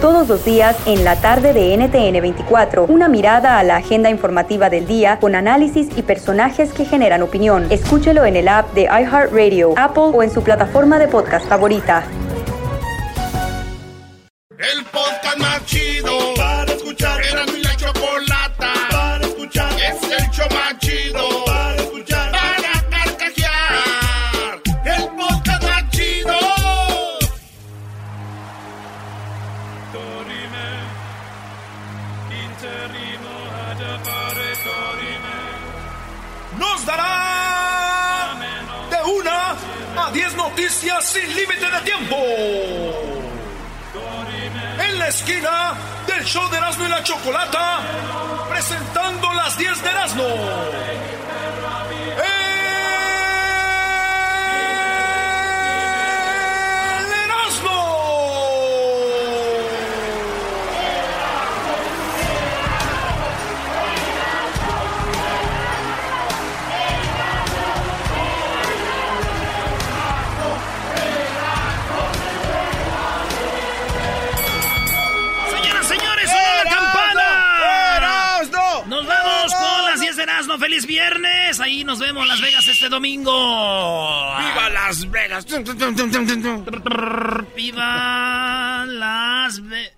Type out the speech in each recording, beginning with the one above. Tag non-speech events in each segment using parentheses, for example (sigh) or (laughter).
Todos los días en la tarde de NTN 24, una mirada a la agenda informativa del día con análisis y personajes que generan opinión. Escúchelo en el app de iHeartRadio, Apple o en su plataforma de podcast favorita. El noticias sin límite de tiempo. En la esquina del show de Erasmo y la Chocolata, presentando las 10 de Erasmo. 10 de Erasmo. ¡Feliz viernes! Ahí nos vemos en Las Vegas este domingo. ¡Viva Las Vegas! ¡Viva Las Vegas!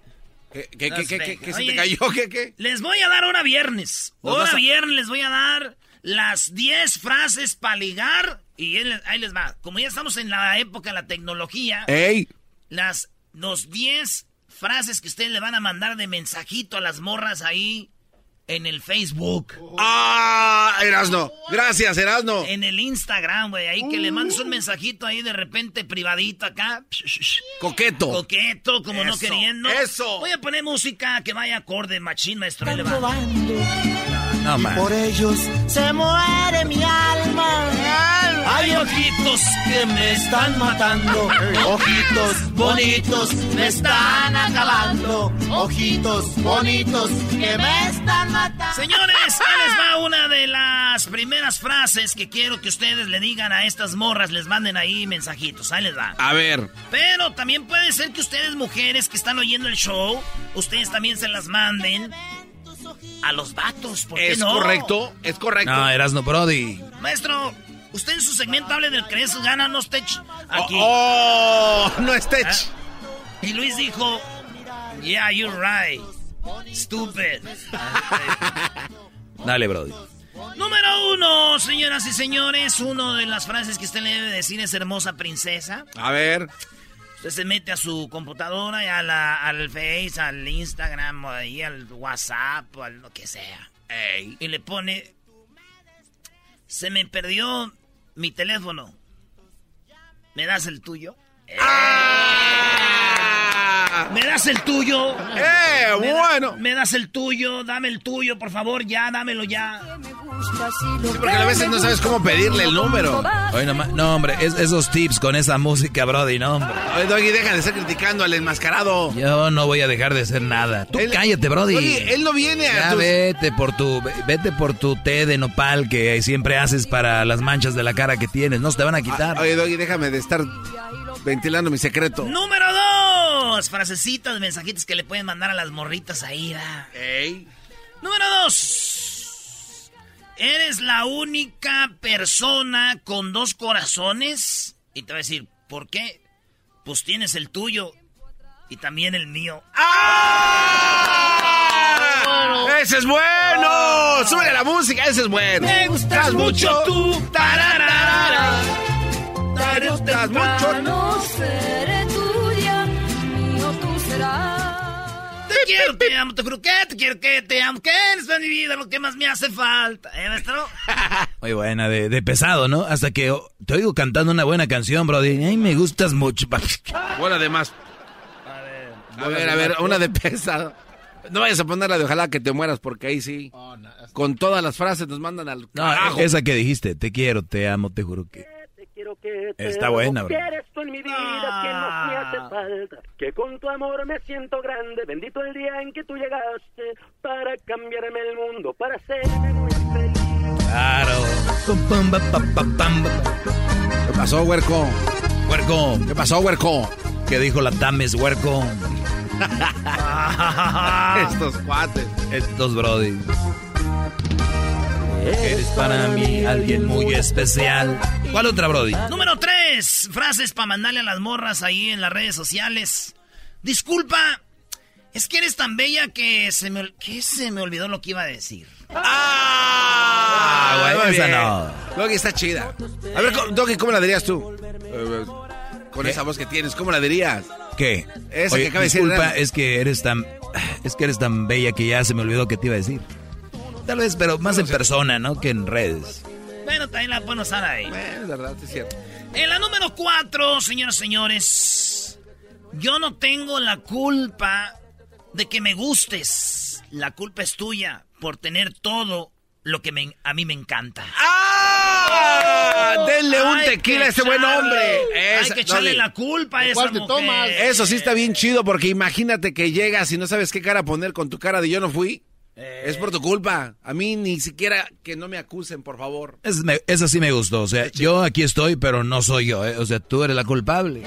¿Qué, qué, Las qué, qué, Vegas. qué se Oye, te cayó? ¿Qué, qué? Les voy a dar hora viernes. Hora a- viernes les voy a dar las 10 frases para ligar. Y él- ahí les va. Como ya estamos en la época de la tecnología, ¡Ey! las los 10 frases que ustedes le van a mandar de mensajito a las morras ahí en el Facebook. ¡Ah! Erasno. Gracias, Erasno. En el Instagram, güey, ahí que le mandes un mensajito ahí de repente privadito acá. Coqueto. Coqueto, como no queriendo. eso. Voy a poner música que vaya acorde, machín, maestro. Va. No, man. Por ellos se muere mi alma. Hay ojitos que me están matando. Ojitos bonitos me están acabando. Ojitos bonitos que me están matando. Señores, ahí les va una de las primeras frases que quiero que ustedes le digan a estas morras, les manden ahí mensajitos, ahí les va. A ver. Pero también puede ser que ustedes, mujeres que están oyendo el show, ustedes también se las manden a los vatos, ¿por qué ¿Es no? correcto? ¿Es correcto? No, Erasno Brody. Maestro, usted en su segmento hable del crees gana no tech aquí. ¡Oh! No es tech. Ah, Y Luis dijo, yeah, you're right. Stupid. Dale, Brody. Número uno, señoras y señores, una de las frases que usted le debe decir es hermosa princesa. A ver. Usted se mete a su computadora y a la- al Face, al Instagram, o ahí al WhatsApp, o al lo que sea. Y le pone, se me perdió mi teléfono. ¿Me das el tuyo? ¿Me das el tuyo? ¡Eh! ¿Me da- Bueno. ¿Me das el tuyo? Dame el tuyo, por favor, ya, dámelo ya. Sí, porque a veces no sabes cómo pedirle el número. Oye, no, hombre, es- esos tips con esa música, Brody, no, hombre. Oye, Doggy, deja de estar criticando al enmascarado. Yo no voy a dejar de hacer nada. Tú Él- cállate, Brody. Oye, él no viene a Ya tus- vete por tu ve- vete por tu té de nopal que siempre haces para las manchas de la cara que tienes. No se te van a quitar. Oye, Doggy, déjame de estar ventilando mi secreto. Número dos. Frasecitas, mensajitos que le pueden mandar a las morritas ahí. ¿verdad? Ey. Número dos. ¿Eres la única persona con dos corazones? Y te va a decir, ¿por qué? Pues tienes el tuyo y también el mío. ¡Ese es bueno! ¡Sube la música! ¡Ese es bueno! Me gustas mucho tú. tararara. Gustas mucho No seré quiero, te amo, te juro que te quiero, que te amo, que eres de mi vida lo que más me hace falta. ¿Eh, maestro? (laughs) Muy buena, de, de pesado, ¿no? Hasta que oh, te oigo cantando una buena canción, Brody. Ay, me gustas mucho. Bueno, además. A ver, a ver, una de pesa. No vayas a poner la de ojalá que te mueras, porque ahí sí. Con todas las frases nos mandan al No, carajo. esa que dijiste, te quiero, te amo, te juro que... Está buena, bro. Eres tú en mi vida que más me hace falta. Que con tu amor me siento grande. Bendito el día en que tú llegaste para cambiarme el mundo, para hacerme muy feliz. Claro. ¿Qué pasó, huerco? Huerco. ¿Qué pasó, huerco? ¿Qué dijo la Tames, huerco? (laughs) Estos cuates. Estos brody. Eres para mí alguien muy especial. ¿Cuál otra, brody? Número 3. Frases para mandarle a las morras ahí en las redes sociales. Disculpa, es que eres tan bella que se me, que se me olvidó lo que iba a decir. Ah, güey, muy esa no. Doggy está chida. A ver, Doggy, ¿cómo la dirías tú? Eh, Con ¿Qué? esa voz que tienes, ¿cómo la dirías? ¿Qué? Esa Oye, que acaba de decir, disculpa, es que eres tan... Es que eres tan bella que ya se me olvidó que te iba a decir. Tal vez, pero más en persona, ¿no? Que en redes. Bueno, también la pueden usar ahí. Eh, es verdad, es cierto. En la número 4, señoras y señores. Yo no tengo la culpa de que me gustes. La culpa es tuya por tener todo lo que me- a mí me encanta. ¡Ah! Denle un tequila a ese buen hombre. Hay que echarle la culpa a esa ¿Cuál te mujer. tomas? Eso sí está bien chido porque imagínate que llegas y no sabes qué cara poner con tu cara de yo no fui. Es por tu culpa. A mí ni siquiera que no me acusen, por favor. Es, me- esa sí me gustó. O sea, yo aquí estoy, pero no soy yo. ¿eh? O sea, tú eres la culpable.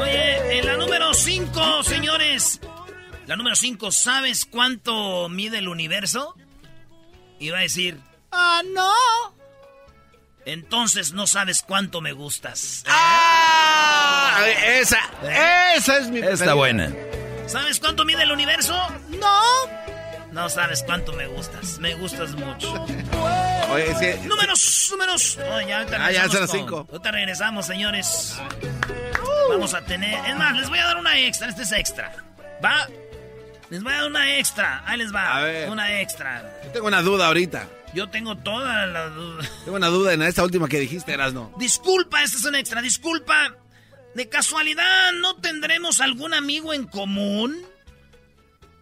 Oye, en la número 5, señores. La número 5, ¿sabes cuánto mide el universo? Iba a decir, ah, no. Entonces no sabes cuánto me gustas. ¡Ah! Esa, esa es mi Está buena. ¿Sabes cuánto mide el universo? No. No sabes cuánto me gustas. Me gustas mucho. (laughs) Oye, es que- Números, números. Oh, ya, Ah, ya son las con- cinco. Ahorita regresamos, señores. Vamos a tener. Es más, les voy a dar una extra. Este es extra. ¿Va? Les voy a dar una extra. Ahí les va. A ver. Una extra. Yo tengo una duda ahorita. Yo tengo toda la duda. Tengo una duda en esta última que dijiste, Erasno. Disculpa, este es un extra. Disculpa. De casualidad, ¿no tendremos algún amigo en común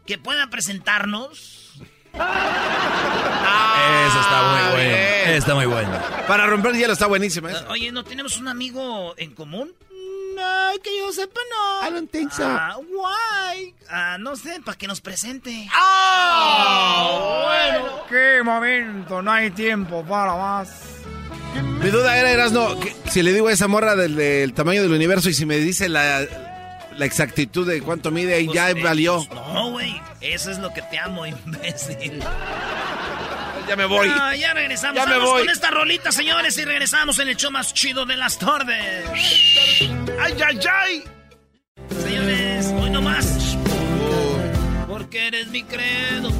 que pueda presentarnos? (laughs) Esa está muy Ah, bien. Está muy buena. Para romper el hielo está buenísima esa. Oye, ¿no tenemos un amigo en común? No, que yo sepa, no. I don't think so. Ah, why? Ah, no sé, para que nos presente. Bueno, qué momento, no hay tiempo para más. Mi duda era, Erasno, si le digo a esa morra del, del tamaño del universo y si me dice la, la exactitud de cuánto mide, ahí Pues, ya eh, valió. pues, no, güey. Eso es lo que te amo, (laughs) imbécil. Ya me voy. Ah, ya regresamos. Ya me Vamos voy. con esta rolita, señores, y regresamos en el show más chido de las tardes. ¡Ay, ay, ay! Señores, hoy no más. Porque eres mi credo.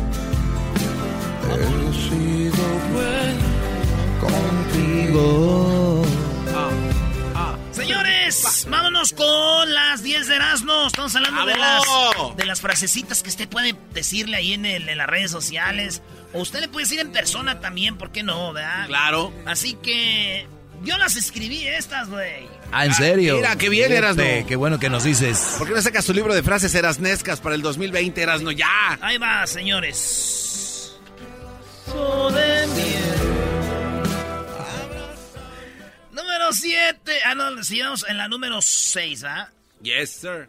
Señores, vámonos con las 10 de Erasmo. Estamos hablando de las, de las frasecitas que usted puede decirle ahí en, el- en las redes sociales. O usted le puede decir en persona también, ¿por qué no, verdad? Claro. Así que yo las escribí estas, güey. Ah, ¿en serio? mira, qué bien, Erasno. Qué bueno que nos dices. ¿Por qué no sacas tu libro de frases erasnescas para el 2020, Erasno? ¡Ya! Ahí va, señores. So de. 7. Ah, no, sigamos en la número 6, ¿ah? Yes, sir.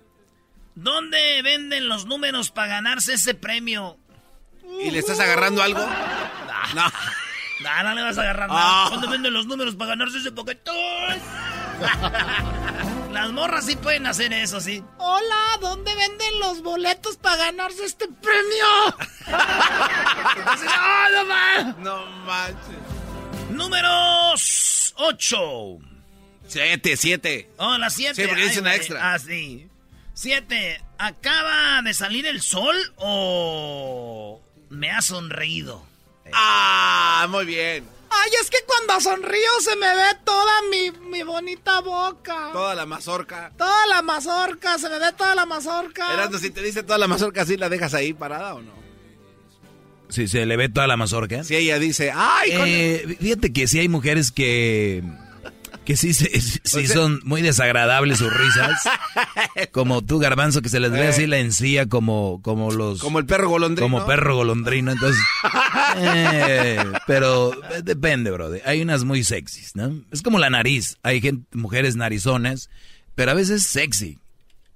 ¿Dónde venden los números para ganarse ese premio? ¿Y le estás agarrando algo? No. No, no le vas a agarrar Ah. ¿Dónde venden los números para ganarse ese paquetón? (laughs) Las morras sí pueden hacer eso, sí. Hola, ¿dónde venden los boletos para ganarse este premio? Entonces, ¡ah, no más! No manches. Números 8. Siete, siete. Oh, las 7. Sí, porque dice una extra. Ah, sí. 7. ¿Acaba de salir el sol o me ha sonreído? ¡Ah! Muy bien. Ay, es que cuando sonrío se me ve toda mi, mi bonita boca. Toda la mazorca. Toda la mazorca, se me ve toda la mazorca. Erasno, si te dice toda la mazorca, ¿sí la dejas ahí parada o no? Si se le ve toda la mazorca. Si ella dice, ¡ay! con- Eh, fíjate que sí hay mujeres que Que sí, sí son muy desagradables sus risas. (laughs) Como tú, Garbanzo, que se les ve Eh. así la encía como, como los... Como el perro golondrino. Como perro golondrino, entonces... eh, pero depende, bro. Hay unas muy sexys, ¿no? Es como la nariz. Hay gente, mujeres narizonas, pero a veces sexy.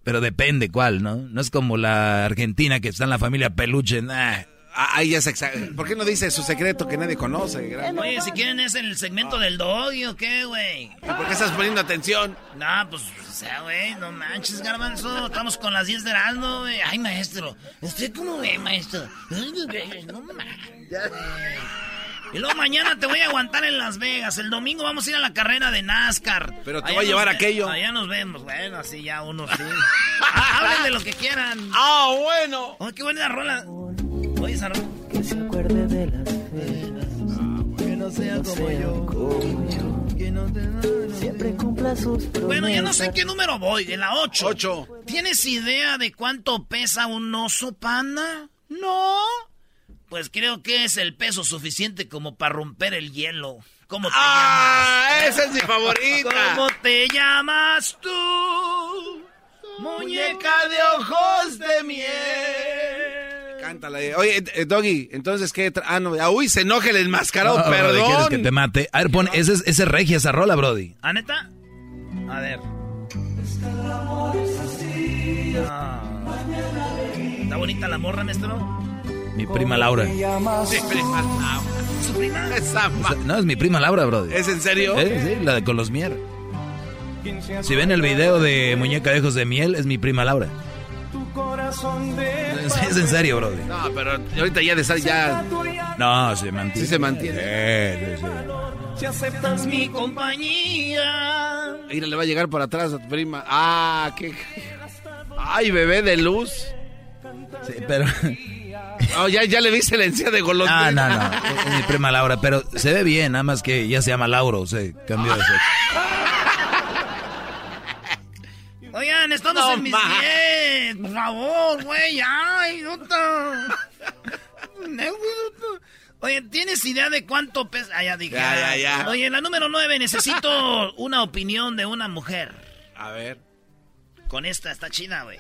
Pero depende cuál, ¿no? No es como la argentina que está en la familia peluche. nah. Ah, Ahí ya se ¿Por qué no dice su secreto que nadie conoce? Oye, si quieren es el segmento del doggy o qué, güey. ¿Por qué estás poniendo atención? No, pues, o sea, güey, no manches, garbanzo. Estamos con las 10 de Erasmo, güey. Ay, maestro, ¿usted cómo ve, maestro? No manches. Y luego mañana te voy a aguantar en Las Vegas. El domingo vamos a ir a la carrera de NASCAR. Pero te Allá voy a llevar ve- aquello. Allá nos vemos. Bueno, así ya uno sí. Ah, Hablen de lo que quieran. ¡Ah, bueno! Oh, qué buena rola. Oye. Que se acuerde de las penas. Que no sea como yo. Que no te... Siempre cumpla sus promesas. Bueno, ya no sé en qué número voy, en la 8. Ocho. ¿Tienes idea de cuánto pesa un oso panda? No. Pues creo que es el peso suficiente como para romper el hielo. ¿Cómo te ¡Ah! Esa es mi llamas? favorita. (laughs) ¿Cómo te llamas tú? Muñeca de ojos de miel. Cántala. eh. Oye, eh, Doggy, entonces, ¿qué? tra- Ah, no. ah, uy, se enoja el enmascarado, No, brody, ¿Quieres perdón. que te mate? A ver, pon, ese es, ese es regia esa rola, Brody. ¿Ah, neta? A ver. Ah. ¿Está bonita la morra, maestro? Mi prima Laura. Sí, prima, no. ¿Su prima? Esa No, es mi prima Laura, Brody. ¿Es en serio? Eh, sí, la de con los mier. Si ven el video de Muñeca de Ojos de Miel, es mi prima Laura. Es, (laughs) es en serio, Brody. No, pero ahorita ya de estar ya... No, se mantiene. Sí se mantiene. Eh, sí, sí. Si aceptas mi compañía. Mira, le va a llegar por atrás a tu prima. Ah, qué... Ay, bebé de luz. Sí, pero... Oh, ya, ya le viste la encía de No, golondrina. no, no. Es, es mi prima Laura, pero se ve bien, nada más que ya se llama Lauro, o sea, cambió de (laughs) sexo. Oigan, estamos No en mis. 10. Por favor, güey. Ay, (laughs) nota. Oye, ¿tienes idea de cuánto pesa? Ah, ya dije. Ya, ya, ya. Oye, la número 9, necesito (laughs) una opinión de una mujer. A ver. Con esta, está chida, güey.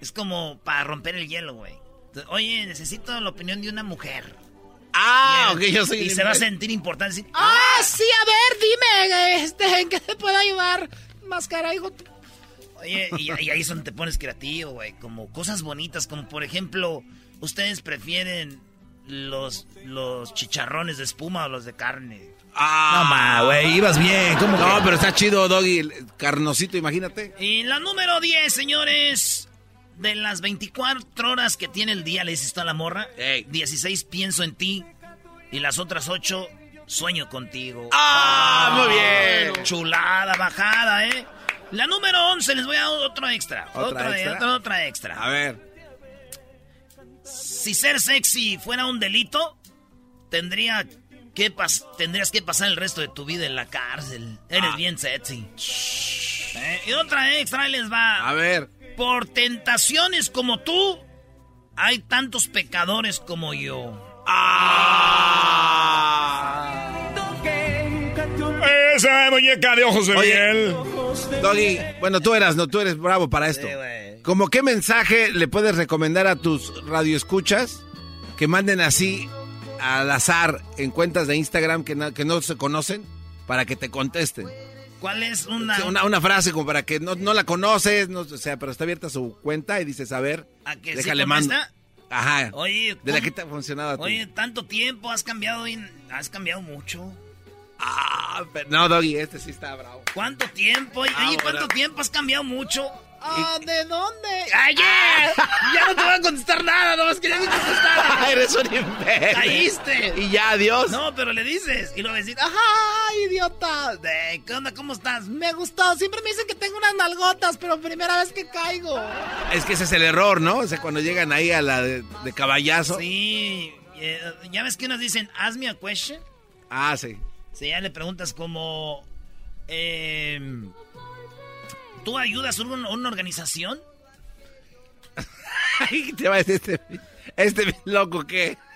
Es como para romper el hielo, güey. Oye, necesito la opinión de una mujer. Ah, ok, yo soy Y se va a sentir importante. decir, Ah, sí, a ver, dime, este, ¿en qué te puedo ayudar? Máscara, hijo. Oye, y, y ahí es donde te pones creativo, güey. Como cosas bonitas, como por ejemplo, ¿ustedes prefieren los, los chicharrones de espuma o los de carne? Ah. No, ma, güey, ibas bien. ¿Cómo No, que? pero está chido, Doggy. Carnosito, imagínate. Y la número 10, señores. De las 24 horas que tiene el día, le dices a la morra. Ey. 16 pienso en ti. Y las otras 8 sueño contigo. ¡Ah, muy bien! Chulada, bajada, ¿eh? La número 11, les voy a dar otro extra. ¿Otra otra, extra? otra, otra extra. A ver. Si ser sexy fuera un delito, tendría que pas- tendrías que pasar el resto de tu vida en la cárcel. Eres Ah. bien sexy. Eh, y otra extra ahí les va. A ver. Por tentaciones como tú, hay tantos pecadores como yo. Esa muñeca de ojos de Oye. miel. Doggy, bueno, tú eras, no, tú eres bravo para esto. Sí. ¿Cómo qué mensaje le puedes recomendar a tus radioescuchas que manden así al azar en cuentas de Instagram que no, que no se conocen para que te contesten? ¿Cuál es una, Una, una frase como para que no, no la conoces, no, o sea, pero está abierta su cuenta y dices, a ver, a que sí déjale mando. contesta? Ajá. Oye, de la ¿cómo- que te ha funcionado a ti. Oye, tanto tiempo, has cambiado, has cambiado mucho. Ah, pero- no, Doggy, este sí está bravo. ¿Cuánto tiempo? Oye, Ah, ¿cuánto bueno. tiempo has cambiado mucho? Ah, ¿de dónde? ¡Ay, ya! Ya no te voy a contestar nada, nomás quería que contestara. (laughs) Eres un imbécil. Caíste. Y ya, adiós. No, pero le dices. Y luego decir, Ajá, idiota. "Eh, ¿qué onda? ¿Cómo estás? Me gustó. Siempre me dicen que tengo unas nalgotas, pero primera vez que caigo. Es que ese es el error, ¿no? O sea, cuando llegan ahí a la de, de caballazo. Sí. eh, ya ves que nos dicen, ask me a question. Ah, sí. Si ya le preguntas como, eh, ¿tú ayudas a una, una organización? (laughs) Ay, te va a decir este, este loco que. (laughs)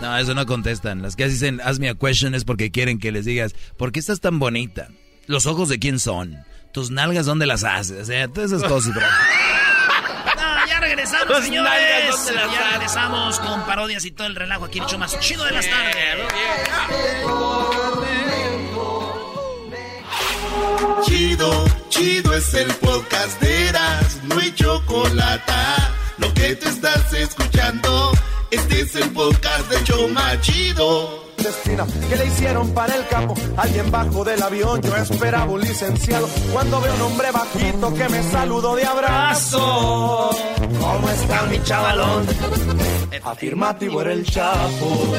No, eso no contestan. Las que dicen, hazme a question es porque quieren que les digas, ¿por qué estás tan bonita? ¿Los ojos de quién son? ¿Tus nalgas dónde las haces? O sea, todas esas cosas, bro. (laughs) Regresamos, señores. Ya regresamos con parodias y todo el relajo aquí, hecho más chido de las tardes. Chido, chido es el podcast de Eras, no hay chocolate. Lo que te estás escuchando, este es el podcast de Choma Chido. Destina, que le hicieron para el capo? Alguien bajo del avión, yo esperaba un licenciado. Cuando veo un hombre bajito que me saludó de abrazo. ¿Cómo está mi chavalón? Afirmativo era el chapo.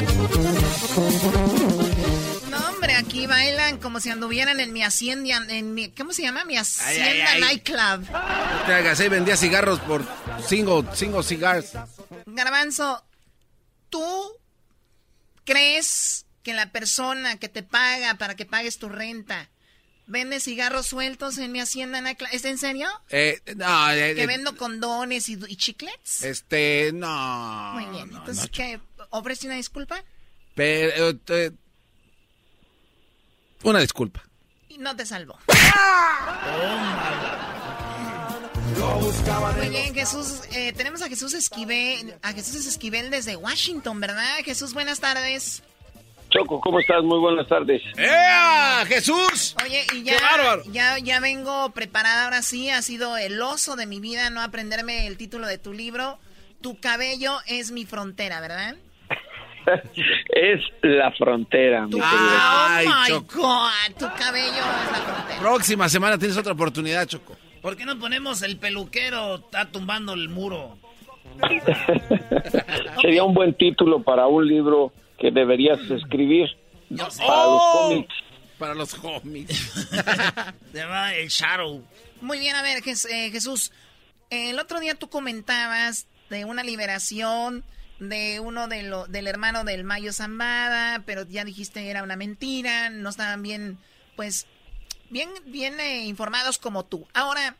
No, hombre, aquí bailan como si anduvieran en mi hacienda, en mi, ¿cómo se llama? Mi hacienda nightclub. Te hagas, ahí vendía cigarros por cinco, cinco cigars. Garbanzo, ¿tú crees que la persona que te paga para que pagues tu renta vende cigarros sueltos en mi hacienda nightclub? ¿Es en serio? Eh, no, eh, ¿Que eh, vendo condones y, y chiclets? Este, no. Muy bien, no, entonces, no, ¿qué? ¿Ofrece una disculpa? Pero, eh, una disculpa. Y no te salvó. Muy bien, Jesús. eh, tenemos a Jesús Esquivel, a Jesús Esquivel desde Washington, ¿verdad? Jesús, buenas tardes. Choco, ¿cómo estás? Muy buenas tardes. ¡Ea! ¡Jesús! Oye, y ya, ya, ya vengo preparada ahora sí. Ha sido el oso de mi vida no aprenderme el título de tu libro. Tu cabello es mi frontera, ¿verdad? (laughs) Es la frontera, mi querido. Ay, oh my Choco. God, tu cabello es la frontera. Próxima semana tienes otra oportunidad, Choco. ¿Por qué no ponemos el peluquero está tumbando el muro? (laughs) Sería un buen título para un libro que deberías escribir para los Oh. cómics. Para los cómics. (laughs) Se llama el Shadow. Muy bien, a ver, eh, Jesús. El otro día tú comentabas de una liberación de uno de lo, del hermano del Mayo Zambada, pero ya dijiste era una mentira, no estaban bien, pues, bien, bien eh, informados como tú. Ahora,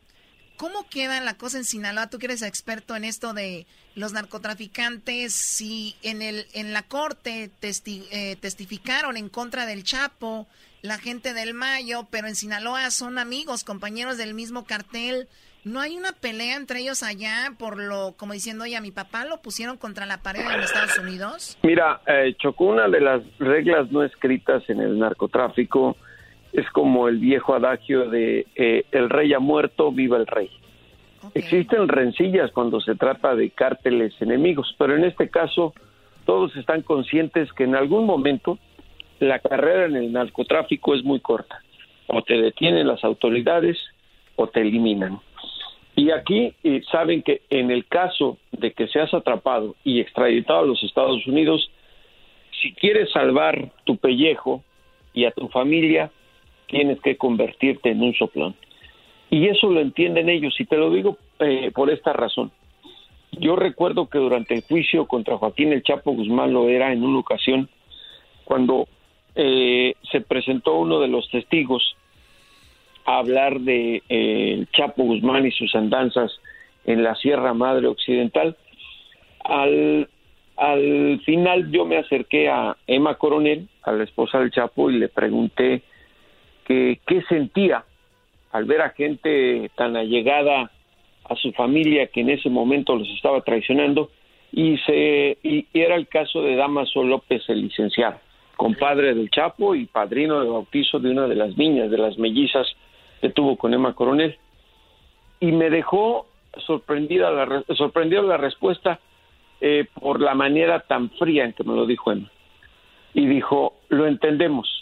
¿cómo queda la cosa en Sinaloa? Tú que eres experto en esto de los narcotraficantes, si en el en la corte testi- eh, testificaron en contra del Chapo, la gente del Mayo, pero en Sinaloa son amigos, compañeros del mismo cartel. ¿No hay una pelea entre ellos allá por lo, como diciendo, oye, a mi papá lo pusieron contra la pared en Estados Unidos? Mira, eh, Choco, una de las reglas no escritas en el narcotráfico es como el viejo adagio de eh, el rey ha muerto, viva el rey. Existen rencillas cuando se trata de cárteles enemigos, pero en este caso todos están conscientes que en algún momento la carrera en el narcotráfico es muy corta. O te detienen las autoridades o te eliminan. Y aquí eh, saben que en el caso de que seas atrapado y extraditado a los Estados Unidos, si quieres salvar tu pellejo y a tu familia, tienes que convertirte en un soplón. Y eso lo entienden ellos, y te lo digo eh, por esta razón. Yo recuerdo que durante el juicio contra Joaquín El Chapo Guzmán lo era en una ocasión, cuando eh, se presentó uno de los testigos a hablar de eh, el Chapo Guzmán y sus andanzas en la Sierra Madre Occidental. Al, al final yo me acerqué a Emma Coronel, a la esposa del Chapo, y le pregunté qué sentía al ver a gente tan allegada a su familia que en ese momento los estaba traicionando y se y era el caso de Damaso López el licenciado compadre del Chapo y padrino de bautizo de una de las niñas de las mellizas que tuvo con Emma Coronel. Y me dejó sorprendida la re- sorprendida la respuesta eh, por la manera tan fría en que me lo dijo Emma. Y dijo lo entendemos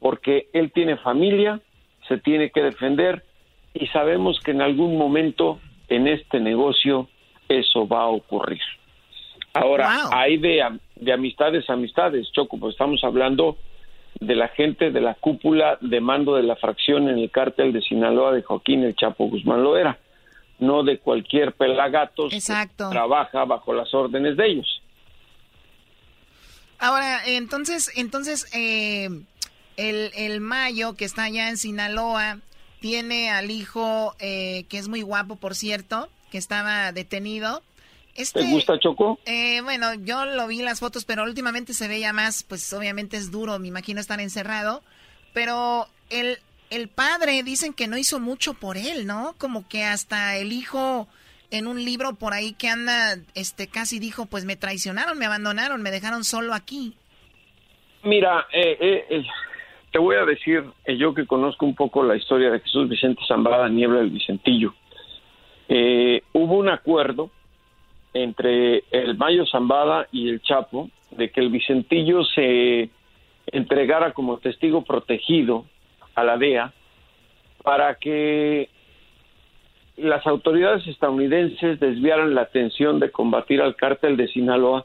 porque él tiene familia se tiene que defender y sabemos que en algún momento en este negocio eso va a ocurrir. Ahora, hay de, de amistades amistades, Choco, pues estamos hablando de la gente de la cúpula de mando de la fracción en el cártel de Sinaloa de Joaquín El Chapo Guzmán Loera, no de cualquier pelagatos Exacto. que trabaja bajo las órdenes de ellos. Ahora, entonces, entonces, eh, el, el Mayo que está allá en Sinaloa tiene al hijo eh, que es muy guapo, por cierto, que estaba detenido Este, ¿Te gusta Choco? Eh, bueno, yo lo vi en las fotos, pero últimamente se ve ya más, pues obviamente es duro, me imagino estar encerrado. Pero el, el padre dicen que no hizo mucho por él, ¿no? Como que hasta el hijo en un libro por ahí que anda, este, casi dijo, pues me traicionaron, me abandonaron, me dejaron solo aquí. Mira, eh, eh, eh, te voy a decir, yo que conozco un poco la historia de Jesús Vicente Zambada, Niebla del Vicentillo, eh, hubo un acuerdo entre el Mayo Zambada y el Chapo de que el Vicentillo se entregara como testigo protegido a la DEA para que las autoridades estadounidenses desviaran la atención de combatir al cártel de Sinaloa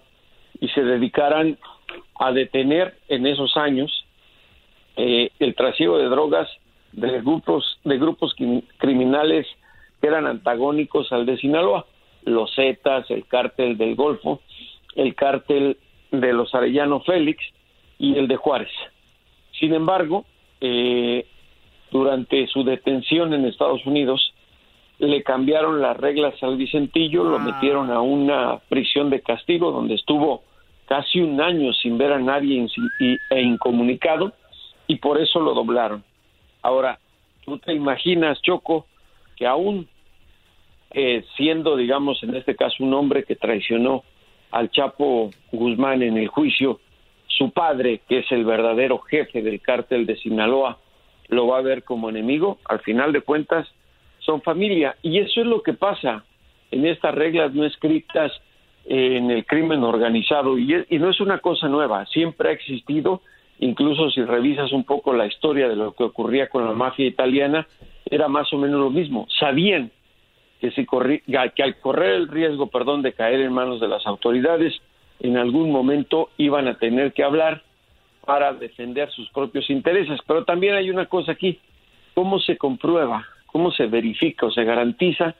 y se dedicaran a detener en esos años eh, el trasiego de drogas de grupos de grupos crim- criminales que eran antagónicos al de Sinaloa, los Zetas, el cártel del Golfo, el cártel de los Arellano Félix y el de Juárez. Sin embargo, eh, durante su detención en Estados Unidos, le cambiaron las reglas al Vicentillo, lo metieron a una prisión de castigo donde estuvo casi un año sin ver a nadie e incomunicado y por eso lo doblaron. Ahora, tú te imaginas, Choco, que aún eh, siendo, digamos, en este caso un hombre que traicionó al Chapo Guzmán en el juicio, su padre, que es el verdadero jefe del cártel de Sinaloa, lo va a ver como enemigo, al final de cuentas son familia. Y eso es lo que pasa en estas reglas no escritas eh, en el crimen organizado. Y, es- y no es una cosa nueva, siempre ha existido, incluso si revisas un poco la historia de lo que ocurría con la mafia italiana, era más o menos lo mismo. Sabían que, si corri- que al correr el riesgo, perdón, de caer en manos de las autoridades, en algún momento iban a tener que hablar para defender sus propios intereses. Pero también hay una cosa aquí, ¿cómo se comprueba, cómo se verifica o se garantiza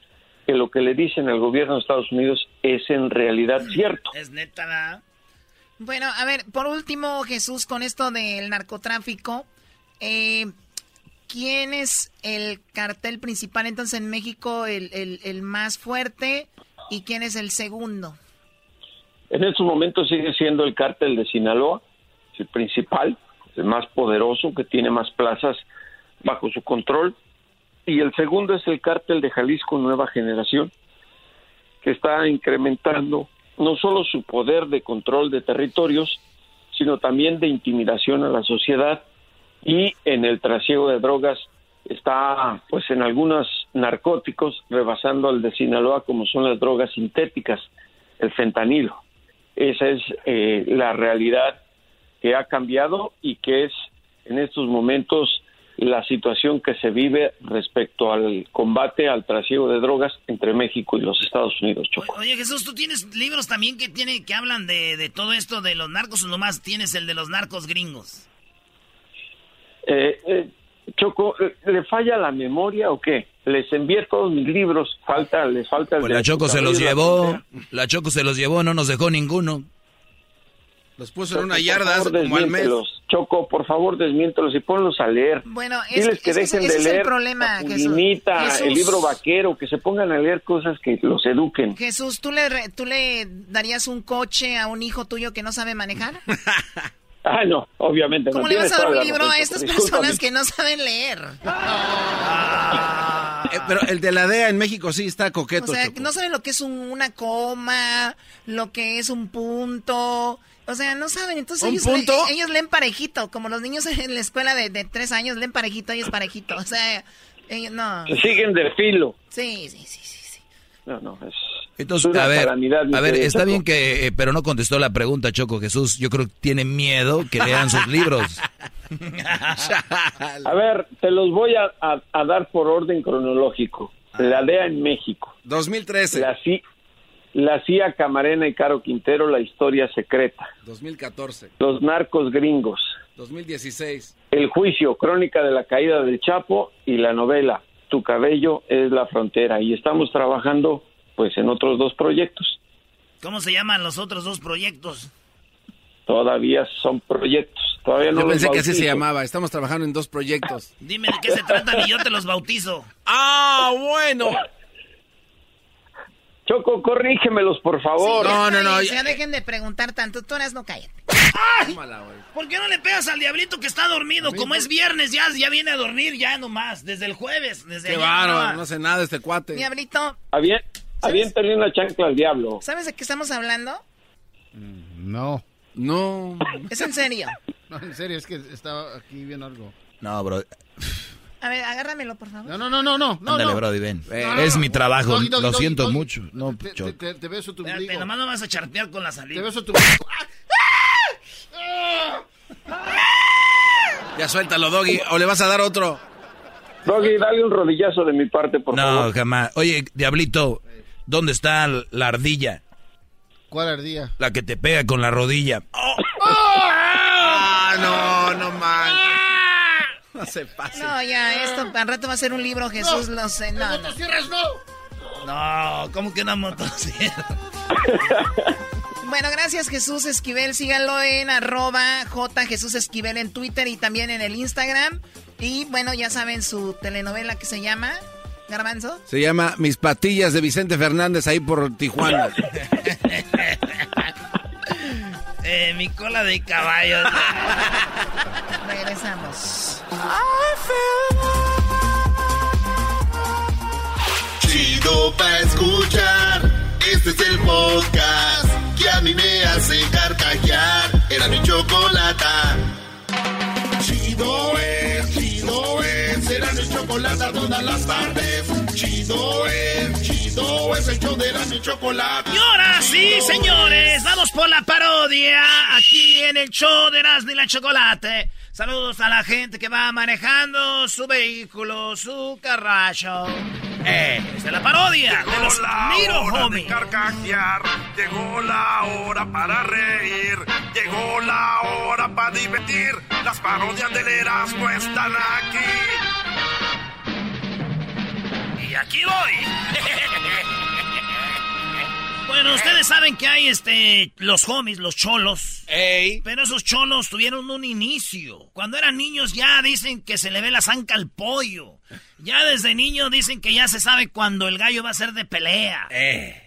que lo que le dicen al gobierno de Estados Unidos es en realidad cierto? Es neta. Bueno, a ver, por último, Jesús, con esto del narcotráfico, eh, ¿quién es el cartel principal entonces en México, el, el- más fuerte, y quién es el segundo? En estos momentos sigue siendo el cártel de Sinaloa, el principal, el más poderoso, que tiene más plazas bajo su control. Y el segundo es el cártel de Jalisco Nueva Generación, que está incrementando no solo su poder de control de territorios, sino también de intimidación a la sociedad y en el trasiego de drogas está pues en algunos narcóticos rebasando al de Sinaloa como son las drogas sintéticas, el fentanilo. Esa es eh, la realidad que ha cambiado y que es en estos momentos la situación que se vive respecto al combate al trasiego de drogas entre México y los Estados Unidos. Choco. Oye, Jesús, ¿tú tienes libros también que tiene que hablan de, de todo esto de los narcos o nomás tienes el de los narcos gringos? Eh, eh, Choco, eh, ¿le falla la memoria o qué? Les envié todos mis libros, falta, les falta el Pues de la Choco se los llevó, la Choco se los llevó, no nos dejó ninguno. Los puso en una yarda por hace favor, como al mes. Choco, por favor, desmiéntelos y ponlos a leer. Bueno, es, Diles que es- dejen ese de leer el problema, Jesús. El libro vaquero, que se pongan a leer cosas que los eduquen. Jesús, ¿tú le, re- ¿tú le darías un coche a un hijo tuyo que no sabe manejar? (laughs) Ah, no, obviamente. no, ¿Cómo le vas a dar un libro a estas personas que no saben leer? Eh, pero el de la DEA en México sí está O coqueto. sea, Choco. no saben lo que es un- una coma, lo que es un punto. O sea, no saben. Entonces ¿Un ellos, punto? le- ellos leen parejito, como los niños en la escuela de, de tres años leen parejito, ellos parejito. O sea, ellos no. Se siguen de filo. Sí, sí, sí, sí. sí. No, no, es... Entonces, a ver, a ver, está Choco. bien que, eh, pero no contestó la pregunta, Choco Jesús. Yo creo que tiene miedo que lean sus libros. (laughs) A ver, te los voy a, a- a dar por orden cronológico. La DEA en México. 2013. La, la CIA Camarena y Caro Quintero, la historia secreta. 2014. Los narcos gringos. 2016. El juicio, crónica de la caída del Chapo y la novela Tu cabello es la frontera. Y estamos trabajando pues en otros dos proyectos. ¿Cómo se llaman los otros dos proyectos? Todavía son proyectos. Todavía no Yo los pensé que así se llamaba. Estamos trabajando en dos proyectos. Dime de qué se tratan y yo te los bautizo. ¡Ah, bueno! Choco, corrígemelos, por favor. Sí, ya está bien, Ya dejen de preguntar tanto. Tú eras no cállate. ¡Ay! ¿Por qué no le pegas al diablito que está dormido? Como es viernes, ya, ya viene a dormir, ya nomás. Desde el jueves. Desde Qué bárbaro, no hace nada este cuate. Diablito, Había, aviéntale una chancla al diablo. ¿sabes de qué estamos hablando? No. No. Es en serio. (laughs) No, en serio, es que estaba aquí viendo algo. No, bro. A ver, agárramelo, por favor. No, no, no, no, no. no, Ándale, no. Brody, ven. No, no, es no. mi trabajo. Doggy, doggy, Lo siento doggy. mucho. No, Te, te, te, te beso tu ombligo. nomás no vas a charpear con la salida. Te beso tu (laughs) Ya suéltalo, Doggy, o le vas a dar otro. Doggy, dale un rodillazo de mi parte, por No, favor. jamás. Oye, Diablito, ¿dónde está la ardilla? ¿Cuál ardilla? La que te pega con la rodilla. (laughs) Ah, no, no man. No se pase. No, ya, esto al rato va a ser un libro, Jesús, lo sé. No, no. cierres, no! No, ¿cómo que una motosierra? (laughs) Bueno, gracias Jesús Esquivel. Síganlo en arroba J Jesús Esquivel en Twitter y también en el Instagram. Y bueno, ya saben su telenovela que se llama Garbanzo. Se llama Mis patillas de Vicente Fernández ahí por Tijuana. (laughs) Eh, mi cola de caballo. Regresamos. Chido pa' escuchar. Este es el podcast que a mí me hace carcajear. Era mi chocolata. Chocolata todas las tardes. Chido es, chido es. El show de la mi chocolata. Y ahora sí, señores, vamos por la parodia aquí en el show de y la Chocolate. Saludos a la gente que va manejando su vehículo, su carracho. Eh, es de la parodia de los Little hora Homies. de carcajear, llegó la hora para reír, llegó la hora para divertir. Las parodias del Erasmo están aquí. Aquí voy. (laughs) Bueno, ustedes saben que hay este los homies, los cholos. Pero esos cholos tuvieron un inicio. Cuando eran niños ya dicen que se le ve la zanca al pollo. Ya desde niño dicen que ya se sabe cuando el gallo va a ser de pelea.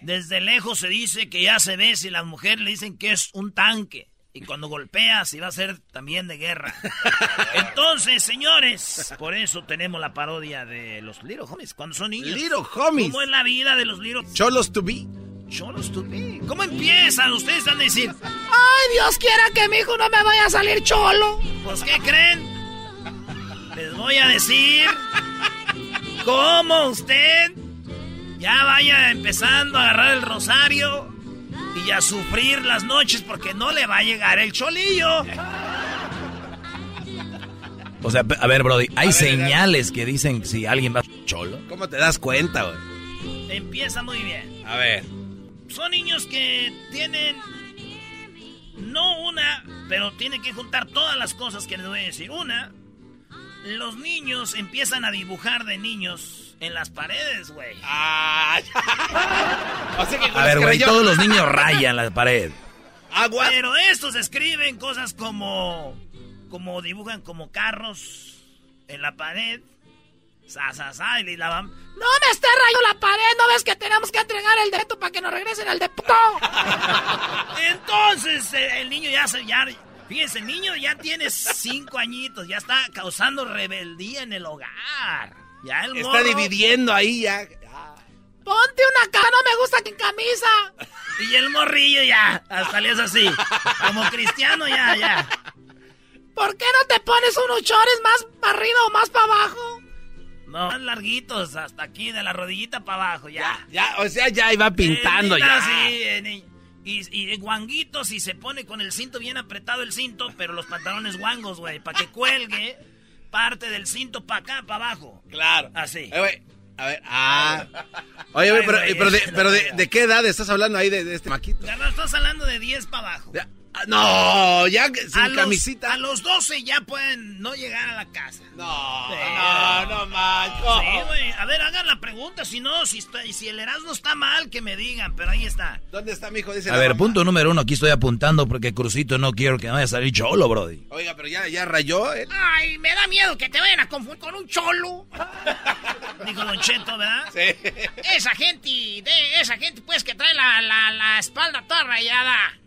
Desde lejos se dice que ya se ve si las mujeres le dicen que es un tanque. Y cuando golpea, si va a ser también de guerra. (laughs) Entonces, señores, por eso tenemos la parodia de los Little Homies. Cuando son niños. Little Homies. ¿Cómo es la vida de los Little Cholos to be. Cholos to be. ¿Cómo empiezan? Ustedes van a decir, Ay, Dios quiera que mi hijo no me vaya a salir cholo. pues, ¿qué creen? Les voy a decir cómo usted ya vaya empezando a agarrar el rosario y a sufrir las noches porque no le va a llegar el cholillo. O sea, a ver, Brody, hay señales que dicen si alguien va cholo. ¿Cómo te das cuenta, güey? Empieza muy bien. A ver. Son niños que tienen no una, pero tienen que juntar todas las cosas que les voy a decir. Una, los niños empiezan a dibujar de niños en las paredes, güey. Ah, (laughs) A ver, güey, todos los niños rayan la pared. Pero estos escriben cosas como. Como dibujan como carros en la pared. Sa, sa, sa, y la van. No me esté rayando la pared, ¿no ves que tenemos que entregar el dedo para que nos regresen al depósito? (laughs) Entonces eh, el niño ya se. Ya, fíjense, el niño ya tiene cinco añitos, ya está causando rebeldía en el hogar. Ya el Está morro- dividiendo ahí ya. Ponte una cara, no me gusta que en camisa. Y el morrillo ya, hasta le es así. Como cristiano ya, ya. ¿Por qué no te pones unos chores más para arriba o más para abajo? No, más larguitos, hasta aquí, de la rodillita para abajo, ya. Ya, o sea, ya iba pintando Eh, ya. sí, eh, y, y guanguitos y se pone con el cinto bien apretado el cinto, pero los pantalones guangos, güey, para que cuelgue parte del cinto para acá, para abajo. Claro. Así. Eh, güey, a ver, ah. Oye, Ay, pero, güey, pero, de, pero de, vea. ¿de qué edad estás hablando ahí de, de este maquito? Ya no estás hablando de 10 para abajo. No, ya sin a los, camisita. A los 12 ya pueden no llegar a la casa. No, Sí. no, no manches. Sí, güey. A ver, hagan la pregunta. Si no, si, está, si el Erasmo está mal, que me digan. Pero ahí está. ¿Dónde está mi hijo? Dice A ver, mamá. punto número uno, aquí estoy apuntando porque Crucito no quiero que me vaya a salir cholo, brody. Oiga, pero ya, ya rayó él. Ay, me da miedo que te vayan a confundir con un cholo. (laughs) Dijo Don Cheto, ¿verdad? Sí. Esa gente, de esa gente, pues, que trae la, la, la espalda toda rayada.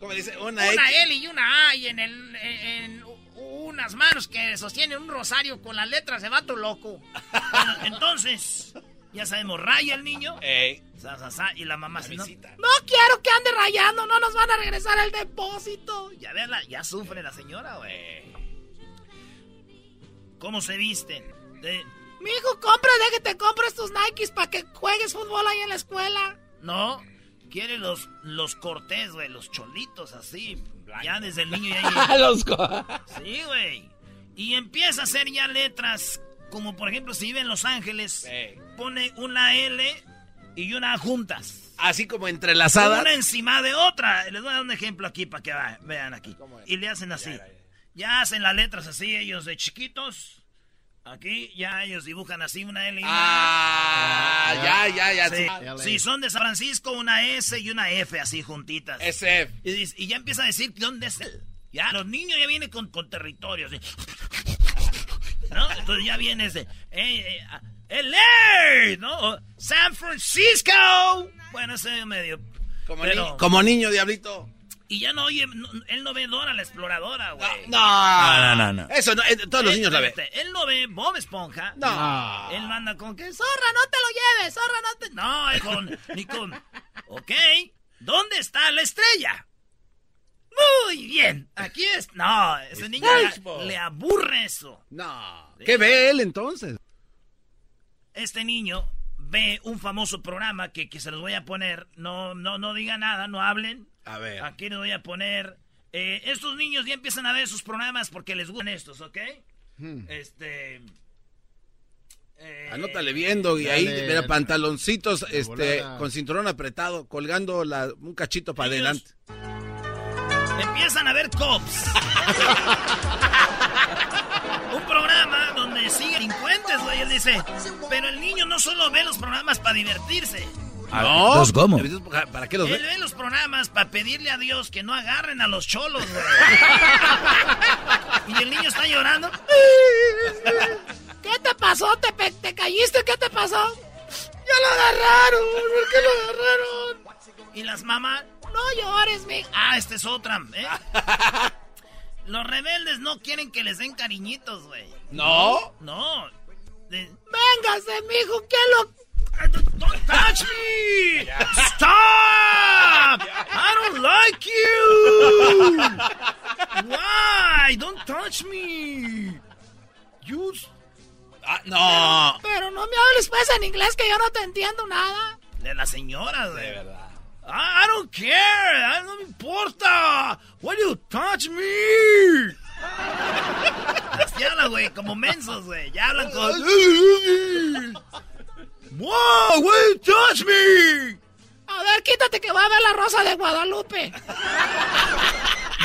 ¿Cómo dice? Una, Una X. L y una A y en, el, en, en unas manos que sostienen un rosario con las letras de vato loco. Bueno, (laughs) entonces, ya sabemos, raya el niño. Ey. sa, sa, sa, y la mamá se no, No quiero que ande rayando, no nos van a regresar el depósito. Ya véanla, ya sufre la señora, güey. ¿Cómo se visten? De- Mijo, compra, de que te compres tus Nikes para que juegues fútbol ahí en la escuela. no, quiere los, los cortés, güey, los cholitos así. Ya desde el niño ya (laughs) Los Sí, güey. Y empieza a hacer ya letras, como por ejemplo si vive en Los Ángeles, pone una L y una juntas. Así como entrelazadas. Una encima de otra. Les voy a dar un ejemplo aquí para que vean aquí. Y le hacen así. Ya hacen las letras así ellos de chiquitos. Aquí ya ellos dibujan así una L y una Ah, ya, ya, ya. Sí. sí. Si son de San Francisco, una S y una F así juntitas. SF. Y, y ya empieza a decir dónde es él. Ya, los niños ya vienen con, con territorios. ¿sí? ¿No? Entonces ya vienes de. Eh, eh, LA, ¿no? San Francisco. Bueno, ese medio. Como, pero- ni- como niño, diablito. Y ya no oye, no- él no ve Dora la exploradora, güey. No, No, no, no. Eso no, eh, todos los niños la ven. Él no ve Bob Esponja. No. Él manda con que Zorra, no te lo lleves, zorra, no te... No, hijo, ni con. Ok, ¿dónde está la estrella? Muy bien, aquí es. No, ese niño le aburre eso. No. ¿Qué ve él entonces? Este niño ve un famoso programa que, que se los voy a poner. No, no, no diga nada, no hablen. A ver. Aquí les voy a poner. eh, estos niños ya empiezan a ver sus programas porque les gustan estos, ¿ok? Hmm. Este. eh, Anótale viendo y ahí, Dale, mira, pantaloncitos este, volada. con cinturón apretado, colgando la, un cachito para Ellos- adelante. Empiezan a ver cops. (laughs) Un programa donde siguen delincuentes, güey. Él dice, pero el niño no solo ve los programas para divertirse. No. Entonces, ¿cómo? ¿Para- ¿Para qué los Él ve? ve los programas para pedirle a Dios que no agarren a los cholos, güey. (laughs) y el niño está llorando. (laughs) ¿Qué te pasó? ¿Te, pe- te caíste? ¿Qué te pasó? Ya lo agarraron, ¿por qué lo agarraron? Y las mamás, No llores, mi... ah, esta es otra, ¿eh? Los rebeldes no quieren que les den cariñitos, güey. No. No. De- Véngase, mijo, ¿qué lo...? Don't touch me! Stop! I don't like you! Why? Don't touch me! You... Ah, no. Pero no me hables pues en inglés que yo no te entiendo nada. De la señora, güey. De verdad. I, I don't care. I no me importa. Why do you touch me? Así hablan, güey, como mensos, güey. Ya hablan con... (laughs) Wow, you touch me? A ver, quítate que va a ver la rosa de Guadalupe.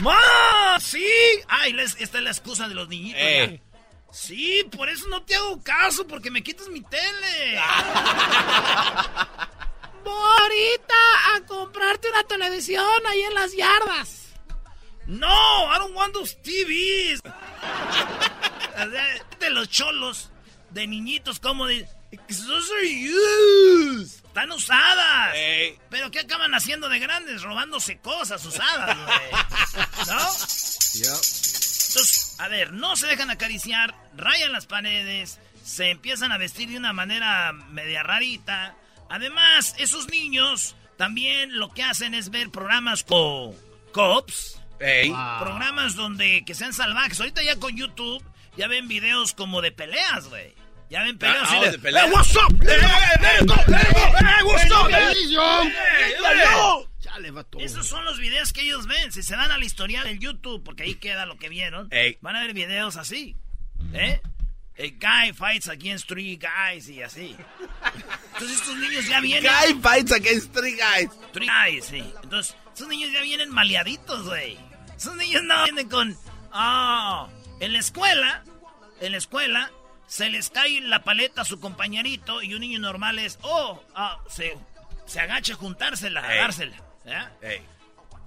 ¡Ma! ¿Sí? Ay, les- esta es la excusa de los niñitos. Eh. Sí, por eso no te hago caso, porque me quitas mi tele. (laughs) Voy ahorita a comprarte una televisión ahí en las yardas. No, I don't want those TVs. (laughs) De los cholos, de niñitos, como de... Those are used. Están usadas. Pero ¿qué acaban haciendo de grandes? Robándose cosas usadas, güey. ¿No? Entonces, a ver, no se dejan acariciar, rayan las paredes, se empiezan a vestir de una manera media rarita. Además, esos niños también lo que hacen es ver programas como Cops, programas donde que sean salvajes. Ahorita ya con YouTube ya ven videos como de peleas, güey. Ya ven peleas Ah, oh, de, de peleas. "Hey, what's up? Go, hey, go, hey, what's up? Hey". Chale, vato. Esos son los videos que ellos ven. Si se van al historial del YouTube, porque ahí queda lo que vieron, Ey. van a ver videos así. ¿Eh? A guy fights against three guys y así. Entonces estos niños ya vienen. Guy fights against three guys. Three guys, sí. Entonces, Esos niños ya vienen maleaditos, güey. Esos niños no vienen con... Ah, en la escuela, en la escuela, se les cae la paleta a su compañerito y un niño normal es... Oh, ah, se, se agacha a juntársela, a Ey. dársela.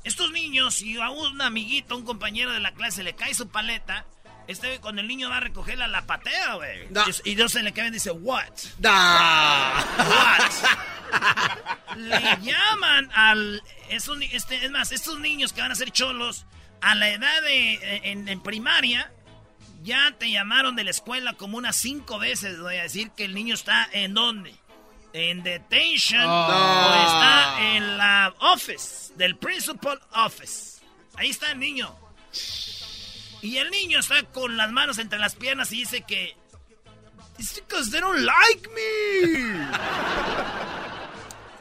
Estos niños, si a un amiguito, un compañero de la clase le cae su paleta, este cuando el niño va a recogerla, la patea, güey. Y, y Dios se le cae y dice, what? What? (laughs) le llaman al... esos ni- este, es más, estos niños que van a ser cholos, a la edad de... en, en primaria, ya te llamaron de la escuela como unas cinco veces, voy a decir que el niño está en dónde. En detention Oh. o está en la office, del principal office. Ahí está el niño. Y el niño está con las manos entre las piernas y dice que... It's because they don't like me.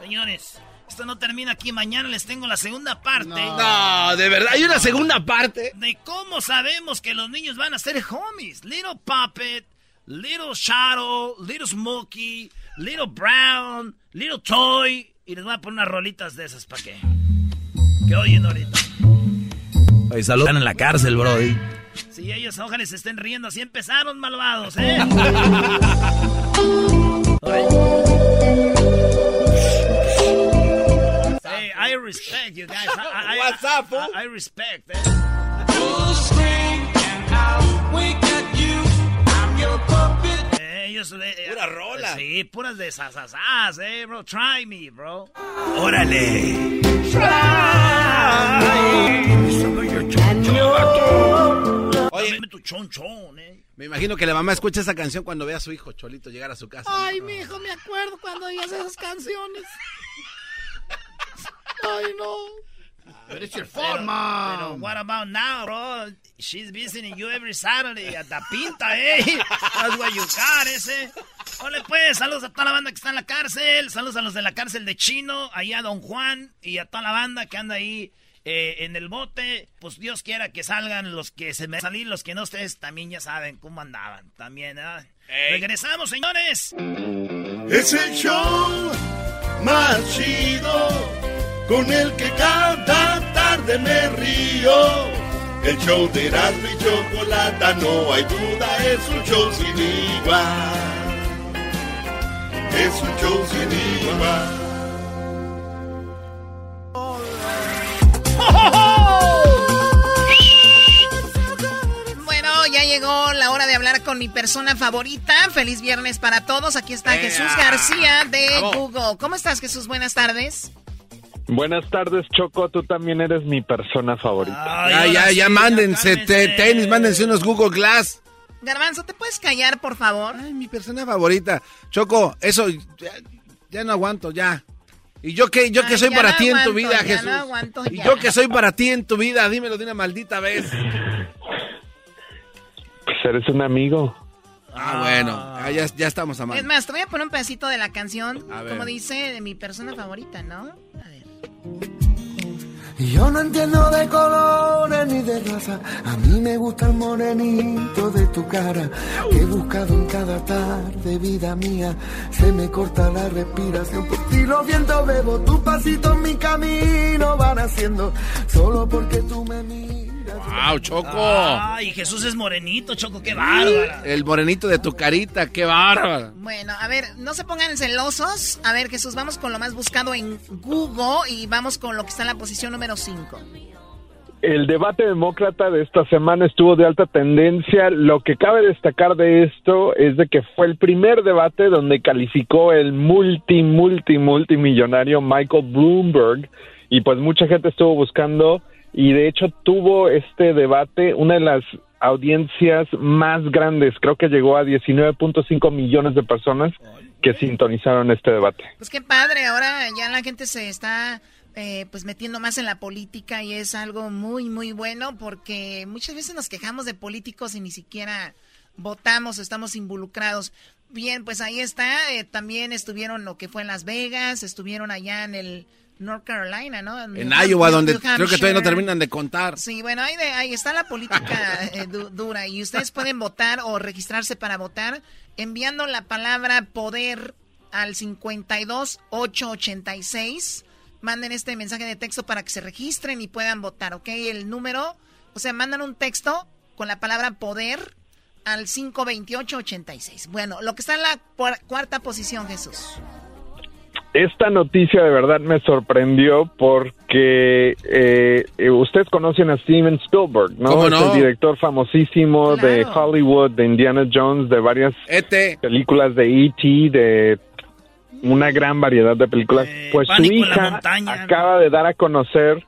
(laughs) Señores, esto no termina aquí. Mañana les tengo la segunda parte. No, de verdad, hay una segunda parte. De cómo sabemos que los niños van a ser homies. Little Puppet, Little Shadow, Little Smokey, Little Brown, Little Toy. Y les voy a poner unas rolitas de esas para que... Que oyen ahorita. Oye, salud. Están en la cárcel, Brody. Si ellos ojalá se estén riendo, así empezaron malvados, ¿eh? (laughs) I respect you guys. I, I, What's up, fool? I, I respect, eh. Eh, eh, Pura rola. Sí, puras de sasasas, eh, bro. Try me, bro. Órale. Oye, Dame tu chonchón, eh. me imagino que la mamá escucha esa canción cuando ve a su hijo Cholito llegar a su casa. Ay, mi hijo, me acuerdo cuando oías esas canciones. Ay, no. But it's your Pero, fault, mom. pero what about now, bro? She's visiting you every Saturday at the pinta, eh. That's what you got, ese. Hola, pues, saludos a toda la banda que está en la cárcel. Saludos a los de la cárcel de Chino, ahí a Don Juan y a toda la banda que anda ahí eh, en el bote. Pues Dios quiera que salgan los que se me salir, los que no ustedes también ya saben cómo andaban. También, ¿eh? Regresamos, señores. Es el show más chido con el que cada tarde me río. El show de Erasmo y Chocolata, no hay duda, es un show sin igual. Es un show sin igual. Bueno, ya llegó la hora de hablar con mi persona favorita. Feliz viernes para todos. Aquí está ¡Ea! Jesús García de Bravo. Google. ¿Cómo estás, Jesús? Buenas tardes. Buenas tardes, Choco. Tú también eres mi persona favorita. Ya, ya, ya, mándense te- tenis, mándense unos Google Glass. Garbanzo, ¿te puedes callar, por favor? Ay, mi persona favorita. Choco, eso ya, ya no aguanto, ya. ¿Y yo qué, yo qué Ay, soy para no ti en tu vida, ya Jesús? no aguanto, ¿Y yo qué soy para ti en tu vida? Dímelo de una maldita vez. Pues eres un amigo. Ah, bueno, ah, ya, ya estamos Es amando. más, te voy a poner un pedacito de la canción, A como dice, de mi persona favorita, ¿no? Yo no entiendo de colores ni de raza. A mí me gusta el morenito de tu cara. Que he buscado en cada tarde, vida mía. Se me corta la respiración. Por ti los vientos bebo. Tus pasitos mi camino van haciendo. Solo porque tú me miras. ¡Wow, Choco! Ay, Jesús es morenito, Choco, qué bárbara. El morenito de tu carita, qué bárbaro. Bueno, a ver, no se pongan celosos. A ver, Jesús, vamos con lo más buscado en Google y vamos con lo que está en la posición número 5. El debate demócrata de esta semana estuvo de alta tendencia. Lo que cabe destacar de esto es de que fue el primer debate donde calificó el multi, multi, multimillonario Michael Bloomberg y pues mucha gente estuvo buscando y de hecho tuvo este debate una de las audiencias más grandes. Creo que llegó a 19.5 millones de personas que sintonizaron este debate. Pues qué padre, ahora ya la gente se está eh, pues metiendo más en la política y es algo muy, muy bueno porque muchas veces nos quejamos de políticos y ni siquiera votamos, estamos involucrados. Bien, pues ahí está, eh, también estuvieron lo que fue en Las Vegas, estuvieron allá en el North Carolina, ¿no? En New Iowa, donde New creo que todavía no terminan de contar. Sí, bueno, ahí, de- ahí está la política eh, du- dura y ustedes pueden votar o registrarse para votar enviando la palabra poder al 52 886 manden este mensaje de texto para que se registren y puedan votar, ¿ok? El número, o sea, mandan un texto con la palabra poder al 528-86. Bueno, lo que está en la cuarta posición, Jesús. Esta noticia de verdad me sorprendió porque eh, eh, ustedes conocen a Steven Spielberg, ¿no? ¿Cómo Es el director famosísimo de Hollywood, de Indiana Jones, de varias E películas de E.T., de una gran variedad de películas. pues su hija montaña, acaba de dar a conocer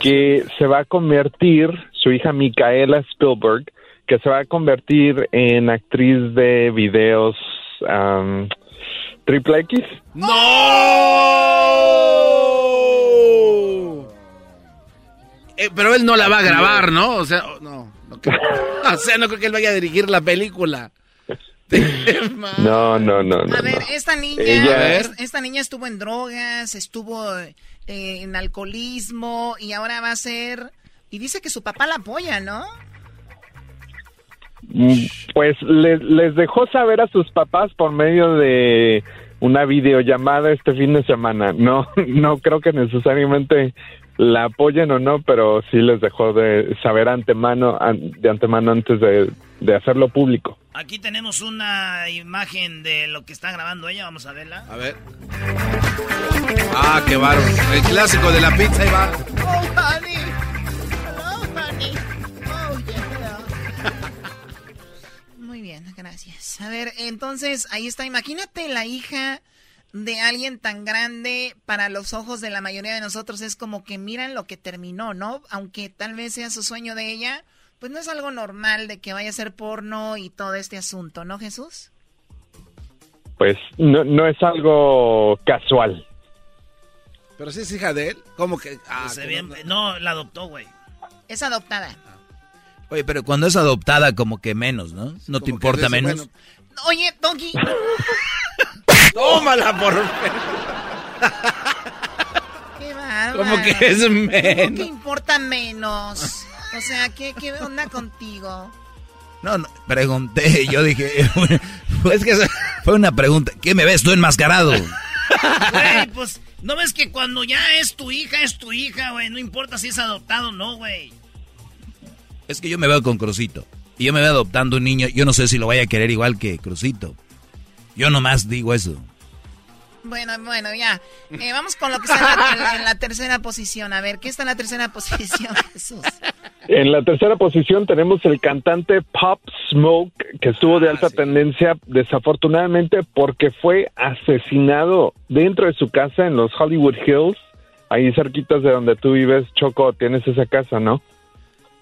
que se va a convertir, su hija Micaela Spielberg, que se va a convertir en actriz de videos um, triple X. ¡No! Eh, pero él no la va a grabar, ¿no? O sea, no. no creo. (laughs) o sea, no creo que él vaya a dirigir la película. (laughs) No, no, no, no. A ver, no. esta niña, Ella- esta niña estuvo en drogas, estuvo eh, en alcoholismo y ahora va a ser y dice que su papá la apoya, ¿no? Mm, Pues le- les dejó saber a sus papás por medio de una videollamada este fin de semana. No, (laughs) no creo que necesariamente la apoyen o no, pero sí les dejó de saber antemano, an- de antemano antes de, de hacerlo público. Aquí tenemos una imagen de lo que está grabando ella. Vamos a verla. A ver. Ah, qué bárbaro. El clásico de la pizza, ahí va. Oh, honey. Hello, honey. Muy bien, gracias. A ver, entonces, ahí está. Imagínate la hija de alguien tan grande para los ojos de la mayoría de nosotros. Es como que miran lo que terminó, ¿no? Aunque tal vez sea su sueño de ella, pues no es algo normal de que vaya a ser porno y todo este asunto, ¿no, Jesús? Pues no, no es algo casual. Pero sí es hija de él. ¿Cómo que? Ah, Se ¿cómo ve- no, la adoptó, güey. Es adoptada. Oye, pero cuando es adoptada, como que menos, ¿no? ¿No te importa menos? bueno, Oye, Donkey. (laughs) Tómala por. Qué bárbaro. Como que es ¿Cómo menos. que importa menos? O sea, ¿qué, qué onda contigo? No, no, pregunté, yo dije, (laughs) que fue una pregunta, ¿qué me ves tú enmascarado? Güey, pues, ¿no ves que cuando ya es tu hija, es tu hija, güey? No importa si es adoptado o no, güey. Es que yo me veo con Crucito. Y yo me veo adoptando un niño, yo no sé si lo vaya a querer igual que Crucito. Yo nomás digo eso. Bueno, bueno, ya. Eh, vamos con lo que está en la, en tercera posición. A ver, ¿qué está en la tercera posición, (laughs) Jesús? En la tercera posición tenemos el cantante Pop Smoke, que estuvo de alta tendencia desafortunadamente porque fue asesinado dentro de su casa en los Hollywood Hills, ahí cerquitas de donde tú vives, Choco, tienes esa casa, ¿no?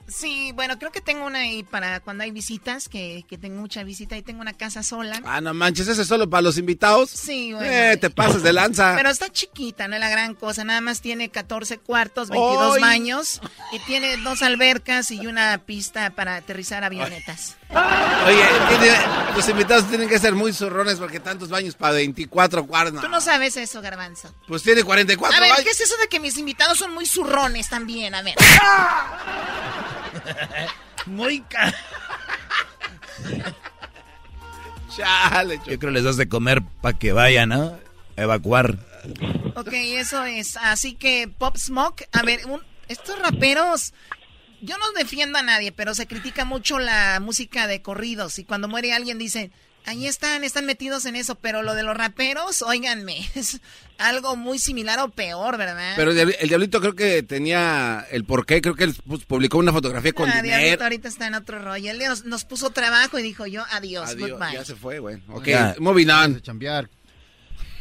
Sí, bueno, creo que tengo una ahí para cuando hay visitas, que, que tengo mucha visita y tengo una casa sola. Ah, no manches, ese es solo para los invitados. Sí, bueno. Eh, te pasas de lanza. (laughs) Pero está chiquita, no es la gran cosa. Nada más tiene 14 cuartos, 22 ¡Ay! baños y tiene dos albercas y una pista para aterrizar avionetas. Oye, tiene- los invitados tienen que ser muy zurrones porque tantos baños para 24 cuartos. Tú no sabes eso, Garbanzo. Pues tiene 44 A ver, baños. ¿qué es eso de que mis invitados son muy zurrones también? A ver. Muy ca... (laughs) Chale, Yo creo les das de comer para que vayan a evacuar. Ok, eso es. Así que Pop Smoke, a ver, un- estos raperos, yo no defiendo a nadie, pero se critica mucho la música de corridos y cuando muere alguien dicen, ahí están, están metidos en eso, pero lo de los raperos, óiganme, (laughs) es algo muy similar o peor, ¿verdad? Pero el, Diabli- el Diablito creo que tenía el porqué. Creo que él pues, publicó una fotografía con Ah, Diablito dinero. ahorita está en otro rollo. Él nos, nos puso trabajo y dijo yo, adiós, Adiós, goodbye. ya se fue, güey. Ok, Ya. moving on.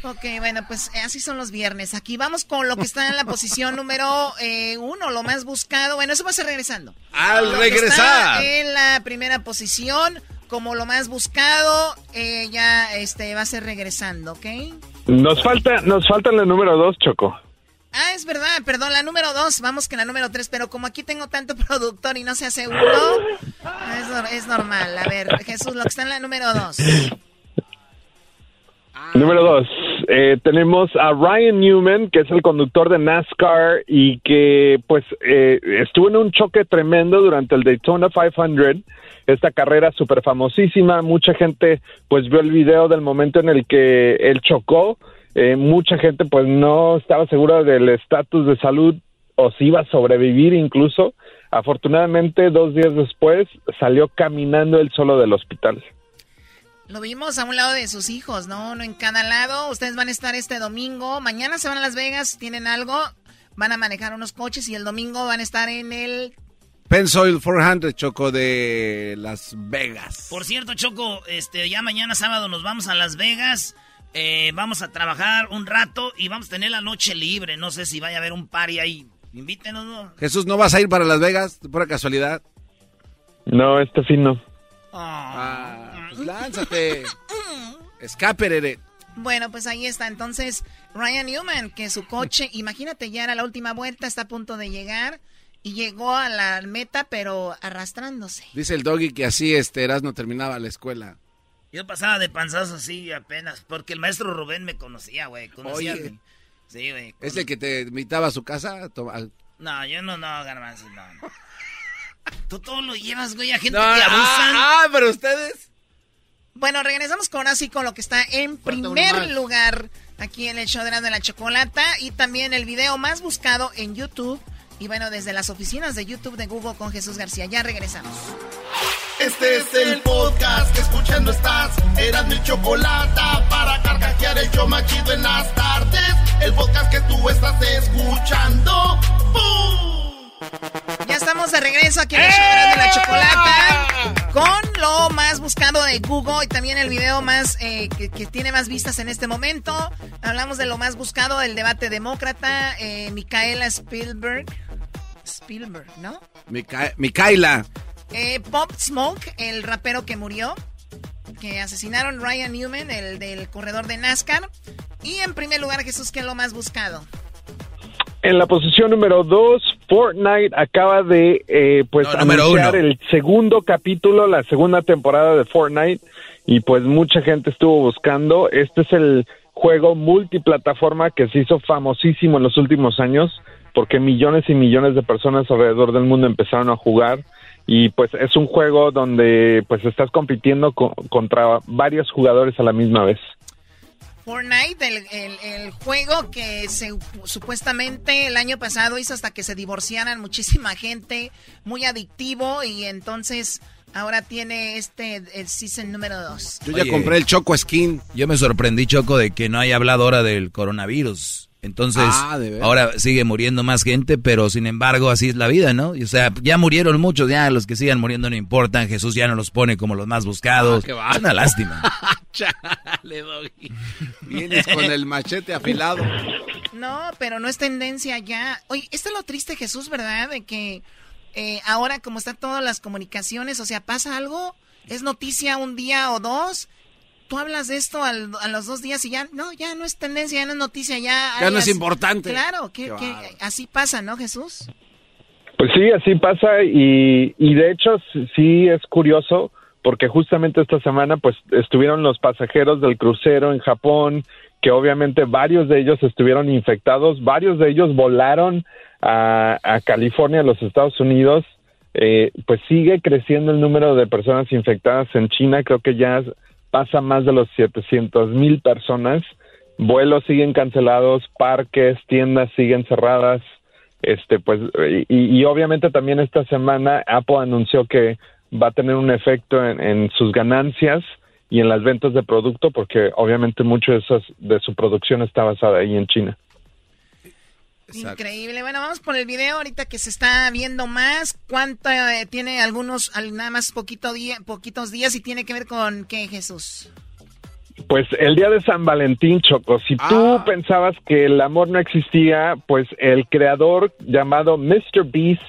Ok, bueno, pues eh, así son los viernes. Aquí vamos con lo que está en la posición (laughs) número eh, uno, lo más buscado. Bueno, eso va a ser regresando. Al Lo que regresar. está en la primera posición, como lo más buscado, eh, ya este va a ser regresando, ¿ok? Nos falta, nos falta la número dos, Choco. Ah, es verdad, perdón, la número dos, vamos que la número tres, pero como aquí tengo tanto (laughs) productor y no se hace uno, es, es normal. A ver, Jesús, lo que está en la número dos. Número dos, eh, tenemos a Ryan Newman, que es el conductor de NASCAR y que pues eh, estuvo en un choque tremendo durante el Daytona 500, esta carrera súper famosísima, mucha gente pues vio el video del momento en el que él chocó eh, mucha gente pues no estaba segura del estatus de salud o si iba a sobrevivir incluso. Afortunadamente, dos días después salió caminando él solo del hospital. Lo vimos a un lado de sus hijos, ¿no? No en cada lado. Ustedes van a estar este domingo. Mañana se van a Las Vegas, tienen algo. Van a manejar unos coches y el domingo van a estar en el... Pensoil 400, Choco, de Las Vegas. Por cierto, Choco, este, ya mañana sábado nos vamos a Las Vegas. Eh, vamos a trabajar un rato y vamos a tener la noche libre. No sé si vaya a haber un party ahí. Invítenos, ¿no? Jesús, ¿no vas a ir para Las Vegas? Pura casualidad. No, este fin no. Ah, pues lánzate. Escape. Bueno, pues ahí está. Entonces, Ryan Newman, que su coche, (laughs) imagínate, ya era la última vuelta, está a punto de llegar. Y llegó a la meta, pero arrastrándose. Dice el doggy que así este no terminaba la escuela. Yo pasaba de panzazo así apenas, porque el maestro Rubén me conocía, güey. Conocía Oye. mi- Sí, güey. ¿Es el que te invitaba a su casa? To- al- No, yo no, no, garbanzo, no. (laughs) Tú todo lo llevas, güey, a gente No, que abusan. ah, ah, pero ustedes. Bueno, regresamos con así con lo que está en Falta primer lugar aquí en el show de Erasmo de la Chocolata y también el video más buscado en YouTube. Y bueno, desde las oficinas de YouTube de Google con Jesús García. Ya regresamos. Este es el podcast que escuchando estás. Eran mi chocolate para carcajear el show machido en las tardes. El podcast que tú estás escuchando. ¡Bum! Ya estamos de regreso aquí en el show de la Chocolata con lo más buscado de Google y también el video más eh, que, que tiene más vistas en este momento. Hablamos de lo más buscado, el debate demócrata, eh, Micaela Spielberg. Spielberg, ¿no? Mica- Micaela. Eh, Pop Smoke, el rapero que murió, que asesinaron Ryan Newman, el del corredor de NASCAR. Y en primer lugar, Jesús, ¿qué es lo más buscado? En la posición número dos, Fortnite acaba de eh, pues No, anunciar uno. el segundo capítulo, la segunda temporada de Fortnite y pues mucha gente estuvo buscando. Este es el juego multiplataforma que se hizo famosísimo en los últimos años porque millones y millones de personas alrededor del mundo empezaron a jugar y pues es un juego donde pues estás compitiendo co- contra varios jugadores a la misma vez. Fortnite, el, el- el juego que se, supuestamente el año pasado hizo hasta que se divorciaran muchísima gente, muy adictivo y entonces ahora tiene este el season número 2. Yo ya Oye. compré el Choco Skin. Yo me sorprendí, Choco, de que no haya hablado ahora del coronavirus. Entonces, Ah, ahora sigue muriendo más gente, pero sin embargo, así es la vida, ¿no? Y, o sea, ya murieron muchos, ya los que sigan muriendo no importan. Jesús ya no los pone como los más buscados. Ah, qué va. es una lástima. (laughs) Chale, doggy. Vienes con el machete afilado. No, pero no es tendencia ya. Oye, esto es lo triste, Jesús, ¿verdad? De que eh, ahora como están todas las comunicaciones, o sea, pasa algo, es noticia un día o dos, tú hablas de esto al- a los dos días y ya, no, ya no es tendencia, ya no es noticia, ya... Ya no es importante. Claro, que, así pasa, ¿no, Jesús? Pues sí, así pasa y, y de hecho sí es curioso porque justamente esta semana pues estuvieron los pasajeros del crucero en Japón que obviamente varios de ellos estuvieron infectados, varios de ellos volaron a, a California, a los Estados Unidos, eh, pues sigue creciendo el número de personas infectadas en China, creo que ya pasa más de los 700 mil personas, vuelos siguen cancelados, parques, tiendas siguen cerradas, este pues y, obviamente también esta semana Apple anunció que va a tener un efecto en, en sus ganancias y en las ventas de producto porque obviamente mucho de, esas, de su producción está basada ahí en China. Increíble. Bueno, vamos por el video ahorita que se está viendo más. ¿Cuánto eh, tiene algunos, al- nada más poquito día, poquitos días y tiene que ver con qué, Jesús? Pues el día de San Valentín, Choco, si tú pensabas que el amor no existía, pues el creador llamado Mr. Beast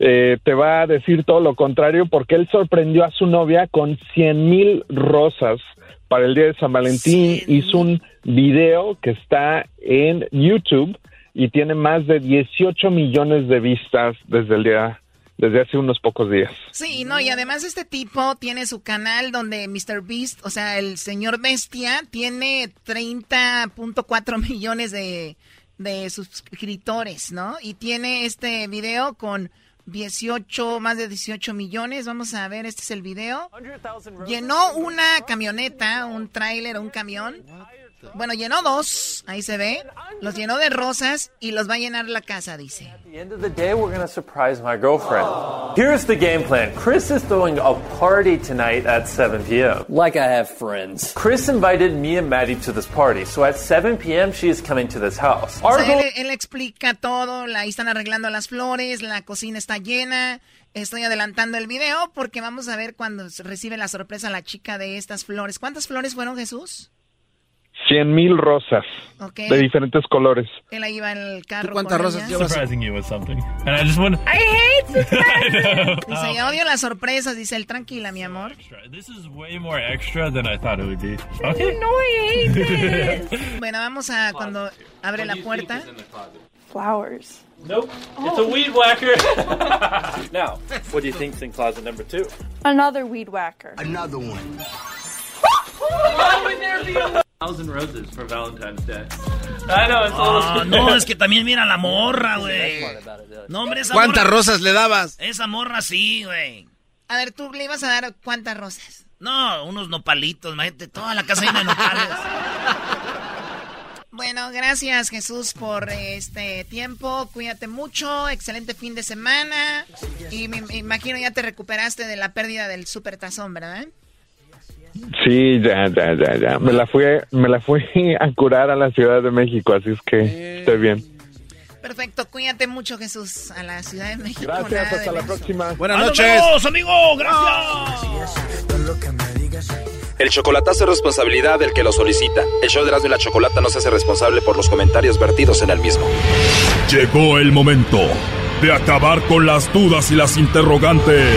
eh, te va a decir todo lo contrario porque él sorprendió a su novia con 100 mil rosas para el día de San Valentín. Hizo un video que está en YouTube y tiene más de 18 millones de vistas desde el día, desde hace unos pocos días. Sí, no, y además este tipo tiene su canal donde Mr. Beast, o sea, el señor bestia, tiene 30.4 (laughs) millones de, de suscriptores, ¿no? Y tiene este video con 18, más de 18 millones. Vamos a ver, este es el video. Llenó una camioneta, un tráiler, un camión. Bueno, llenó dos, ahí se ve. Los llenó de rosas y los va a llenar la casa, dice. At the end of the day, we're going to surprise my girlfriend. Here's the game plan. Chris is throwing a party tonight at 7 p.m. Like I have friends. Chris invited me and Maddie to this party, so at 7 p.m. she is coming to this house. O sea, él, él explica todo, ahí están arreglando las flores, la cocina está llena. Estoy adelantando el video porque vamos a ver cuando recibe la sorpresa la chica de estas flores. ¿Cuántas flores fueron, Jesús? Cien mil rosas Ok. de diferentes colores. Él ahí va en el carro. cuántas rosas llevas? Surprising you with something. And I just want I hate (laughs) know. Dice, yo odio las sorpresas, dice él, tranquila, mi amor. This is way more extra than I thought it would be. Okay. No, I hate this. (laughs) bueno, vamos a cuando abre la puerta. Flowers. Nope. It's a weed whacker. (laughs) now, what do you think's in closet number two? Another weed whacker. Another one. Why would there be a thousand roses for Valentine's Day? I know it's a little. Ah, no, es que también mira la morra, güey. No, hombre, esa ¿Cuántas morra- rosas le dabas? Esa morra sí, güey. A ver, tú le ibas a dar cuántas rosas. No, unos nopalitos, imagínate, toda la casa llena de nopales. Bueno, gracias Jesús por este tiempo. Cuídate mucho. Excelente fin de semana. Y me, me imagino ya te recuperaste de la pérdida del supertazón, ¿verdad? Sí, ya, ya, ya, ya. Me la fui, me la fui (laughs) a curar a la Ciudad de México, así es que estoy bien. Perfecto, cuídate mucho Jesús a la Ciudad de México. Gracias, de hasta la próxima. Buenas ¡Nos noches. vemos, amigo! ¡Gracias! El chocolatazo es responsabilidad del que lo solicita. El show de Erasmo y la Chocolata no se hace responsable por los comentarios vertidos en el mismo. Llegó el momento de acabar con las dudas y las interrogantes.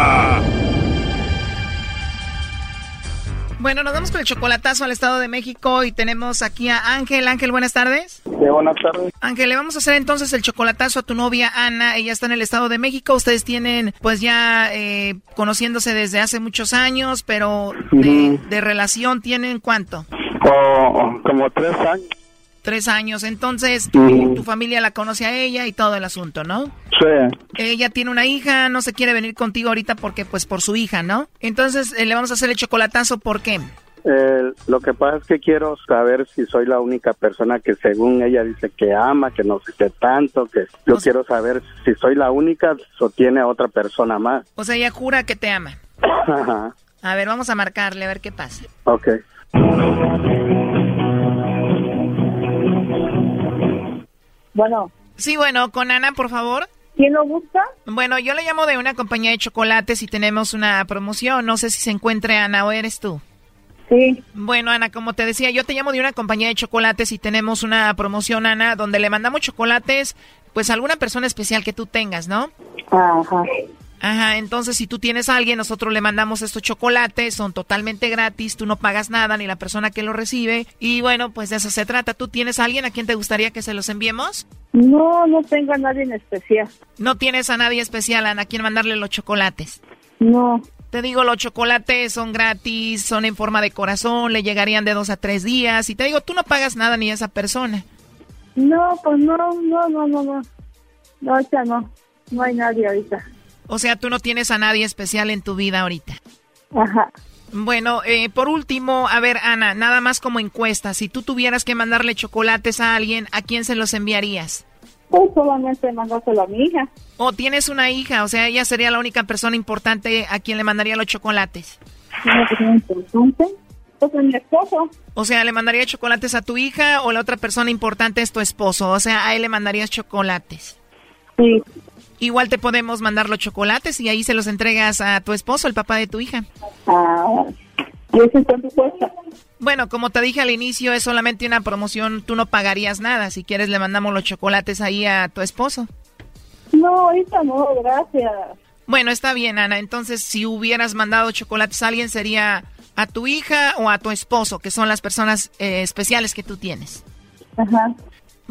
Bueno, nos vamos con el chocolatazo al Estado de México y tenemos aquí a Ángel. Ángel, buenas tardes. buenas tardes. Ángel, le vamos a hacer entonces el chocolatazo a tu novia Ana. Ella está en el Estado de México. Ustedes tienen, pues ya eh, conociéndose desde hace muchos años, pero de, de relación tienen cuánto? Oh, como tres años. Tres años. Entonces, tu familia la conoce a ella y todo el asunto, ¿no? Sí. Ella tiene una hija, no se quiere venir contigo ahorita porque, pues, por su hija, ¿no? Entonces, eh, le vamos a hacer el chocolatazo, ¿por qué? Eh, lo que pasa es que quiero saber si soy la única persona que según ella dice que ama, que no sé qué tanto, que yo quiero saber si soy la única o tiene a otra persona más. O sea, ella jura que te ama. (laughs) Ajá. A ver, vamos a marcarle, a ver qué pasa. Ok. Bueno. Sí, bueno, con Ana, por favor. ¿Quién lo busca? Bueno, yo le llamo de una compañía de chocolates y tenemos una promoción. No sé si se encuentre Ana o eres tú. Sí. Bueno, Ana, como te decía, yo te llamo de una compañía de chocolates y tenemos una promoción, Ana, donde le mandamos chocolates, pues a alguna persona especial que tú tengas, ¿no? Ajá. Ajá, entonces si tú tienes a alguien, nosotros le mandamos estos chocolates, son totalmente gratis, tú no pagas nada, ni la persona que lo recibe. Y bueno, pues de eso se trata. ¿Tú tienes a alguien a quien te gustaría que se los enviemos? No, no tengo a nadie en especial. No tienes a nadie especial, Ana, a quien mandarle los chocolates. No. Te digo, los chocolates son gratis, son en forma de corazón, le llegarían de dos a tres días. Y te digo, tú no pagas nada ni a esa persona. No, pues no, no, no, no, no. No, ahorita no. No hay nadie ahorita. O sea, tú no tienes a nadie especial en tu vida ahorita. Ajá. Bueno, eh, por último, a ver, Ana, nada más como encuesta. Si tú tuvieras que mandarle chocolates a alguien, ¿a quién se los enviarías? Pues solamente mandárselo a mi hija. O tienes una hija, o sea, ella sería la única persona importante a quien le mandaría los chocolates. Una persona importante. Pues a mi esposo. O sea, ¿le mandaría chocolates a tu hija o la otra persona importante es tu esposo? O sea, a él le mandarías chocolates. Sí. Igual te podemos mandar los chocolates y ahí se los entregas a tu esposo, el papá de tu hija. Ah, ¿y eso cuesta? Bueno, como te dije al inicio, es solamente una promoción, tú no pagarías nada. Si quieres, le mandamos los chocolates ahí a tu esposo. No, ahorita no, gracias. Bueno, está bien, Ana. Entonces, si hubieras mandado chocolates a alguien, sería a tu hija o a tu esposo, que son las personas eh, especiales que tú tienes. Ajá.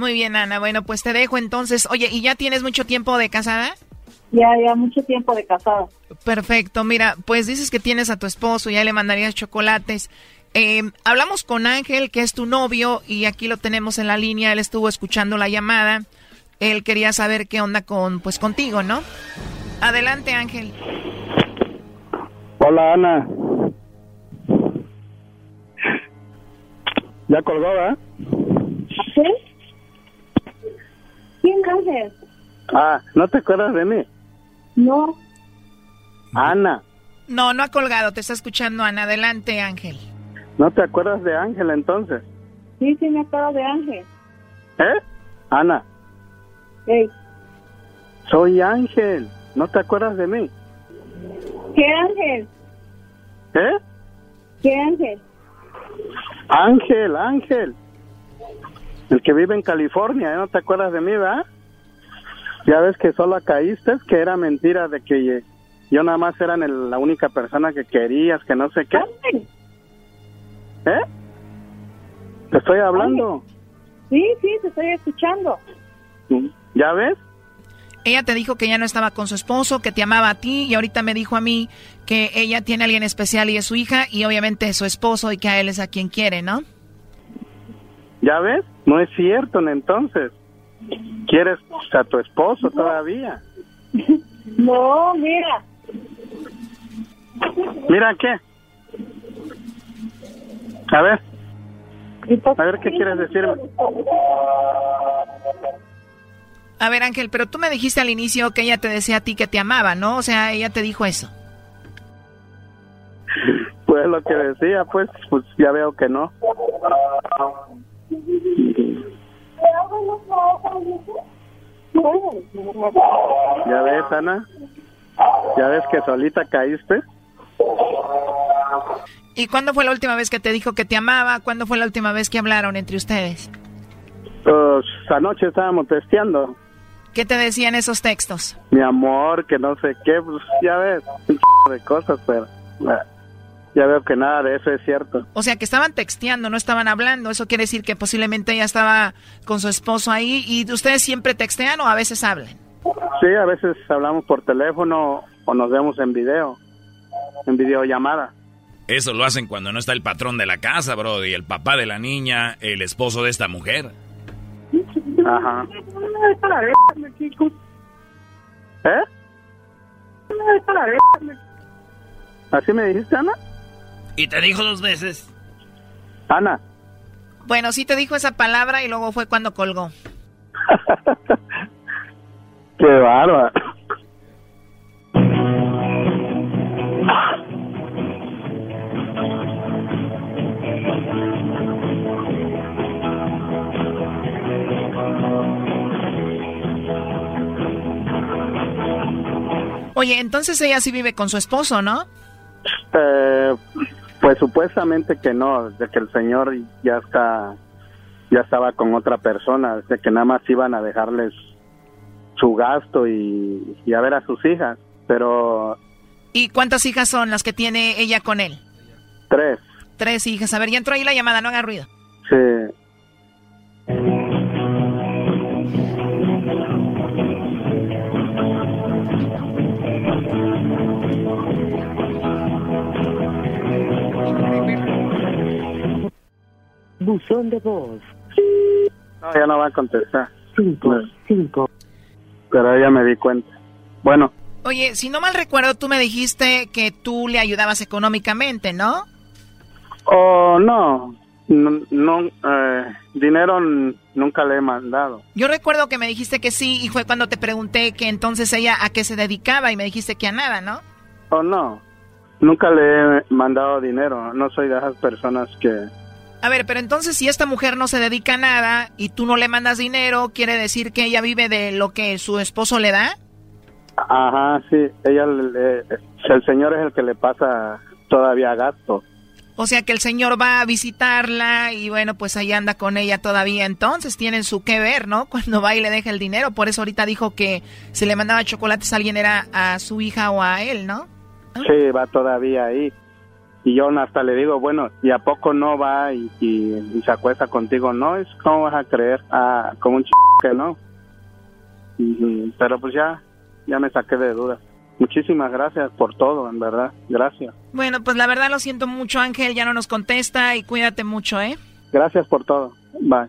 Muy bien, Ana. Bueno, pues te dejo entonces. Oye, ¿y ya tienes mucho tiempo de casada? Ya, ya mucho tiempo de casada. Perfecto, mira, pues dices que tienes a tu esposo, ya le mandarías chocolates. Eh, hablamos con Ángel, que es tu novio, y aquí lo tenemos en la línea, él estuvo escuchando la llamada. Él quería saber qué onda con, pues contigo, ¿no? Adelante, Ángel. Hola, Ana. Ya colgó, ¿verdad? ¿Sí? ¿Quién Ángel? Ah, ¿no te acuerdas de mí? No. Ana, No, no ha colgado, te está escuchando Ana. Adelante, Ángel. ¿no te acuerdas de Ángel entonces? Sí, sí, me acuerdo de Ángel. ¿Eh? Ana, Ey, soy Ángel. ¿No te acuerdas de mí? ¿Qué Ángel? ¿Eh? ¿Qué Ángel? Ángel, Ángel. El que vive en California, ¿eh? ¿no te acuerdas de mí, verdad? Ya ves que solo caíste, que era mentira de que yo nada más era el- la única persona que querías, que no sé qué. ¿Eh? Te estoy hablando. Sí, sí, te estoy escuchando. ¿Ya ves? Ella te dijo que ya no estaba con su esposo, que te amaba a ti, y ahorita me dijo a mí que ella tiene a alguien especial y es su hija, y obviamente es su esposo y que a él es a quien quiere, ¿no? ¿Ya ves? No es cierto, entonces. ¿Quieres a tu esposo todavía? No, mira. Mira, ¿qué? A ver. A ver, ¿qué quieres decirme? A ver, Ángel, pero tú me dijiste al inicio que ella te decía a ti que te amaba, ¿no? O sea, ella te dijo eso. Pues lo que decía, pues, pues ya veo que no. ¿Ya ves, Ana? ¿Ya ves que solita caíste? ¿Y cuándo fue la última vez que te dijo que te amaba? ¿Cuándo fue la última vez que hablaron entre ustedes? Pues anoche estábamos testeando. ¿Qué te decían esos textos? Mi amor, que no sé qué, pues ya ves, un de cosas, pero ya veo que nada de eso es cierto. O sea, que estaban texteando, no estaban hablando. Eso quiere decir que posiblemente ella estaba con su esposo ahí. ¿Y ustedes siempre textean o a veces hablan? Sí, a veces hablamos por teléfono o nos vemos en video, en videollamada. Eso lo hacen cuando no está el patrón de la casa, bro, y el papá de la niña, el esposo de esta mujer. Ajá. ¿Eh? ¿Así me dijiste, Ana? Y te dijo dos veces. Ana. Bueno, sí te dijo esa palabra y luego fue cuando colgó. (laughs) Qué bárbaro. Oye, entonces ella sí vive con su esposo, ¿no? Pues supuestamente que no, de que el señor ya está, ya estaba con otra persona, de que nada más iban a dejarles su gasto y, y a ver a sus hijas, pero ¿Y cuántas hijas son las que tiene ella con él? tres, Tres hijas. A ver, ya entró ahí la llamada, no haga ruido. sí. Buzón de voz. No, ya no va a contestar. Cinco, cinco. Pero ya me di cuenta. Bueno, Oye, si no mal recuerdo, tú me dijiste que tú le ayudabas económicamente, ¿no? oh, no, no, no, eh, dinero nunca le he mandado. Yo recuerdo que me dijiste que sí y fue cuando te pregunté que entonces ella a qué se dedicaba y me dijiste que a nada, ¿no? Oh, no, nunca le he mandado dinero. No soy de esas personas que... A ver, pero entonces si esta mujer no se dedica a nada y tú no le mandas dinero, ¿quiere decir que ella vive de lo que su esposo le da? Ajá, sí, ella, le- el señor es el que le pasa todavía gasto. O sea que el señor va a visitarla y bueno, pues ahí anda con ella todavía. Entonces tienen su que ver, ¿no? (laughs) Cuando va y le deja el dinero. Por eso ahorita dijo que si le mandaba chocolates a alguien era a su hija o a él, ¿no? Sí, va todavía ahí. Y yo hasta le digo, bueno, ¿y a poco no va y, y- y se acuesta contigo? No, es ¿cómo vas a creer? Ah, como un ch... que no. Y- pero pues ya, ya me saqué de dudas. Muchísimas gracias por todo, en verdad. Gracias. Bueno, pues la verdad lo siento mucho, Ángel. Ya no nos contesta y cuídate mucho, ¿eh? Gracias por todo. Bye.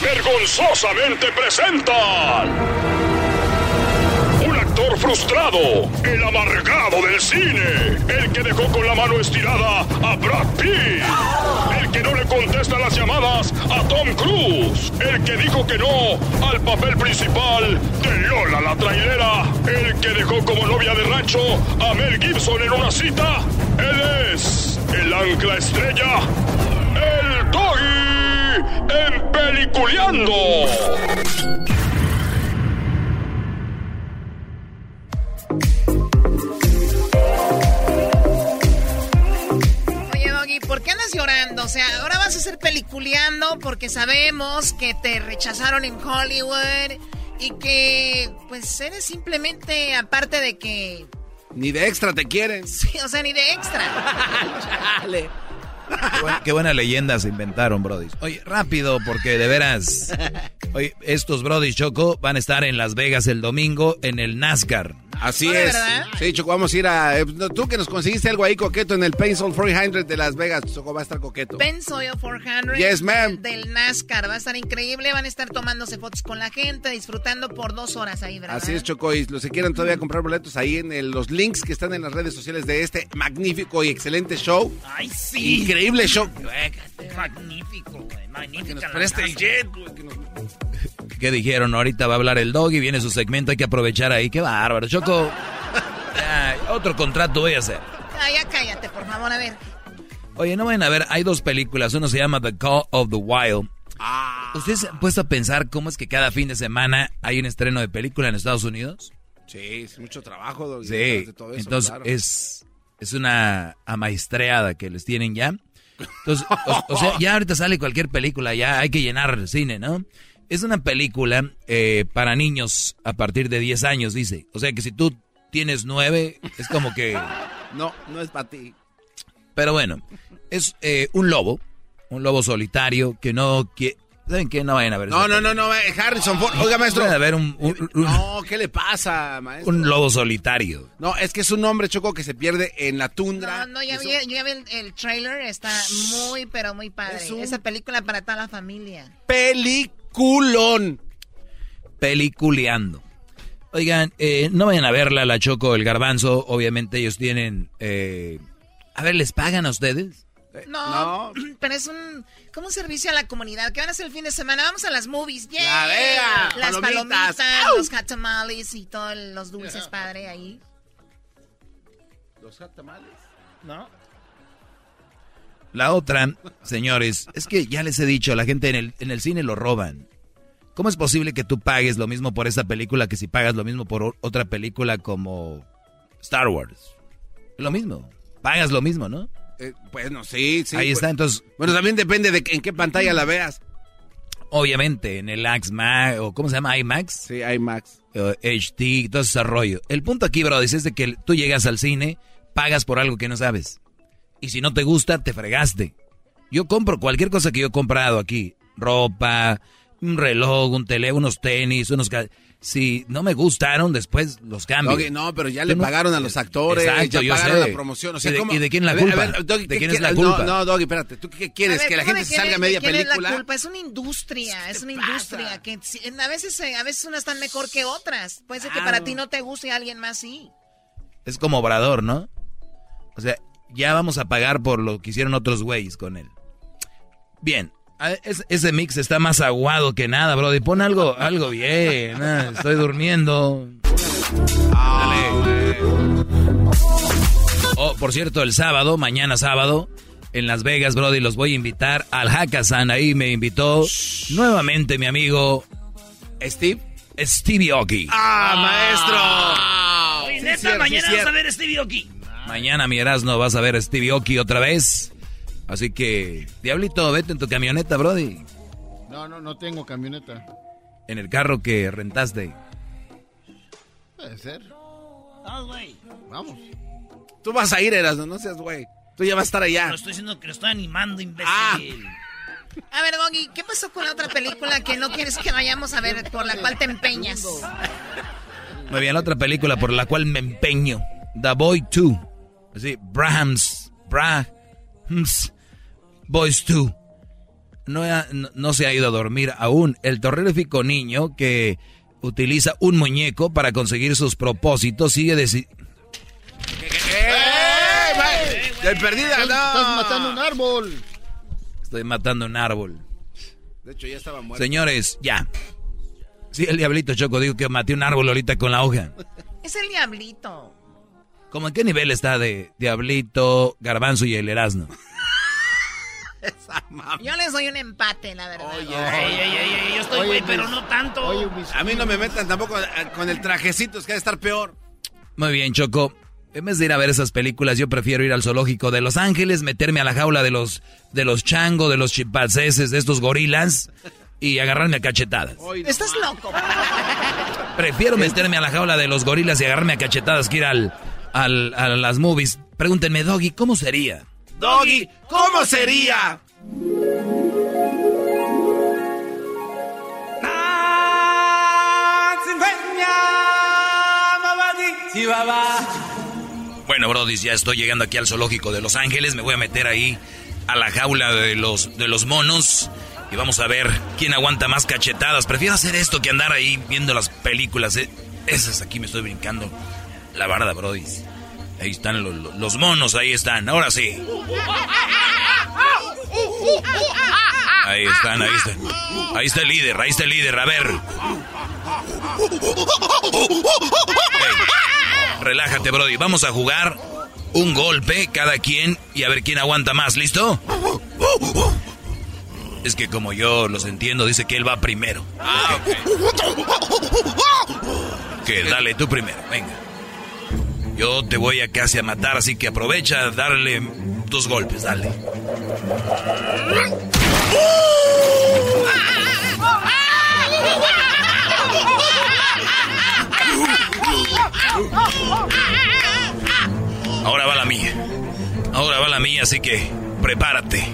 vergonzosamente presentan un actor frustrado, el amargado del cine, el que dejó con la mano estirada a Brad Pitt, el que no le contesta las llamadas a Tom Cruise, el que dijo que no al papel principal de Lola la trailera, el que dejó como novia de rancho a Mel Gibson en una cita. Él es el ancla estrella, el Doggy en Peliculeando. Oye, Doggy, ¿por qué andas llorando? O sea, ahora vas a ser peliculeando porque sabemos que te rechazaron en Hollywood y que, pues, eres simplemente, aparte de que... Ni de extra te quieren. Sí, o sea, ni de extra. (laughs) Qué buena, qué leyenda se inventaron, Brody. Oye, rápido, porque de veras. Oye, estos Brody Choco van a estar en Las Vegas el domingo en el NASCAR. Así es. Sí, Choco, vamos a ir a... eh, tú que nos conseguiste algo ahí coqueto en el Pencil 400 de Las Vegas, Choco, va a estar coqueto. Pensoil 400 Yes, ma'am. del NASCAR. Va a estar increíble. Van a estar tomándose fotos con la gente, disfrutando por dos horas ahí, ¿verdad? Así es, Choco, y los que quieran todavía comprar boletos ahí en el- los links que están en las redes sociales de este magnífico y excelente show. ¡Ay, sí! Increíble show. Magnífico, güey. Magnífico. nos preste el jet, güey, que nos- ¿Qué dijeron? Ahorita va a hablar el dog y viene su segmento, hay que aprovechar ahí. Qué bárbaro, Choco. (laughs) Ya, otro contrato voy a hacer. Ah, ya cállate, por favor, a ver. Oye, no vayan a ver, hay dos películas. Uno se llama The Call of the Wild. ¿Ustedes se han puesto a pensar cómo es que cada fin de semana hay un estreno de película en Estados Unidos? Sí, es mucho trabajo. Sí, detrás de todo eso, entonces claro. es, es una amaestreada que les tienen ya. Entonces, o, o sea, (laughs) ya ahorita sale cualquier película, ya hay que llenar el cine, ¿no? Es una película eh, para niños a partir de 10 años, dice. O sea que si tú tienes 9, es como que... (laughs) No, no es para ti. Pero bueno, es eh, un lobo, un lobo solitario que no quiere... ¿Saben qué? No vayan a ver No, no, no, no, eh, Harrison Ford. Oiga, maestro. Vayan a ver un, un- un- No, ¿qué le pasa, maestro? un lobo solitario. No, es que es un hombre, Choco, que se pierde en la tundra. No, no, ya vi, ya vi el, el trailer. Está muy, pero muy padre. Es un- Esa película para toda la familia. Peliculón. Peliculeando. Oigan, eh, no vayan a verla, la Choco, el Garbanzo. Obviamente ellos tienen... eh, a ver, ¿les pagan a ustedes? No, (clears throat) pero es un como un servicio a la comunidad. ¿Qué van a hacer el fin de semana? Vamos a las movies. ¡Yeah! La vea, Las palomitas. los hot tamales y todos los dulces, padre, ahí. Los tamales. ¿No? La otra, señores, es que ya les he dicho, la gente en el, en el cine lo roban. ¿Cómo es posible que tú pagues lo mismo por esa película que si pagas lo mismo por otra película como Star Wars? Lo mismo. Pagas lo mismo, ¿no? Eh, bueno, sí, sí. Ahí pues- está, entonces, Bueno, también depende de en qué pantalla la veas. obviamente, en el IMAX, o ¿cómo se llama? IMAX. Sí, IMAX. o HD, todo ese rollo. El punto aquí, bro, es de que tú llegas al cine, pagas por algo que no sabes. Y si no te gusta, te fregaste. Yo compro cualquier cosa que yo he comprado aquí. Ropa, un reloj, un teléfono, unos tenis, unos... Si no me gustaron, después los cambio. Doggy, no, pero ya le no- pagaron a los actores, Exacto, ya yo pagaron sé. la promoción. O sea, ¿Y de- ¿cómo? y de quién es la A ver, culpa? a ver, Doggy, ¿De ¿qué quién es la culpa? No, no, Doggy, espérate. ¿Tú qué quieres? Ver, ¿Que la ¿cómo gente se salga media quién película? Es la culpa? Es una industria, es una industria que si- a veces eh, a veces unas están mejor que otras. Puede ser que para ti no te guste y a alguien más sí. Es como Obrador, ¿no? O sea, ya vamos a pagar por lo que hicieron otros güeyes con él. Bien, es- ese mix está más aguado que nada, bro. Y pon algo, algo bien. ah, estoy durmiendo. Dale. Oh, por cierto, el sábado, mañana sábado, en Las Vegas, Brody, los voy a invitar al Hackathon. Ahí me invitó nuevamente mi amigo Steve. Stevie Oki. ¡Ah, maestro! Sí, Neta, cierto, mañana sí, vas a ver Stevie Oki. Mañana, mi Erasmo, vas a ver a Stevie Oki otra vez. Así que, Diablito, vete en tu camioneta, Brody. No, no, no tengo camioneta. En el carro que rentaste. Puede ser. Vamos. Tú vas a ir, Erasmo, no seas güey. Tú ya vas a estar allá. No estoy diciendo que lo estoy animando, imbécil. Ah. A ver, Doggy, ¿qué pasó con la otra película que no quieres que vayamos a ver, por la cual te empeñas? Muy bien, la otra película por la cual me empeño. The Boy 2. Así, Brahms. Brahms. Boys 2. No, ha- no, no se ha ido a dormir aún. El terrorífico niño que utiliza un muñeco para conseguir sus propósitos sigue deci- ¡De perdida, Estás, no! estás matando un árbol. Estoy matando un árbol. De hecho, ya estaba muerto. Señores, ya. Sí, el diablito Choco dijo que maté un árbol ahorita con la hoja. Es el diablito. ¿Cómo en qué nivel está de Diablito, Garbanzo y el Yo les doy un empate, la verdad. Ey, ey, ey, ey, yo estoy, güey, pero no tanto. A mí no me metan tampoco eh, con el trajecito, es que ha de estar peor. Muy bien, Choco. En vez de ir a ver esas películas, yo prefiero ir al zoológico de Los Ángeles, meterme a la jaula de los de los changos, de los chimpancéses, de estos gorilas y agarrarme a cachetadas. Estás loco. Prefiero meterme a la jaula de los gorilas y agarrarme a cachetadas que ir al, al- a las movies. Pregúntenme, Doggy, ¿cómo sería? Doggy, ¿cómo sería? Bueno, Brody, ya estoy llegando aquí al zoológico de Los Ángeles. Me voy a meter ahí a la jaula de los, de los monos. Y vamos a ver quién aguanta más cachetadas. Prefiero hacer esto que andar ahí viendo las películas. eh. Esas aquí me estoy brincando. La barda, Brody. Ahí están los, monos, ahí están. Ahora sí. Ahí están, ahí están. Ahí está el líder, ahí está el líder. A ver. Relájate, Brody. Vamos a jugar un golpe cada quien y a ver quién aguanta más. ¿Listo? Es que como yo los entiendo, dice que él va primero. Ah, Que dale tú primero, venga. Yo te voy a casi a matar, así que aprovecha a darle tus golpes, dale. Ahora va la mía. Ahora va la mía, así que prepárate.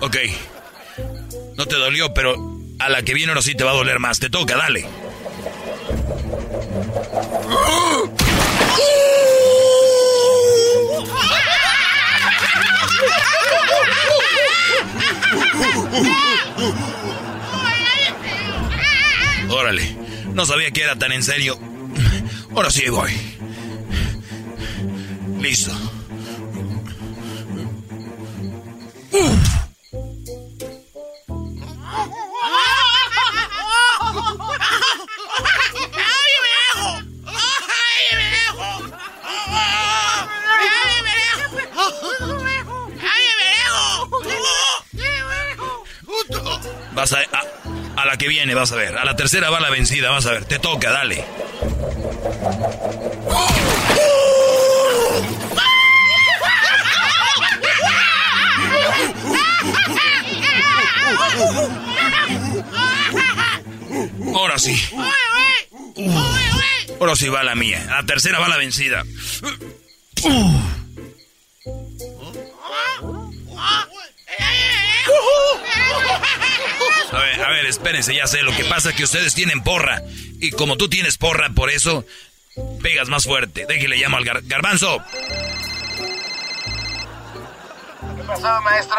Ok. No te dolió, pero a la que viene ahora sí te va a doler más. Te toca, dale. Órale. No sabía que era tan en serio. Ahora sí voy. Viejo! Vas a, a, a la que viene, vas a ver. A la tercera va la vencida, vas a ver. Te toca, dale. Ahora sí. Ahora sí va la mía. La tercera va la vencida. A ver, a ver, espérense, ya sé. Lo que pasa es que ustedes tienen porra. Y como tú tienes porra, por eso pegas más fuerte. Déjale llamo al gar- garbanzo. ¿Qué pasó, maestro?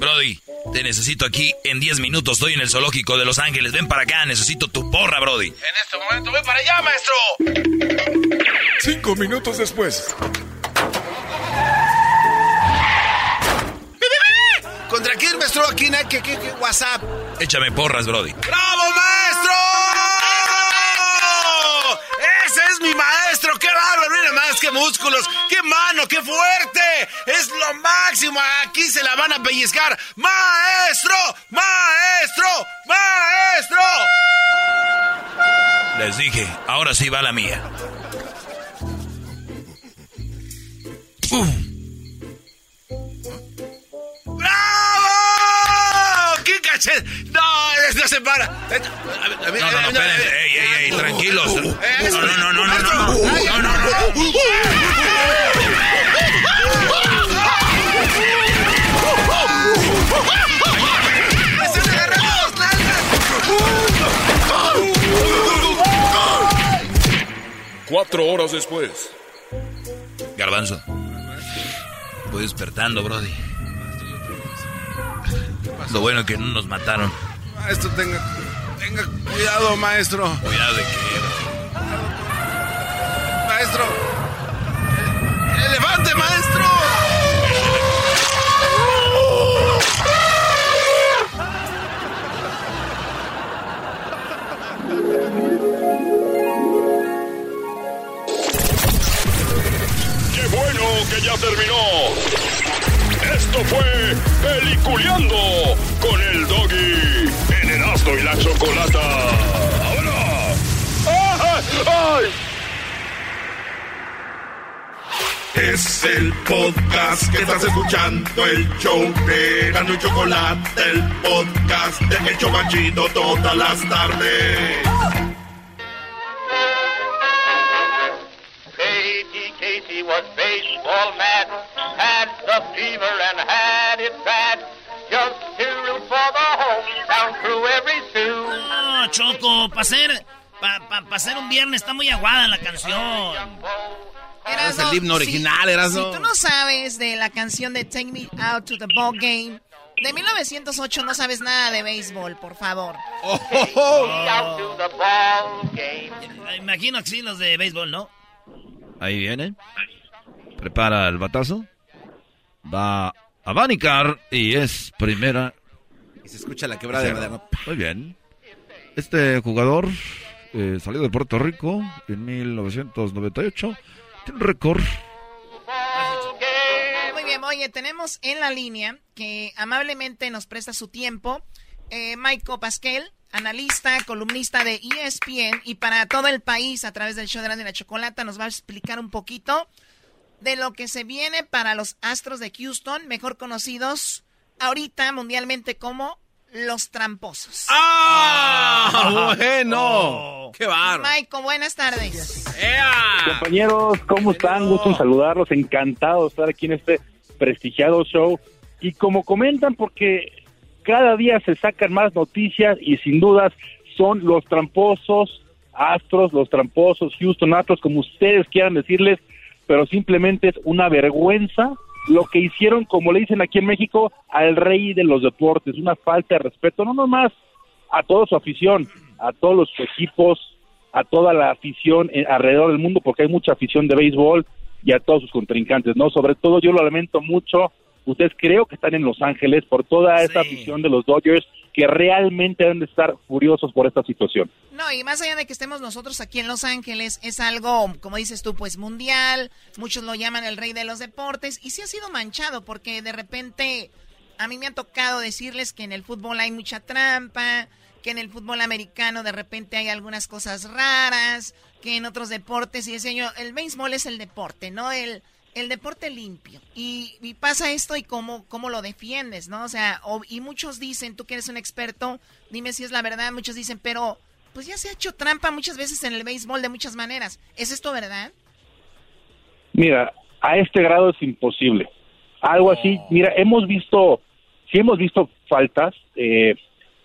Brody, te necesito aquí en 10 minutos. Estoy en el zoológico de Los Ángeles. Ven para acá, necesito tu porra, Brody. En este momento, voy para allá, maestro. Cinco minutos después. ¿Contra quién, maestro? ¿A quién hay que, que- que WhatsApp? Échame porras, Brody. ¡Bravo, maestro! Es mi maestro! ¡Qué bárbaro! Mira más, qué músculos, qué mano, qué fuerte. Es lo máximo. Aquí se la van a pellizcar. ¡Maestro! ¡Maestro! ¡Maestro! Les dije, ahora sí va la mía. ¡Bravo! ¡Qué cachet! No, no se para. No, no, no. Ey, ey, ey, tranquilos. No, no, no, no, no, no. No, no, no. Cuatro horas después. Garbanzo. Voy despertando, Brody. Lo bueno es que no nos mataron. Maestro, tenga, tenga cuidado, maestro. Cuidado de qué. Maestro. ¡Elefante, maestro! ¡Qué bueno que ya terminó! Esto fue Peliculeando con el Doggy en Erasmo y la Chocolata. ¡Vámonos! ¡Ay! Es el podcast que estás escuchando, el show de Gano y Chocolate, el podcast de El Chobachito todas las tardes. Para ser, pa, pa, pa ser un viernes está muy aguada la canción. Es el himno original, Erasmo. Si tú no sabes de la canción de Take Me Out to the Ball Game de 1908, no sabes nada de béisbol, por favor. Me Imagino que sí, los de béisbol, ¿no? Ahí viene. Prepara el batazo. Va a abanicar y es primera. Y se escucha la quebrada de madera. Muy bien. Este jugador eh, salió de Puerto Rico en 1998. Tiene un récord. Muy bien, oye, tenemos en la línea que amablemente nos presta su tiempo eh, Pasquel, analista, columnista de ESPN y para todo el país a través del show de la, de la chocolata nos va a explicar un poquito de lo que se viene para los Astros de Houston, mejor conocidos ahorita mundialmente como los tramposos. ¡Ah! ¡Bueno! ¡Qué barro! Michael, buenas tardes. Compañeros, ¿cómo están? Gusto en saludarlos, encantado de estar aquí en este prestigiado show. Y como comentan, porque cada día se sacan más noticias y sin dudas son los tramposos Astros, los tramposos Houston Astros, como ustedes quieran decirles, pero simplemente es una vergüenza lo que hicieron, como le dicen aquí en México, al rey de los deportes, una falta de respeto, no nomás a toda su afición, a todos los equipos, a toda la afición eh, alrededor del mundo, porque hay mucha afición de béisbol y a todos sus contrincantes, ¿no? Sobre todo yo lo lamento mucho, ustedes creo que están en Los Ángeles por toda esa afición de los Dodgers que realmente deben de estar furiosos por esta situación. No, y más allá de que estemos nosotros aquí en Los Ángeles, es algo, como dices tú, pues mundial, muchos lo llaman el rey de los deportes, y sí ha sido manchado, porque de repente a mí me ha tocado decirles que en el fútbol hay mucha trampa, que en el fútbol americano de repente hay algunas cosas raras, que en otros deportes, y decía yo, el béisbol es el deporte, no el, el deporte limpio. Y, y pasa esto y cómo, cómo lo defiendes, ¿no? O sea, o- y muchos dicen, tú que eres un experto, dime si es la verdad, muchos dicen, pero pues ya se ha hecho trampa muchas veces en el béisbol de muchas maneras. ¿Es esto verdad? Mira, a este grado es imposible. Algo así, mira, hemos visto, sí hemos visto faltas eh,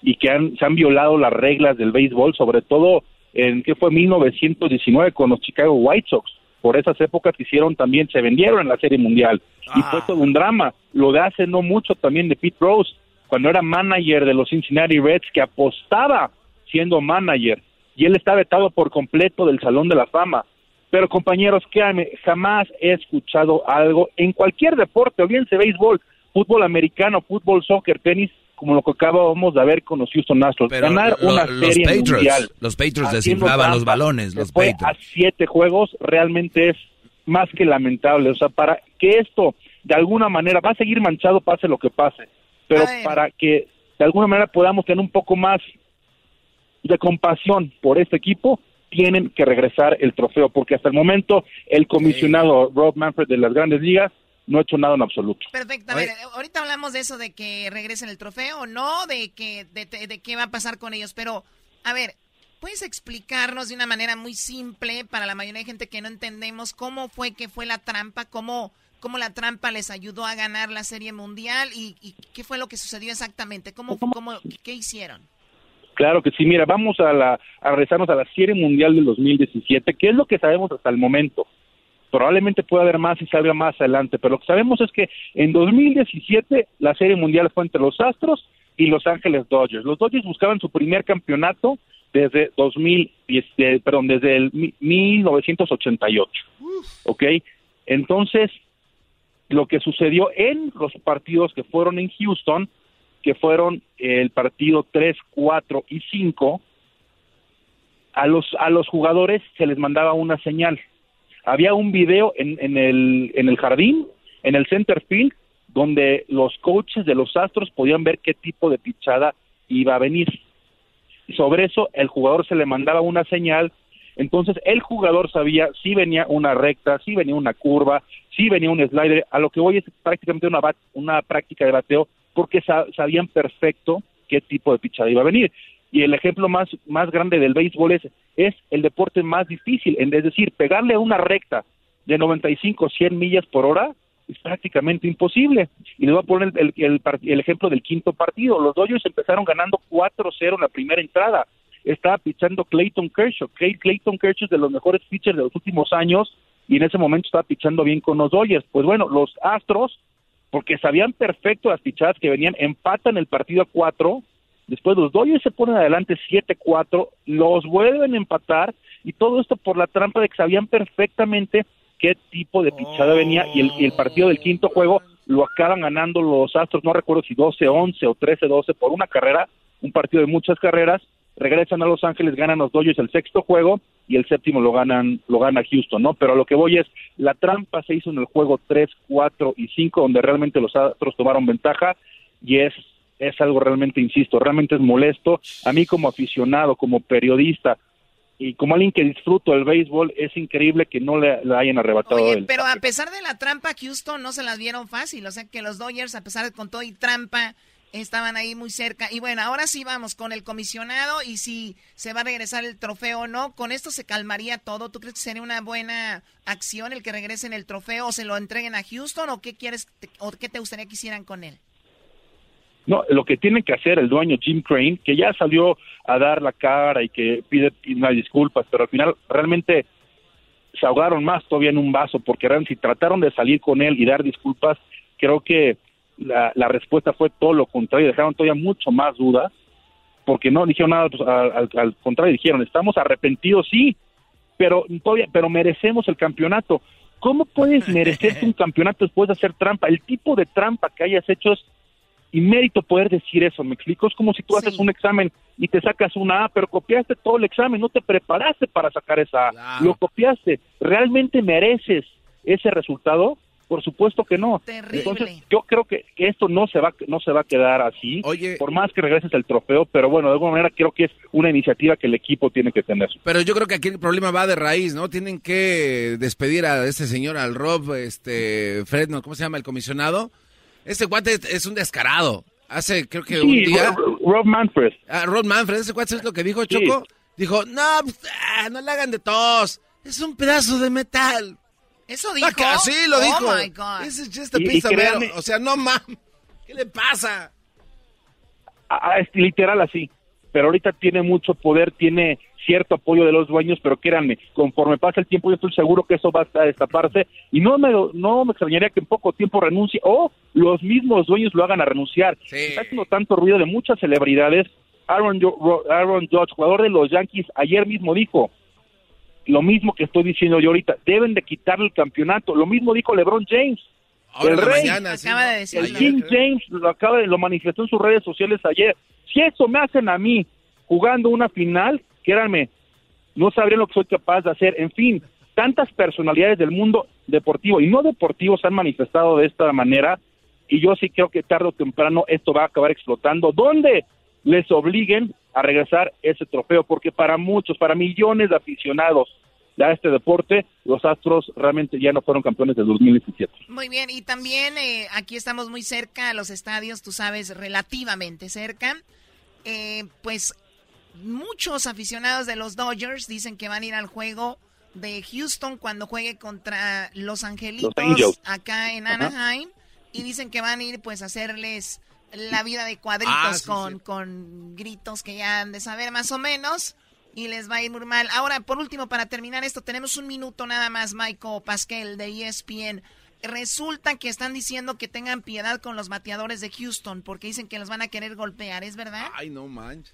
y que han, se han violado las reglas del béisbol, sobre todo en que fue 1919 con los Chicago White Sox. Por esas épocas que hicieron también, se vendieron en la Serie Mundial. Y fue todo un drama. Lo de hace no mucho también de Pete Rose, cuando era manager de los Cincinnati Reds, que apostaba siendo manager. Y él está vetado por completo del Salón de la Fama. Pero compañeros, créanme, jamás he escuchado algo en cualquier deporte, o bien sea béisbol, fútbol americano, fútbol, soccer, tenis, como lo que acabamos de ver con los Houston Astros. Ganar Lo- una los serie Patriots, mundial. los Patriots desinflaban los balones, los fue Patriots. a siete juegos realmente es más que lamentable. O sea, para que esto de alguna manera va a seguir manchado pase lo que pase, pero para que de alguna manera podamos tener un poco más de compasión por este equipo, tienen que regresar el trofeo, porque hasta el momento el comisionado Rob Manfred de las grandes ligas no ha hecho nada en absoluto. Perfecto. A ver, ahorita hablamos de eso, de que regresen el trofeo, no de que de, de- de qué va a pasar con ellos, pero a ver, ¿puedes explicarnos de una manera muy simple para la mayoría de gente que no entendemos cómo fue que fue la trampa, cómo, cómo la trampa les ayudó a ganar la Serie Mundial y, y qué fue lo que sucedió exactamente? ¿Cómo, cómo, qué hicieron? Claro que sí, mira, vamos a, la, a regresarnos a la Serie Mundial del 2017, que es lo que sabemos hasta el momento. Probablemente pueda haber más y salga más adelante, pero lo que sabemos es que en 2017 la Serie Mundial fue entre los Astros y Los Ángeles Dodgers. Los Dodgers buscaban su primer campeonato desde 2010, eh, perdón, desde el mi- 1988. ¿Ok? Entonces, lo que sucedió en los partidos que fueron en Houston, que fueron el partido 3, 4 y 5, a los, a los jugadores se les mandaba una señal. Había un video en, en, el, en el jardín, en el center field, donde los coaches de los Astros podían ver qué tipo de pichada iba a venir. Sobre eso el jugador se le mandaba una señal, entonces el jugador sabía si venía una recta, si venía una curva, si venía un slider, a lo que hoy es prácticamente una, bat- una práctica de bateo porque sa- sabían perfecto qué tipo de pichada iba a venir. Y el ejemplo más, más grande del béisbol es, es el deporte más difícil, es decir, pegarle a una recta de 95, 100 millas por hora es prácticamente imposible. Y les voy a poner el, el, el ejemplo del quinto partido. Los Dodgers empezaron ganando 4-0 en la primera entrada. Estaba pichando Clayton Kershaw. Clay- Clayton Kershaw es de los mejores pitchers de los últimos años y en ese momento estaba pichando bien con los Dodgers. Pues bueno, los Astros, porque sabían perfecto las pichadas que venían, empatan el partido a 4. Después los Dodgers se ponen adelante 7-4, los vuelven a empatar y todo esto por la trampa de que sabían perfectamente qué tipo de pichada venía y el, y el partido del quinto juego lo acaban ganando los Astros, no recuerdo si 12-11 o 13-12 por una carrera, un partido de muchas carreras, regresan a Los Ángeles, ganan los Dodgers el sexto juego y el séptimo lo ganan lo gana Houston, ¿no? Pero a lo que voy es, la trampa se hizo en el juego 3, 4 y 5 donde realmente los Astros tomaron ventaja y es es algo realmente, insisto, realmente es molesto. A mí como aficionado, como periodista y como alguien que disfruto el béisbol, es increíble que no le, le hayan arrebatado el... Pero a pesar de la trampa, Houston no se las vieron fácil. O sea que los Dodgers, a pesar de con todo y trampa, estaban ahí muy cerca. Y bueno, ahora sí vamos con el comisionado y si se va a regresar el trofeo o no. ¿Con esto se calmaría todo? ¿Tú crees que sería una buena acción el que regresen el trofeo o se lo entreguen a Houston o qué quieres o qué te gustaría que hicieran con él? No, lo que tiene que hacer el dueño Jim Crane, que ya salió a dar la cara y que pide unas disculpas, pero al final realmente se ahogaron más todavía en un vaso, porque si trataron de salir con él y dar disculpas, creo que la, la respuesta fue todo lo contrario, dejaron todavía mucho más dudas, porque no dijeron nada, pues, al, al- al contrario, dijeron, estamos arrepentidos, sí, pero todavía, pero merecemos el campeonato. ¿Cómo puedes merecerte un (laughs) campeonato después de hacer trampa? El tipo de trampa que hayas hecho es inmérito poder decir eso, ¿me explico? Es como si tú haces un examen y te sacas una A, pero copiaste todo el examen, no te preparaste para sacar esa A, lo copiaste. ¿Realmente mereces ese resultado? Por supuesto que no. Entonces, yo creo que que esto no se va no se va a quedar así, por más que regreses el trofeo, pero bueno, de alguna manera creo que es una iniciativa que el equipo tiene que tener. Pero yo creo que aquí el problema va de raíz, ¿no? Tienen que despedir a este señor, al Rob, este, Fred, ¿no? ¿cómo se llama? El comisionado. Ese guante es, un descarado. Hace, creo que Sí, un día... Rob- Rob Manfred. Ah, Rob Manfred, ese guante es lo que dijo Sí. Choco. Dijo, no, pues, ah, no le hagan de tos. Es un pedazo de metal. ¿Eso dijo? Acá, sí, lo Oh, dijo. my God. Ese es just a Y- y piece of metal. créanme- O sea, no mames. ¿Qué le pasa? Ah, es literal así. Pero ahorita tiene mucho poder, tiene cierto apoyo de los dueños, pero créanme, conforme pasa el tiempo yo estoy seguro que eso va a destaparse y no me no me extrañaría que en poco tiempo renuncie o los mismos dueños lo hagan a renunciar. Está haciendo tanto ruido de muchas celebridades. Aaron, Aaron Judge, jugador de los Yankees, ayer mismo dijo lo mismo que estoy diciendo yo ahorita, deben de quitarle el campeonato. Lo mismo dijo LeBron James. Ahora el rey, mañana, sí, Acaba ¿no? de decir. el King James lo acaba de, lo manifestó en sus redes sociales ayer. Si eso me hacen a mí jugando una final, créanme, no sabrían lo que soy capaz de hacer. En fin, tantas personalidades del mundo deportivo y no deportivo se han manifestado de esta manera y yo sí creo que tarde o temprano esto va a acabar explotando. ¿Dónde les obliguen a regresar ese trofeo? Porque para muchos, para millones de aficionados a este deporte, los Astros realmente ya no fueron campeones del 2017. Muy bien, y también eh, aquí estamos muy cerca a los estadios, tú sabes, relativamente cerca. Eh, pues muchos aficionados de los Dodgers dicen que van a ir al juego de Houston cuando juegue contra Los Angelitos Los acá en Ajá. Anaheim y dicen que van a ir pues a hacerles la vida de cuadritos Ah, sí, con, sí. con gritos que ya han de saber más o menos y les va a ir muy mal. Ahora, por último, para terminar esto, tenemos un minuto nada más, Michael Pascal de ESPN. Resulta que están diciendo que tengan piedad con los bateadores de Houston porque dicen que los van a querer golpear, ¿es verdad? Ay, no manches.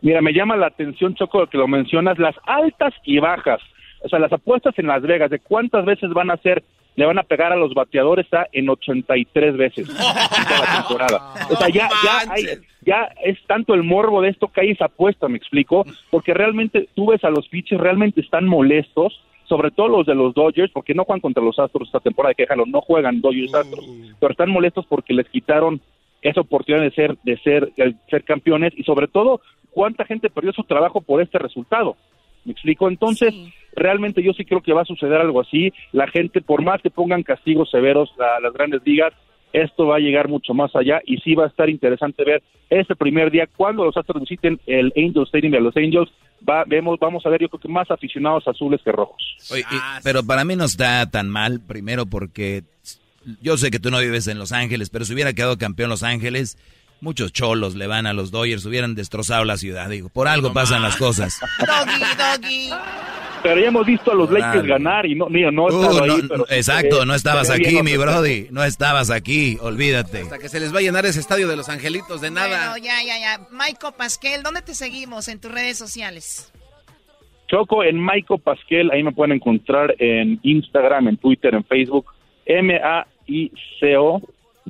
Mira, me llama la atención, Choco, que lo mencionas, las altas y bajas. O sea, las apuestas en Las Vegas de cuántas veces van a hacer, le van a pegar a los bateadores está en 83 veces toda la temporada. O sea, ya, ya, hay, ya es tanto el morbo de esto que hay esa apuesta, me explico, porque realmente tú ves a los pitchers, realmente están molestos, sobre todo los de los Dodgers, porque no juegan contra los Astros esta temporada, que déjalo, no juegan Dodgers Astros, pero están molestos porque les quitaron esa oportunidad de ser, de ser, de ser campeones y sobre todo cuánta gente perdió su trabajo por este resultado. ¿Me explico? Entonces, realmente yo sí creo que va a suceder algo así. La gente, por más que pongan castigos severos a las grandes ligas, esto va a llegar mucho más allá y sí va a estar interesante ver ese primer día cuando los Astros visiten el Angel Stadium de los Angels. Va, vemos, vamos a ver, yo creo que más aficionados azules que rojos. Oye, y- pero para mí no está tan mal, primero porque yo sé que tú no vives en Los Ángeles, pero si hubiera quedado campeón Los Ángeles, muchos cholos le van a los Dodgers, hubieran destrozado la ciudad. Digo, por algo pasan las cosas. (laughs) Doggy, doggy. Pero ya hemos visto a los Lakers Claro. ganar y no, digo, no Uh, no, ahí, pero exacto, no estabas aquí, mi brody. No estabas aquí, olvídate. Hasta que se les va a llenar ese estadio de los angelitos de nada. Bueno, ya, ya, ya. Michael Pascal, ¿dónde te seguimos en tus redes sociales? Choco en Maico Pasquel, ahí me pueden encontrar en Instagram, en Twitter, en Facebook, M-A-I-C-O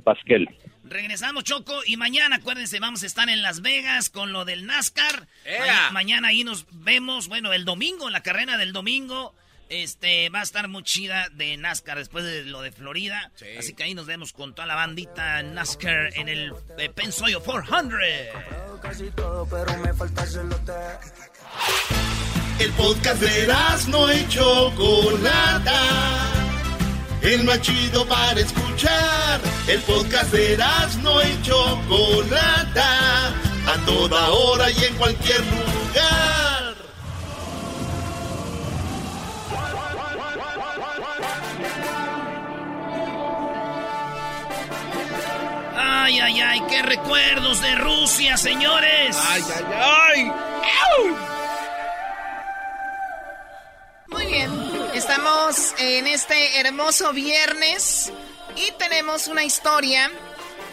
Pasquel. Regresamos, Choco, y mañana, acuérdense, vamos a estar en Las Vegas con lo del NASCAR. Ma- mañana ahí nos vemos, bueno, el domingo, la carrera del domingo, este, va a estar muy chida de NASCAR después de lo de Florida. Así que ahí nos vemos con toda la bandita NASCAR en el eh, Pensoyo 400. El podcast de no y Chocolata. El más chido para escuchar. El podcast de no y Chocolata. A toda hora y en cualquier lugar. Ay, ay, ay, qué recuerdos de Rusia, señores. Ay, ay, ay. Muy bien, estamos en este hermoso viernes y tenemos una historia,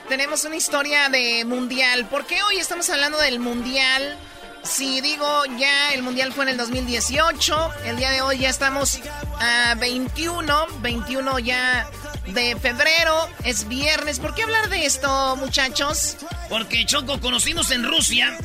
tenemos una historia de mundial. ¿Por qué hoy estamos hablando del mundial? Si digo ya el mundial fue en el 2018, el día de hoy ya estamos a 21, 21 ya de febrero, es viernes. ¿Por qué hablar de esto, muchachos? Porque Choco conocimos en Rusia.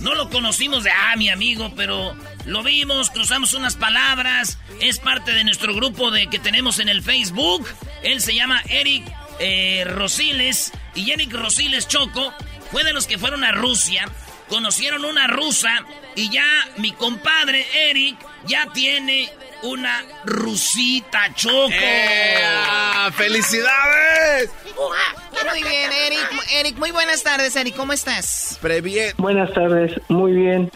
No lo conocimos de, ah, mi amigo, pero lo vimos, cruzamos unas palabras. Es parte de nuestro grupo de que tenemos en el Facebook. Él se llama Eric eh, Rosiles. Y Eric Rosiles Choco fue de los que fueron a Rusia. Conocieron una rusa. Y ya mi compadre Eric ya tiene una rusita Choco. ¡Ea! ¡Felicidades! Muy bien, Eric. Eric, muy buenas tardes, Eric. ¿Cómo estás? Previene. Buenas tardes, muy bien.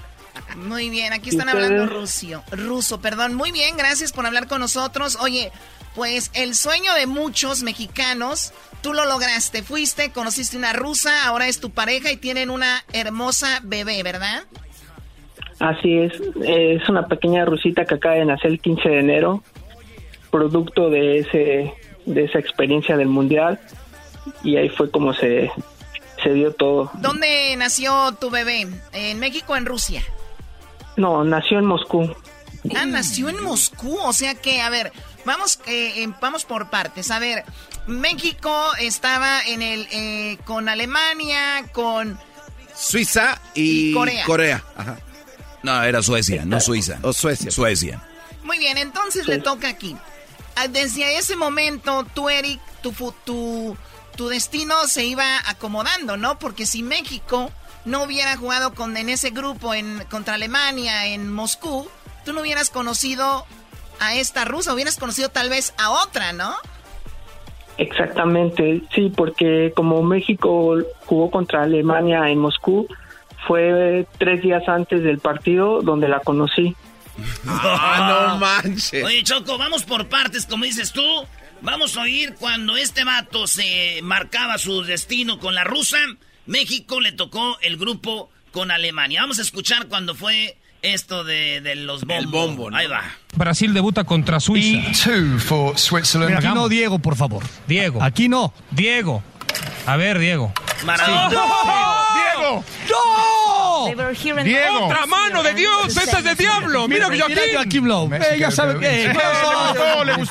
Muy bien, aquí están hablando rusio. Ruso, perdón. Muy bien, gracias por hablar con nosotros. Oye, pues el sueño de muchos mexicanos, tú lo lograste. Fuiste, conociste una rusa, ahora es tu pareja y tienen una hermosa bebé, ¿verdad? Así es, es una pequeña rusita que acaba de nacer el 15 de enero, producto de ese de esa experiencia del mundial y ahí fue como se, se dio todo. ¿Dónde nació tu bebé? ¿En México o en Rusia? No, nació en Moscú. Ah, nació en Moscú, o sea que, a ver, Vamos, eh, eh, vamos por partes. A ver, México estaba en el eh, con Alemania, con Suiza y, Corea. Corea. Ajá. No, era Suecia, no Suiza. O Suecia. Suecia. Muy bien, entonces le toca aquí. Ah, Desde ese momento, tú, Eric, tu, tu, tu destino se iba acomodando, ¿no? Porque si México no hubiera jugado con, en ese grupo en, contra Alemania en Moscú, tú no hubieras conocido a esta rusa, hubieras conocido tal vez a otra, ¿no? Exactamente, sí, porque como México jugó contra Alemania en Moscú, fue tres días antes del partido donde la conocí. Ah, no manches. Oye, Choco, vamos por partes, como dices tú. Vamos a oír cuando este vato se marcaba su destino con la rusa. México le tocó el grupo con Alemania. Vamos a escuchar cuando fue esto de, de los bombos. bombo, ¿no? Ahí va. Brasil debuta contra Suiza. Aquí no, Diego, por favor. Diego. Aquí no, Diego. A ver, Diego. Maradona. ¡Diego! ¡No! Diego. ¡Otra mano de Dios! ¡Esa es de diablo! ¡Mira Mira Joaquín! Joaquim Lowe. Eh, ya sabe que...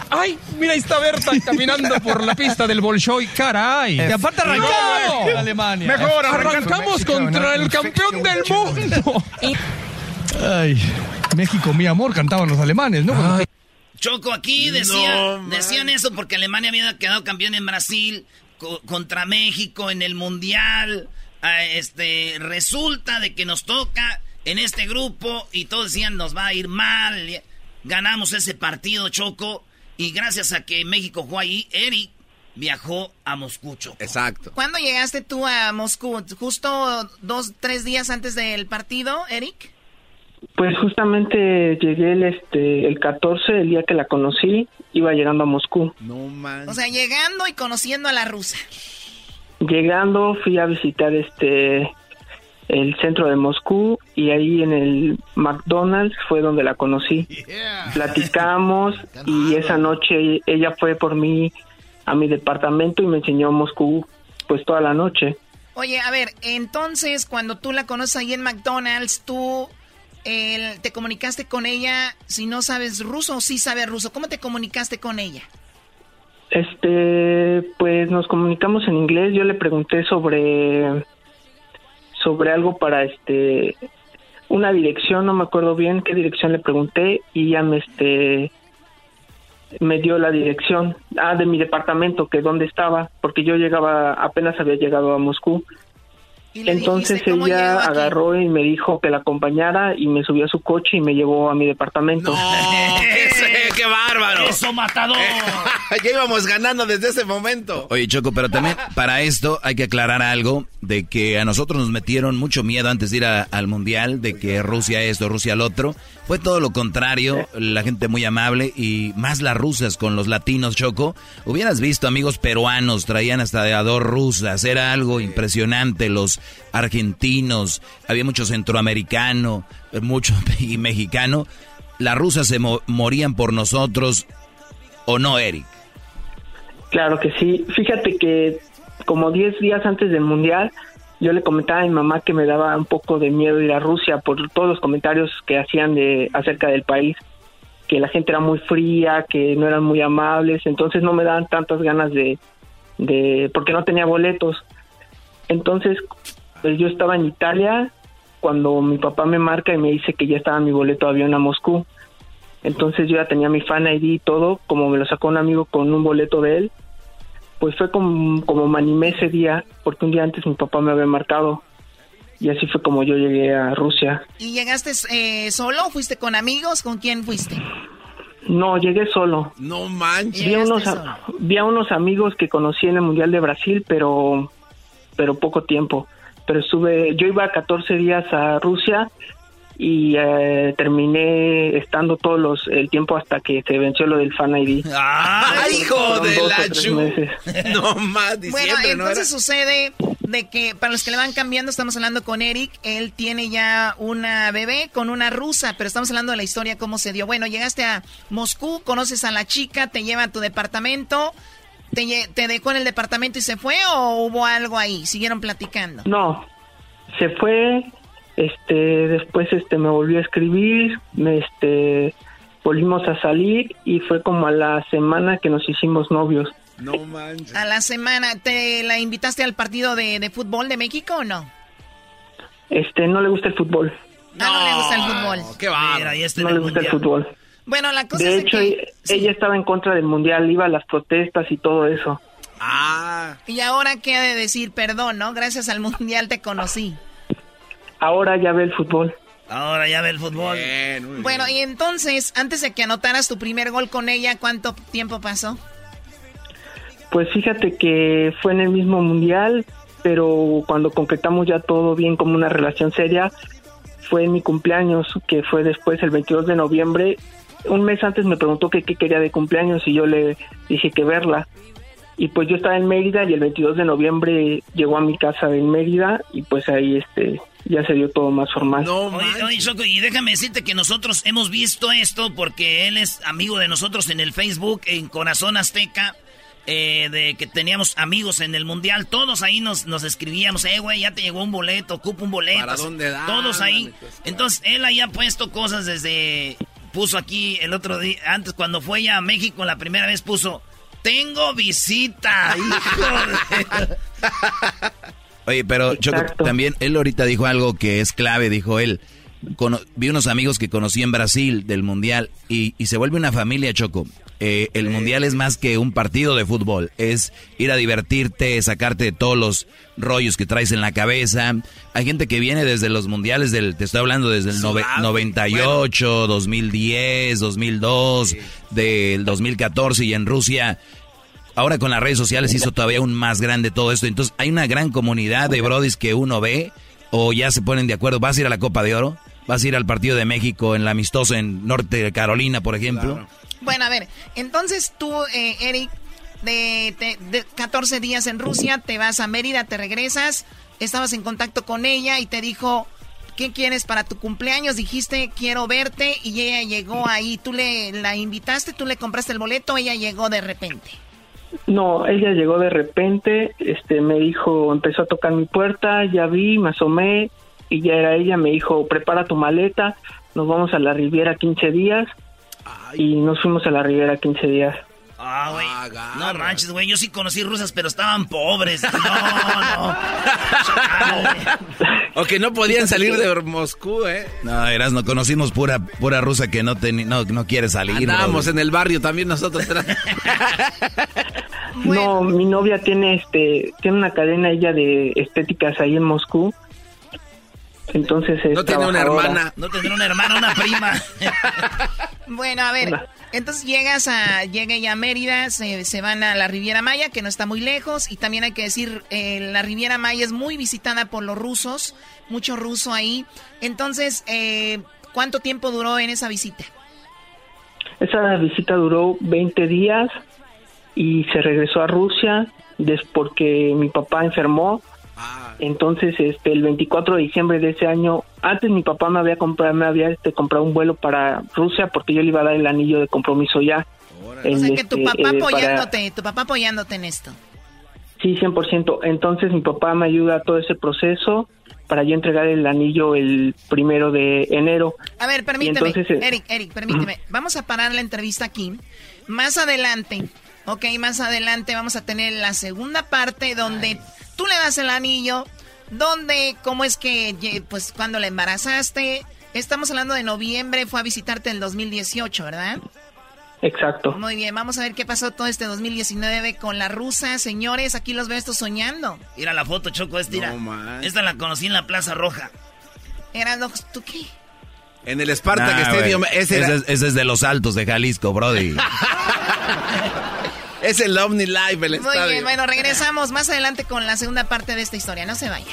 ¡Ay! Mira, ahí está Berta (laughs) caminando por la pista del Bolshoi. ¡Caray! Y aparte arrancamos ¡No! Alemania. Mejor, Arrancamos arrancamos contra el campeón del mundo. Ay, México, mi amor, cantaban los alemanes, ¿no? Choco, aquí decía, decían eso porque Alemania había quedado campeón en Brasil co- contra México en el Mundial. Este, resulta de que nos toca en este grupo y todos decían nos va a ir mal. Ganamos ese partido, Choco, y gracias a que México jugó ahí, Eric viajó a Moscú, Choco. Exacto. ¿Cuándo llegaste tú a Moscú? ¿Justo dos, tres días antes del partido, Eric? Pues justamente llegué el, este, el 14, el día que la conocí, iba llegando a Moscú. No man. O sea, llegando y conociendo a la rusa. Llegando fui a visitar este el centro de Moscú y ahí en el McDonald's fue donde la conocí. Platicamos (laughs) y esa noche ella fue por mí a mi departamento y me enseñó Moscú pues toda la noche. Oye, a ver, entonces cuando tú la conoces ahí en McDonald's, tú te comunicaste con ella si no sabes ruso o sí sabes ruso. ¿Cómo te comunicaste con ella? Este, pues nos comunicamos en inglés. Yo le pregunté sobre sobre algo para este una dirección, no me acuerdo bien qué dirección le pregunté y ella me este me dio la dirección ah de mi departamento que dónde estaba porque yo llegaba apenas había llegado a Moscú. Entonces dijiste, ¿cómo ella agarró y me dijo que la acompañara y me subió a su coche y me llevó a mi departamento. ¡Qué, (laughs) qué bárbaro! ¡Eso, matador! (laughs) ya íbamos ganando desde ese momento. Oye, Choco, pero también para esto hay que aclarar algo de que a nosotros nos metieron mucho miedo antes de ir a- al Mundial, de que Rusia esto, Rusia lo otro. Fue todo lo contrario, la gente muy amable y más las rusas con los latinos, Choco. Hubieras visto amigos peruanos, traían hasta de a dos rusas, era algo impresionante. Los argentinos, había mucho centroamericano, mucho (laughs) y mexicano. Las rusas se mo- morían por nosotros, ¿o no, Eric? Claro que sí. Fíjate que como 10 días antes del Mundial, yo le comentaba a mi mamá que me daba un poco de miedo ir a Rusia por todos los comentarios que hacían de acerca del país, que la gente era muy fría, que no eran muy amables, entonces no me daban tantas ganas de, de porque no tenía boletos. Entonces, pues yo estaba en Italia cuando mi papá me marca y me dice que ya estaba mi boleto de avión a Moscú. Entonces yo ya tenía mi fan ID y todo, como me lo sacó un amigo con un boleto de él, pues fue como, como me animé ese día, porque un día antes mi papá me había marcado. Y así fue como yo llegué a Rusia. ¿Y llegaste eh, solo? ¿Fuiste con amigos? ¿Con quién fuiste? No, llegué solo. No manches. Vi a unos, vi a unos amigos que conocí en el Mundial de Brasil, pero, pero poco tiempo. Pero estuve, yo iba 14 días a Rusia y eh, terminé estando todos los, el tiempo hasta que se venció lo del Fan ID. ¡Ay, hijo de la chu! (laughs) No más, diciembre, Bueno, ¿no entonces sucede de que para los que le van cambiando, estamos hablando con Eric, él tiene ya una bebé con una rusa, pero estamos hablando de la historia, cómo se dio. Bueno, llegaste a Moscú, conoces a la chica, te lleva a tu departamento, te, te dejó en el departamento y se fue o hubo algo ahí, siguieron platicando. No, se fue, este, después este me volvió a escribir, me este volvimos a salir y fue como a la semana que nos hicimos novios. No manches. A la semana, ¿te la invitaste al partido de, de fútbol de México o no? Este, no le gusta el fútbol. No, no le gusta el fútbol. Qué va. No le gusta el fútbol. Bueno, la cosa De es hecho, que... ella- ella estaba en contra del mundial, iba a las protestas y todo eso. Ah, Y ahora qué ha de decir, perdón, ¿no? Gracias al mundial te conocí. Ahora ya ve el fútbol. Ahora ya ve el fútbol. bien, muy Bueno, bien. y entonces, antes de que anotaras tu primer gol con ella, ¿cuánto tiempo pasó? Pues fíjate que fue en el mismo mundial, pero cuando concretamos ya todo bien como una relación seria, fue en mi cumpleaños, que fue después el 22 de noviembre. Un mes antes me preguntó que qué quería de cumpleaños y yo le dije que verla. Y pues yo estaba en Mérida y el 22 de noviembre llegó a mi casa en Mérida y pues ahí este ya se dio todo más formal. Oye, oye, Choco, y déjame decirte que nosotros hemos visto esto porque él es amigo de nosotros en el Facebook, en Corazón Azteca, eh, de que teníamos amigos en el Mundial. Todos ahí nos, nos escribíamos, eh, güey, ya te llegó un boleto, ocupa un boleto. ¿Para dónde dan? Todos ahí. Pues, Entonces, él ahí ha puesto cosas desde... Puso aquí el otro día, antes cuando fue ya a México la primera vez, puso... Tengo visita, (laughs) hijo de... (laughs) Oye, pero Choco, también él ahorita dijo algo que es clave, dijo él. Cono- vi unos amigos que conocí en Brasil del Mundial y, y se vuelve una familia, Choco. Eh, el Mundial es más que un partido de fútbol, es ir a divertirte, sacarte de todos los rollos que traes en la cabeza. Hay gente que viene desde los Mundiales, del, te estoy hablando desde el nove- 98, 2010, 2002, del 2014 y en Rusia ahora con las redes sociales hizo todavía aún más grande todo esto. Entonces hay una gran comunidad de brodis que uno ve o ya se ponen de acuerdo. ¿Vas a ir a la Copa de Oro? ¿Vas a ir al partido de México en la amistoso en Norte de Carolina, por ejemplo? Bueno, a ver, entonces tú, eh, Eric, de, de- de 14 días en Rusia, te vas a Mérida, te regresas, estabas en contacto con ella y te dijo, ¿qué quieres para tu cumpleaños? Dijiste, quiero verte y ella llegó ahí. ¿Tú le la invitaste, tú le compraste el boleto, ella llegó de repente? No, ella llegó de repente, este, me dijo, empezó a tocar mi puerta, ya vi, me asomé y ya era ella, me dijo, prepara tu maleta, nos vamos a la Riviera 15 días y nos fuimos a la Riviera 15 días. Ah, güey. No manches, güey. Yo sí conocí rusas, pero estaban pobres. No, no. (laughs) O que no podían salir de Moscú, ¿eh? No, eras, no conocimos pura pura rusa que no teni- no, no quiere salir. Andábamos en el barrio también nosotros. (laughs) No, mi novia tiene este tiene una cadena ella de estéticas ahí en Moscú. Entonces es No tiene una hermana. No tendrá una hermana, una prima. (laughs) Bueno, a ver, entonces llegas a, llega ella a Mérida, se, se van a la Riviera Maya, que no está muy lejos, y también hay que decir, eh, la Riviera Maya es muy visitada por los rusos, mucho ruso ahí. Entonces, eh, ¿cuánto tiempo duró en esa visita? Esa visita duró 20 días y se regresó a Rusia des porque mi papá enfermó. Entonces, este, el 24 de diciembre de ese año, antes mi papá me había comprado, me había este, comprado un vuelo para Rusia porque yo le iba a dar el anillo de compromiso ya. O sea, que tu este, papá eh, para- apoyándote, tu papá apoyándote en esto. Sí, 100%. Entonces mi papá me ayuda a todo ese proceso para yo entregar el anillo el primero de enero. A ver, permíteme, entonces, eh, Eric, Eric, permíteme. Vamos a parar la entrevista aquí. Más adelante, ok, más adelante vamos a tener la segunda parte donde tú le das el anillo, donde, cómo es que, pues, cuando la embarazaste. Estamos hablando de noviembre, fue a visitarte en 2018, ¿verdad? Exacto. Muy bien, vamos a ver qué pasó todo este 2019 con la rusa. Señores, aquí los veo estos soñando. Mira la foto, Choco, esta. mira. Esta la conocí en la Plaza Roja. Los, ¿tú qué? En el Spartak Nah, Stadium. güey. Ese, era- ese, es, ese es de los altos de Jalisco, Brody. (laughs) es el Omni Live, el Muy estadio. bien, bueno, regresamos más adelante con la segunda parte de esta historia. No se vaya.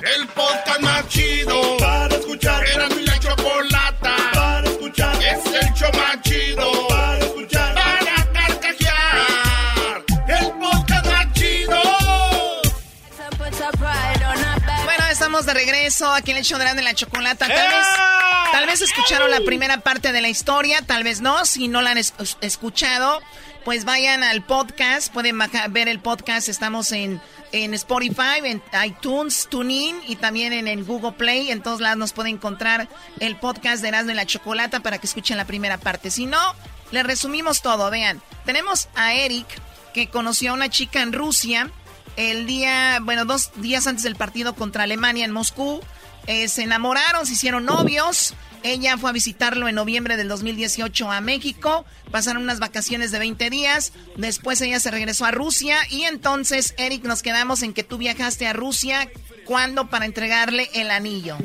El podcast más chido para escuchar. Era mi la chocolata para escuchar. Es el show estamos de regreso aquí en el show de la chocolata. Tal vez, tal vez escucharon la primera parte de la historia, tal vez no. Si no la han escuchado, pues vayan al podcast, pueden ver el podcast. Estamos en, en Spotify, en iTunes, TuneIn y también en el Google Play. En todos lados nos pueden encontrar el podcast de Erasmo y la Chocolata para que escuchen la primera parte. Si no, les resumimos todo. Vean, tenemos a Eric que conoció a una chica en Rusia el día, bueno, dos días antes del partido contra Alemania en Moscú. Eh, se enamoraron, se hicieron novios. Ella fue a visitarlo en noviembre del 2018 a México. Pasaron unas vacaciones de 20 días. Después ella se regresó a Rusia. Y entonces, Eric, nos quedamos en que tú viajaste a Rusia. ¿Cuándo para entregarle el anillo?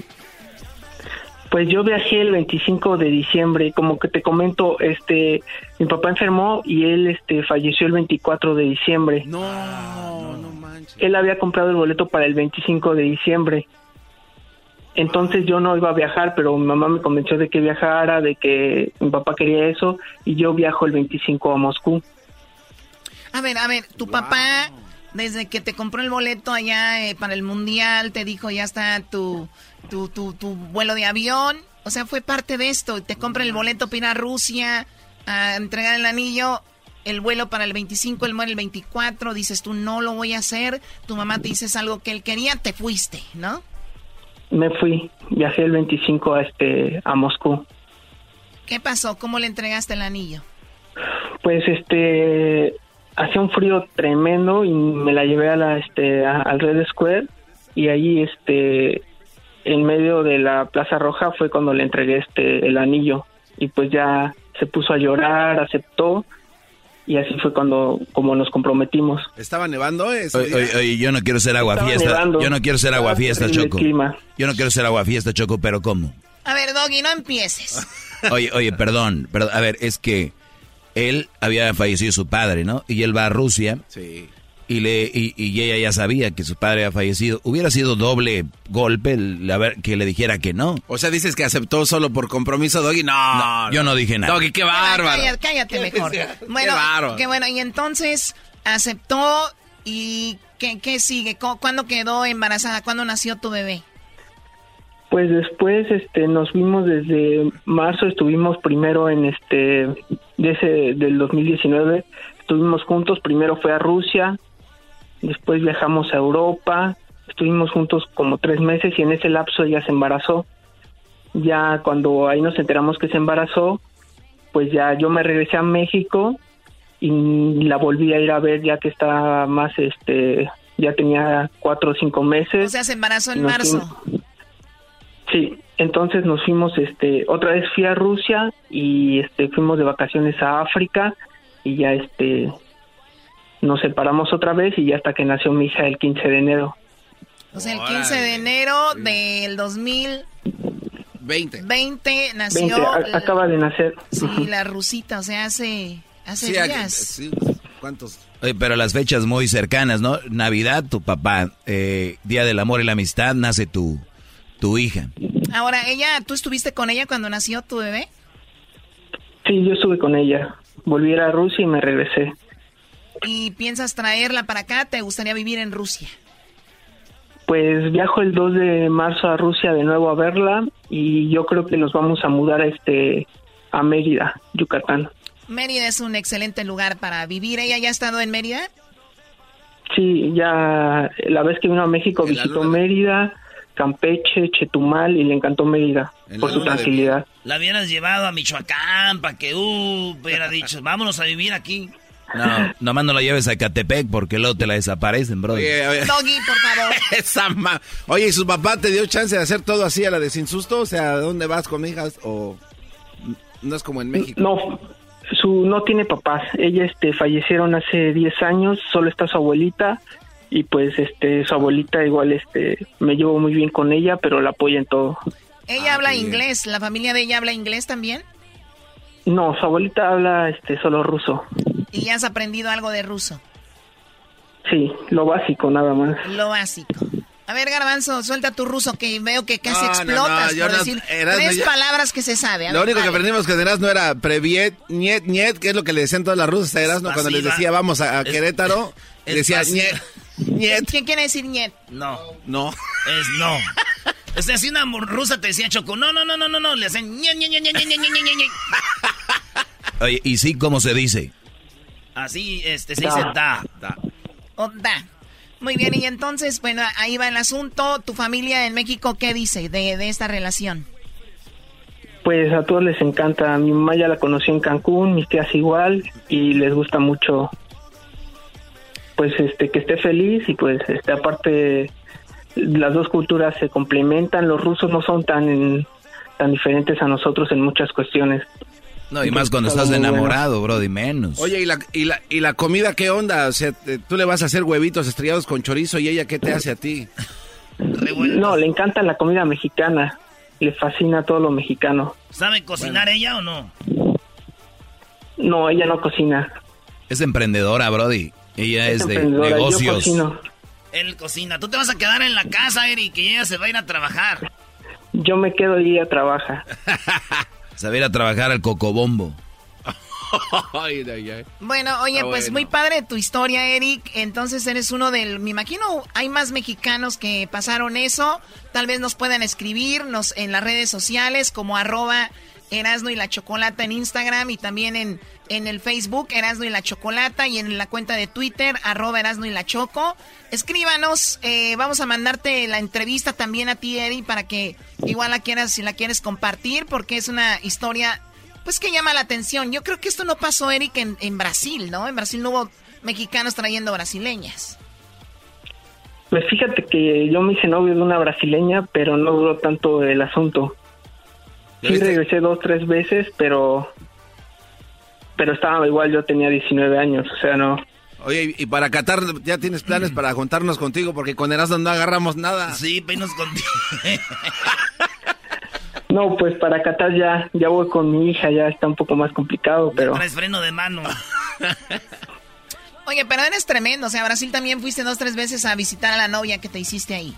Pues yo viajé el 25 de diciembre, como que te comento, este, mi papá enfermó y él, este, falleció el 24 de diciembre. No, no, Él había comprado el boleto para el 25 de diciembre. Entonces yo no iba a viajar, pero mi mamá me convenció de que viajara, de que mi papá quería eso, y yo viajo el 25 a Moscú. A ver, a ver, tu papá, desde que te compró el boleto allá eh, para el mundial, te dijo ya está tu tu, tu, tu vuelo de avión. O sea, fue parte de esto. Te compra el boleto para ir a Rusia a entregar el anillo. El vuelo para el 25, el muere el 24. Dices tú, no lo voy a hacer. Tu mamá te dices algo que él quería, te fuiste, ¿no? Me fui. Viajé el 25 a, este, a Moscú. ¿Qué pasó? ¿Cómo le entregaste el anillo? Pues este hacía un frío tremendo y me la llevé a la este al Red Square y ahí este en medio de la Plaza Roja fue cuando le entregué este el anillo y pues ya se puso a llorar, aceptó y así fue cuando como nos comprometimos. Estaba nevando eso. Oye, yo no quiero ser aguafiesta. Yo no quiero ser aguafiesta, Choco. Yo no quiero ser aguafiesta, Choco, pero ¿cómo? A ver, Doggy, no empieces. (laughs) Oye, oye, perdón, perdón, a ver, es que él había fallecido su padre, ¿no? Y él va a Rusia. Sí y, le, y, ella ya sabía que su padre había fallecido. Hubiera sido doble golpe el, que le dijera que no. O sea, dices que aceptó solo por compromiso, Doggy. No, yo no dije nada. Doggy, qué bárbaro. Cállate, (laughs) mejor. Bueno, qué bueno. Y entonces aceptó y ¿qué, qué sigue? ¿Cuándo quedó embarazada? ¿Cuándo nació tu bebé? Pues después este nos fuimos desde marzo, estuvimos primero en este de ese del 2019, estuvimos juntos, primero fue a Rusia, después viajamos a Europa, estuvimos juntos como tres meses y en ese lapso ella se embarazó. Ya cuando ahí nos enteramos que se embarazó, pues ya yo me regresé a México y la volví a ir a ver ya que estaba más, este, ya tenía cuatro o cinco meses. O sea, se embarazó en marzo. sí, entonces nos fuimos, este, otra vez fui a Rusia y este, fuimos de vacaciones a África y ya este, nos separamos otra vez y ya hasta que nació mi hija el 15 de enero. O sea, el 15 de enero del 2020 20 nació. acaba de nacer. Sí, la rusita, o sea, hace, hace días. ¿Cuántos? Oye, pero las fechas muy cercanas, ¿no? Navidad, tu papá. Eh, Día del Amor y la Amistad, nace tu, tu hija. Ahora, ella, ¿tú estuviste con ella cuando nació tu bebé? Sí, yo estuve con ella. Volví a Rusia y me regresé y piensas traerla para acá? ¿Te gustaría vivir en Rusia? Pues viajo el 2 de marzo a Rusia de nuevo a verla y yo creo que nos vamos a mudar a este a Mérida, Yucatán. Mérida es un excelente lugar para vivir. ¿Ella ya ha estado en Mérida? Sí, ya la vez que vino a México visitó Mérida, Campeche, Chetumal y le encantó Mérida por su tranquilidad. La hubieras llevado a Michoacán para que uh, hubiera dicho, vámonos a vivir aquí. No, nomás no la lleves a Catepec porque luego te la desaparecen, bro. Oye, oye. Doggy, por favor. (laughs) Esa Oye, ¿y su papá te dio chance de hacer todo así a la de sin susto? O sea, ¿dónde vas con hijas? ¿O no es como en México? No, su no tiene papás. Ella este fallecieron hace 10 años, solo está su abuelita y pues este su abuelita igual este me llevo muy bien con ella, pero la apoya en todo. Ella ah, habla inglés, la familia de ella habla inglés también? No, su abuelita habla este solo ruso. ¿Y has aprendido algo de ruso? Sí, lo básico nada más. Lo básico. A ver, Garbanzo, suelta tu ruso que veo que casi explotas por decir tres palabras que se sabe. lo único que aprendimos que de no era previet, niet, niet, que es lo que le decían todas las rusas a Erasmo cuando les decía vamos a, Querétaro. decía niet, ¿Qué quiere decir niet? No. No. Es no. (laughs) O sea, si una rusa te decía Choco, no, no, no, no, no, no, le hacen ñe, ñe, ñe, ñe, ñe, ñe, ñe, ñe. Oye, ¿y sí cómo se dice? Así, este, se dice da. Da. O da. Muy bien, y entonces, bueno, ahí va el asunto. ¿Tu familia en México qué dice de, de esta relación? Pues a todos les encanta. Mi mamá ya la conocí en Cancún, mis tías igual, y les gusta mucho, pues, este, que esté feliz y pues, este, aparte, las dos culturas se complementan. Los rusos no son tan, tan diferentes a nosotros en muchas cuestiones. No, y más cuando estás enamorado, bro, y menos. Oye, ¿y la, y, la, ¿y la comida qué onda? O sea, tú le vas a hacer huevitos estrellados con chorizo y ella qué te hace a ti? No, le encanta la comida mexicana. Le fascina todo lo mexicano. ¿Sabe cocinar ella o no? No, ella no cocina. Es emprendedora, Brody. Ella es, de negocios. Él cocina. Tú te vas a quedar en la casa, Eric, y ella se va a ir a trabajar. Yo me quedo y ella trabaja. (laughs) Saber a trabajar al cocobombo. (laughs) bueno, oye, pues muy padre tu historia, Eric. Entonces eres uno del... Me imagino hay más mexicanos que pasaron eso. Tal vez nos puedan escribirnos en las redes sociales como arroba Erasno y la Chocolata en Instagram y también en, en el Facebook Erasno y la Chocolata y en la cuenta de Twitter arroba Erasno y la Choco. Escríbanos, eh, vamos a mandarte la entrevista también a ti, Eric, para que igual la quieras, si la quieres compartir, porque es una historia pues que llama la atención. Yo creo que esto no pasó, Eric, en, en Brasil, ¿no? En Brasil no hubo mexicanos trayendo brasileñas. Pues fíjate que yo me hice novio de una brasileña, pero no duró tanto el asunto. Sí regresé dos, tres veces, pero pero estaba igual, yo tenía 19 años, o sea, no. Oye, y para Qatar ya tienes planes para juntarnos contigo, porque con Erasmo no agarramos nada. Sí, penos contigo. no, pues para Qatar ya, ya voy con mi hija, ya está un poco más complicado, pero... Traes freno de mano. (laughs) Oye, pero eres tremendo, o sea, Brasil también fuiste dos, tres veces a visitar a la novia que te hiciste ahí.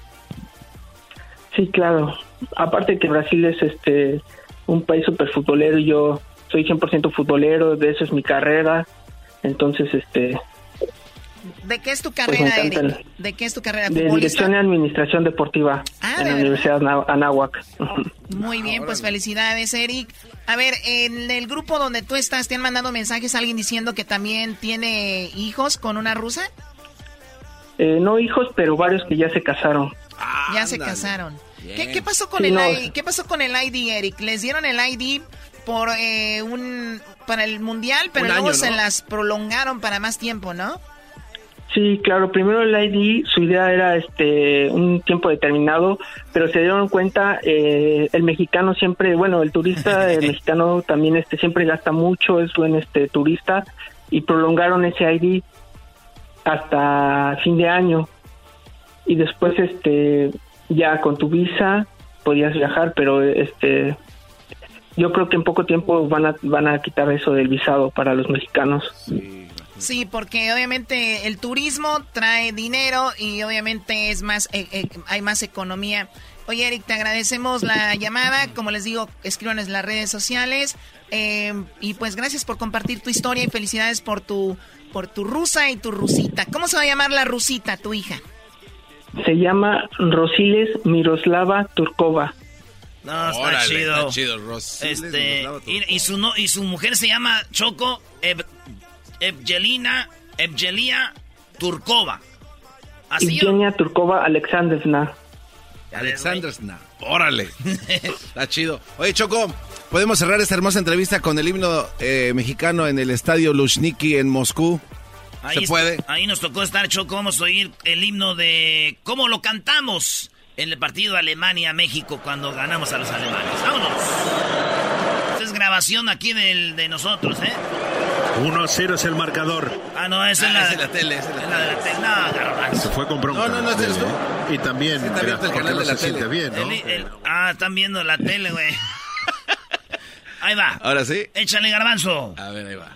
Sí, claro. Aparte que Brasil es este un país súper futbolero y yo soy 100% futbolero, de eso es mi carrera. Entonces, este... ¿De qué es tu pues carrera, Eric? ¿De qué es tu carrera? De Dirección y Administración Deportiva ah, en la Universidad Anáhuac. Muy bien, pues felicidades, Eric. A ver, en el grupo donde tú estás, ¿te han mandado mensajes a alguien diciendo que también tiene hijos con una rusa? Eh, no hijos, pero varios que ya se casaron. ya se casaron. ¿Qué, pasó con el ID? ¿Qué pasó con el ID, Eric? Les dieron el ID por eh, un para el mundial, pero luego se las prolongaron para más tiempo, ¿no? Sí, claro. Primero el ID, su idea era este un tiempo determinado, pero se dieron cuenta eh, el mexicano siempre, bueno, el turista (laughs) el mexicano también este siempre gasta mucho, es buen este turista y prolongaron ese ID hasta fin de año y después este ya con tu visa podías viajar, pero este yo creo que en poco tiempo van a van a quitar eso del visado para los mexicanos. Sí. porque obviamente el turismo trae dinero y obviamente es más eh, eh, hay más economía. Oye, Eric, te agradecemos la llamada. Como les digo, escríbanos en las redes sociales. Eh, y pues gracias por compartir tu historia y felicidades por tu, por tu rusa y tu rusita. ¿Cómo se va a llamar la rusita, tu hija? Se llama Rosiles Miroslava Turkova. No, está chido. Está chido, Rosiles este, y, su no, y su mujer se llama Choco Evgelina Evgelia Turkova. ¿Así Evgenia Turkova Alexandrovna. Alexandrovna. Órale. (laughs) está chido. Oye, Choco, podemos cerrar esta hermosa entrevista con el himno eh, mexicano en el estadio Lushniki en Moscú. Ahí ¿Se puede? Ahí nos tocó estar, Choco. Vamos a oír el himno de cómo lo cantamos en el partido Alemania-México cuando ganamos a los alemanes. ¡Vámonos! Esta es grabación aquí del, de nosotros, ¿eh? 1 a 0 es el marcador. Ah, no, es, ah, la, es la tele. Es la, de la tele. No, Se fue a comprar un No, no, no es esto. Y también, Sí, mira, el porque canal no de la se tele. siente bien, ¿no? El- el- ah, están viendo la tele, güey. (laughs) ahí va. Ahora sí. Échale garbanzo. A ver, ahí va.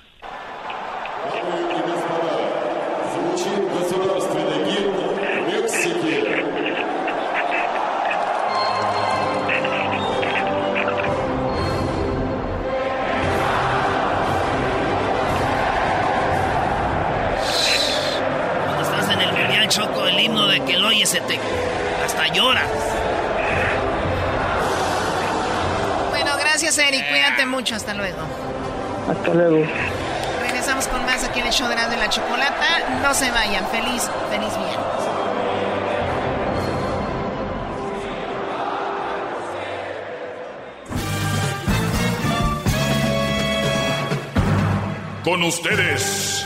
De que lo oyes, se te... hasta lloras. Gracias, Eric. Cuídate mucho. Hasta luego. Hasta luego. Regresamos con más aquí en el show de la, de la chocolata. No se vayan. Feliz, feliz viernes. Con ustedes.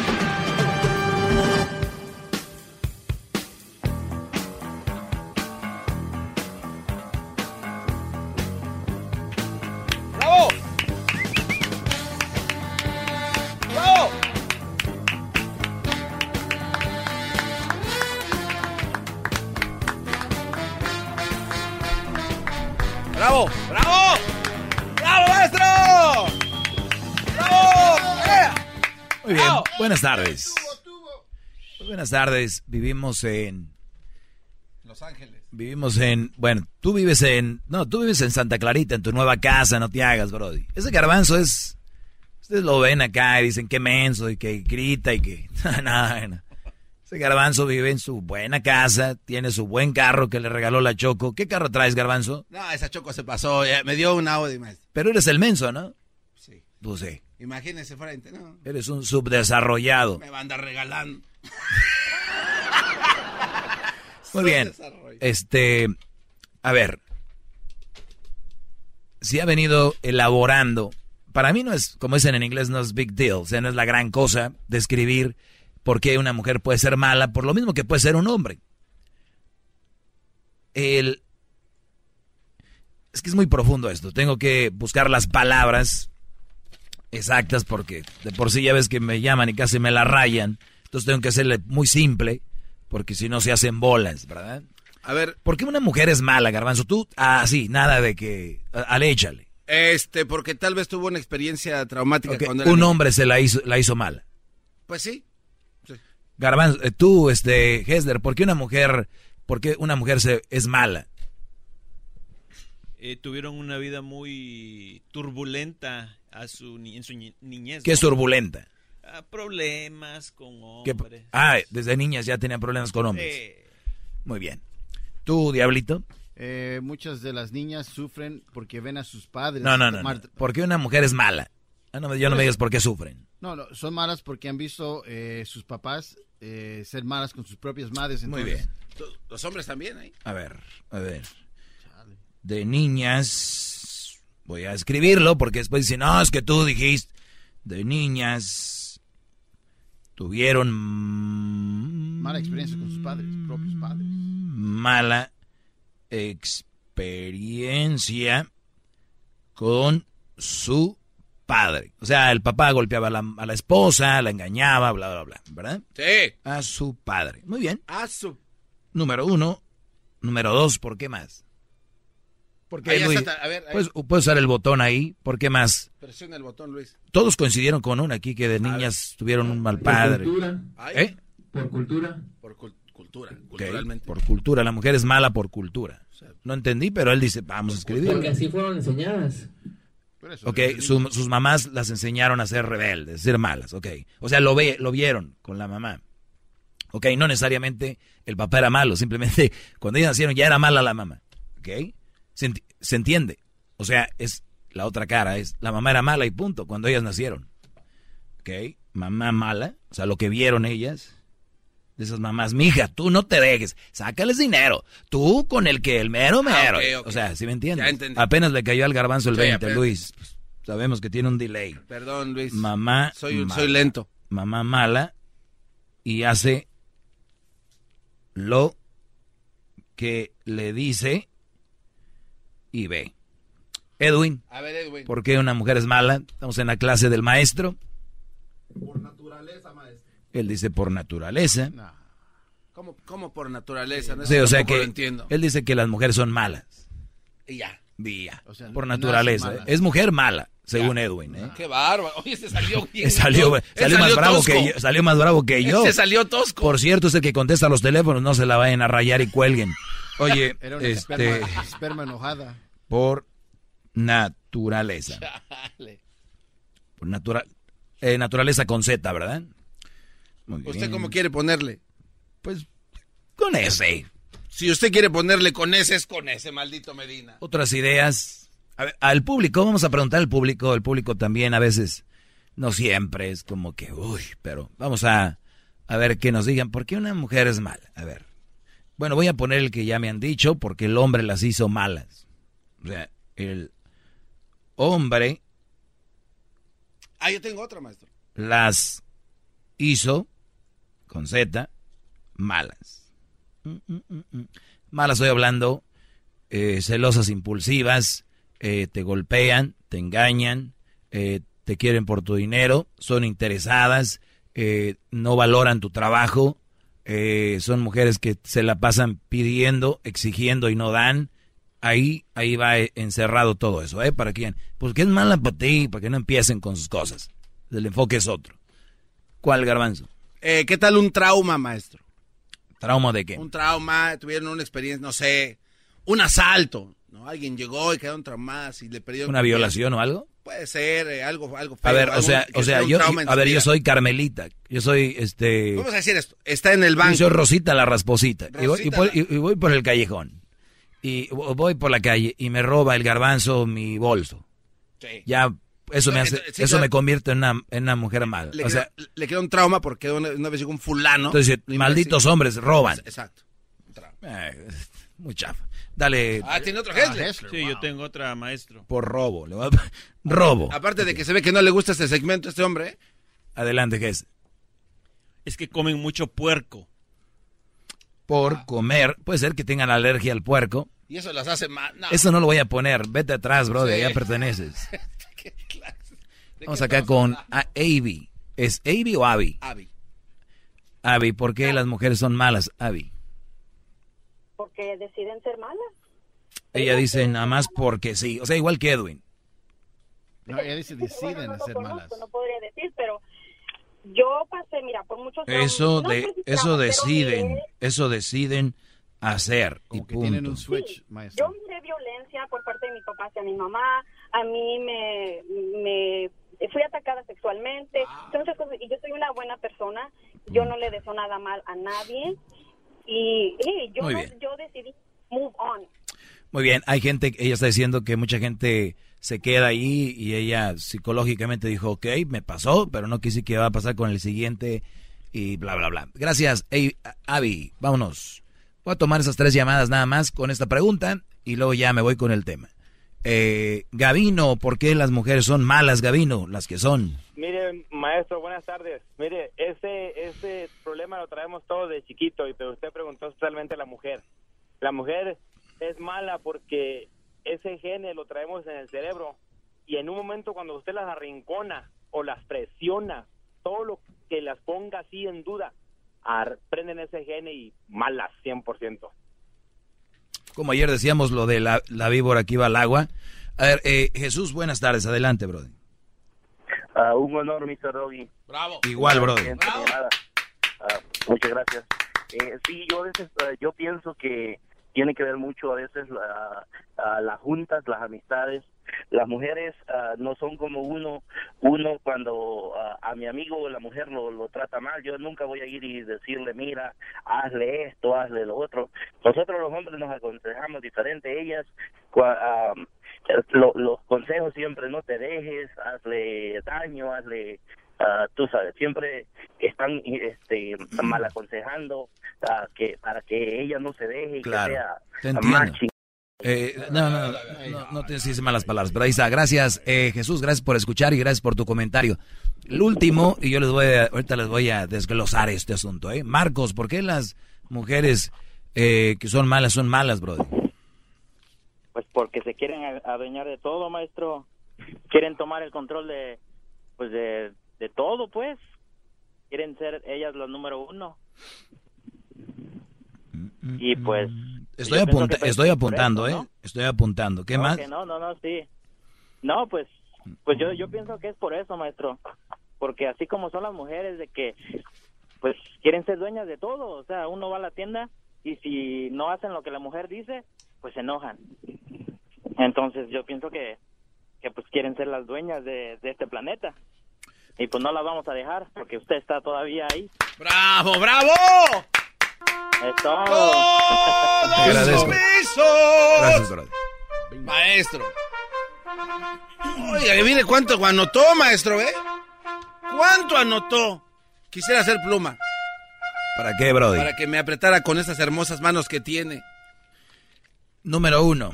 buenas tardes. Muy buenas tardes. Vivimos en. Los Ángeles. Vivimos en. Bueno, tú vives en. No, tú vives en Santa Clarita, en tu nueva casa, no te hagas, Brody. Ese garbanzo es. Ustedes lo ven acá y dicen que menso y que grita y que. (laughs) Nada, no. Ese garbanzo vive en su buena casa, tiene su buen carro que le regaló la Choco. ¿Qué carro traes, garbanzo? No, esa choco se pasó. ya me dio un Audi, maestro. Pero eres el menso, ¿no? Sí. Pues sí. Imagínese frente, ¿no? Eres un subdesarrollado. Me va a andar regalando. (laughs) Muy bien. Este, a ver, si ha venido elaborando, para mí no es, como dicen en inglés, no es big deal, o sea, no es la gran cosa describir por qué una mujer puede ser mala, por lo mismo que puede ser un hombre. El, es que es muy profundo esto, tengo que buscar las palabras exactas porque de por sí ya ves que me llaman y casi me la rayan, entonces tengo que hacerle muy simple porque si no se hacen bolas, ¿verdad? A ver. ¿Por qué una mujer es mala, Garbanzo? Tú, ah, sí, nada de que. Al échale. Este, porque tal vez tuvo una experiencia traumática cuando era Un niño. hombre se la hizo, la hizo mala. Pues sí. Garbanzo, eh, tú, este, Hesler, ¿por qué una mujer, por qué una mujer se, es mala? Eh, tuvieron una vida muy turbulenta a su, ni- en su ni- niñez. ¿Qué es turbulenta? Problemas con ¿Qué- hombres. ah, desde niñas ya tenían problemas con hombres. Eh, Muy bien. ¿Tú, Diablito? Eh, muchas de las niñas sufren porque ven a sus padres. No, no, no. no. ¿Por qué una mujer es mala? Ah, no, me- yo no me digas por qué sufren. No, no, son malas porque han visto eh, sus papás eh, ser malas con sus propias madres. Muy entonces- Los hombres también ahí. A ver, a ver. De niñas. Voy a escribirlo porque después dicen, no, es que tú dijiste. De niñas. Tuvieron Mala experiencia con sus padres, propios padres. mala experiencia con su padre. O sea, el papá golpeaba a la, a la esposa, la engañaba, bla, bla, bla, ¿verdad? Sí. A su padre. Muy bien. A su. Número uno. Número dos, ¿por qué más? ¿Por qué, Ahí ya Luis? está, a ver, ahí. Puedes, puedes usar el botón ahí. ¿Por qué más? Presiona el botón, Luis. Todos coincidieron con una aquí que de niñas tuvieron un mal padre. Ay. ¿Eh? Por cultura. Por cul- cultura. Por cultura. La mujer es mala por cultura. No entendí, pero él dice, vamos a escribir. Porque así fueron enseñadas. Ok, su- sus mamás las enseñaron a ser rebeldes, a ser malas, ok. O sea, lo, ve, lo vieron con la mamá. Ok, no necesariamente el papá era malo, simplemente (laughs) cuando ellos nacieron ya era mala la mamá. Ok, se, enti- se entiende. O sea, es la otra cara, es la mamá era mala y punto, cuando ellas nacieron. Ok, mamá mala, o sea, lo que vieron ellas, de esas mamás, mija, tú no te dejes, sácales dinero, tú con el que el mero mero. Ah, ok. O sea, ¿sí me entiendes? Apenas le cayó al garbanzo el Sí, 20, apenas. Luis. Pues, sabemos que tiene un delay. Perdón, Luis. Mamá. Soy, mala. soy lento. Mamá mala y hace lo que le dice y ve. Edwin, A ver, Edwin. ¿por qué una mujer es mala? Estamos en la clase del maestro. Por naturaleza, maestro. Él dice por naturaleza. ¿Cómo, cómo por naturaleza? No, Sí, o sea que lo entiendo. él dice que las mujeres son malas. Y ya. Ya. O sea, por naturaleza. malas. Es mujer mala, según Edwin. ¿eh? Qué bárbaro. Oye, se salió (laughs) bien. Salió, salió más bravo que yo, salió más bravo que yo. Se salió tosco. Por cierto, es el que contesta los teléfonos, no se la vayan a rayar y cuelguen. Oye, (laughs) Era una este... esperma, esperma enojada. Por naturaleza. Por natural, eh, naturaleza con Z, ¿verdad? Muy ¿Usted bien. cómo quiere ponerle? Pues con ese. Si usted quiere ponerle con ese, es con ese, maldito Medina. Otras ideas. A ver, al público, vamos a preguntar al público. El público también a veces, no siempre, es como que, uy, pero vamos a, a ver que nos digan, ¿por qué una mujer es mala? A ver. Bueno, voy a poner el que ya me han dicho, porque el hombre las hizo malas. O sea, el hombre Ah, yo tengo otra, maestro. las hizo, con Z, malas. Mm, mm, mm, mm. Malas estoy hablando, eh, celosas impulsivas, eh, te golpean, te engañan, eh, te quieren por tu dinero, son interesadas, no valoran tu trabajo, eh, son mujeres que se la pasan pidiendo, exigiendo y no dan. Ahí, ahí va eh, encerrado todo eso, ¿eh? ¿Para quién? Porque es mala para ti, para que no empiecen con sus cosas. El enfoque es otro. ¿Cuál garbanzo? Eh, ¿Qué tal un trauma, maestro? ¿Trauma de qué? Un trauma, tuvieron una experiencia, no sé, un asalto, ¿no? Alguien llegó y quedaron traumadas y le perdieron... ¿Una violación o algo? Puede ser, eh, algo, algo feo. A ver, o algún- sea, o sea, sea un yo, a ver, yo soy Carmelita, yo soy, este... Vamos a decir esto, está en el banco. Yo soy Rosita la rasposita. y, voy, y Rosita voy- y- y voy por el callejón. Y voy por la calle y me roba el garbanzo mi bolso. Sí. Ya, eso me hace, Entonces, sí, eso claro. me convierte en una, en una mujer mala. Le, o sea, queda, le queda un trauma porque una, una vez llegó un fulano. entonces, malditos hombres roban. Exacto. Eh, muy chafa. Dale. Ah, tiene otro Hessler. Sí, yo tengo otra, maestro. Por robo. le voy a- (laughs) Robo. Aparte de que se ve que no le gusta este segmento a este hombre. Adelante, ¿qué es? Es que comen mucho puerco. Por comer. Puede ser que tengan alergia al puerco. Y eso las hace mal. No. Eso no lo voy a poner. Vete atrás, bro. (laughs) De Sí. allá perteneces. ¿Qué clase? ¿De Vamos acá con a- Avi. ¿Es Avi o Avi? Abby. Avi, ¿por qué las mujeres son malas, Avi? Porque deciden ser malas. Ella dice nada más porque sí. O sea, igual que Edwin. No, ella dice deciden no lo ser conozco, malas. no podría decir, pero yo pasé, mira, por muchos años. Eso no de eso deciden, eso deciden hacer y que tienen punto. un switch, maestro. Yo miré violencia por parte de mi papá hacia mi mamá. A mí me, me fui atacada sexualmente. Entonces, pues, y yo soy una buena persona. Yo no le deseo nada mal a nadie. Y, y yo, Muy no- bien. yo decidí move on. Muy bien, hay gente, ella está diciendo que mucha gente se queda ahí y ella psicológicamente dijo, ok, me pasó, pero no quise que va a pasar con el siguiente y bla, bla, bla. Gracias, Ey, Avi, vámonos. Voy a tomar esas tres llamadas nada más con esta pregunta y luego ya me voy con el tema. Eh, Gavino, ¿por qué las mujeres son malas, Gavino? Las que son. Mire, maestro, buenas tardes. Mire, ese, ese problema lo traemos todos de chiquito, y pero usted preguntó especialmente a la mujer. La mujer es mala porque ese gene lo traemos en el cerebro y en un momento cuando usted las arrincona o las presiona, todo lo que las ponga así en duda, prenden ese gene y malas 100%. Como ayer decíamos lo de la, la víbora que iba al agua. A ver, eh, Jesús, buenas tardes, adelante, brother. Ah, un honor, Mr. Doggy. Bravo. Igual, brother. Gente, nada. Ah, muchas gracias. Eh, sí, yo a veces, eh, yo pienso que tiene que ver mucho a veces la, a las juntas, las amistades. Las mujeres ah, no son como uno, uno cuando ah, a mi amigo la mujer lo, lo trata mal, yo nunca voy a ir y decirle, mira, hazle esto, hazle lo otro. Nosotros los hombres nos aconsejamos diferente, ellas, ah, lo- los consejos siempre no te dejes, hazle daño, hazle ah, tú sabes, siempre están este, mal aconsejando que para que ella no se deje y Claro, que sea más Eh, no, no, no, no decís malas palabras, pero ahí está. Gracias, eh, Jesús, gracias por escuchar y gracias por tu comentario. El último, y yo les voy a, ahorita les voy a desglosar este asunto, ¿eh? Marcos, ¿por qué las mujeres eh, que son malas son malas, brother? Pues porque se quieren adueñar de todo, maestro. Quieren tomar el control de, pues de, de todo, pues. Quieren ser ellas las número uno. Y pues... Estoy, apunta- que pues estoy apuntando, eso, ¿eh? ¿no? Estoy apuntando. ¿Qué No, más? no, no, no, sí. No, pues, pues yo, yo pienso que es por eso, maestro. Porque así como son las mujeres de que, pues, quieren ser dueñas de todo. O sea, uno va a la tienda y si no hacen lo que la mujer dice, pues se enojan. Entonces yo pienso que, que pues quieren ser las dueñas de, de este planeta. Y pues no las vamos a dejar porque usted está todavía ahí. ¡Bravo, bravo! Eso. Gracias, brother. Maestro. Oiga, mire cuánto anotó, maestro, ¿eh? ¿Cuánto anotó? Quisiera hacer pluma. ¿Para qué, Brody? Para que me apretara con esas hermosas manos que tiene. Número uno.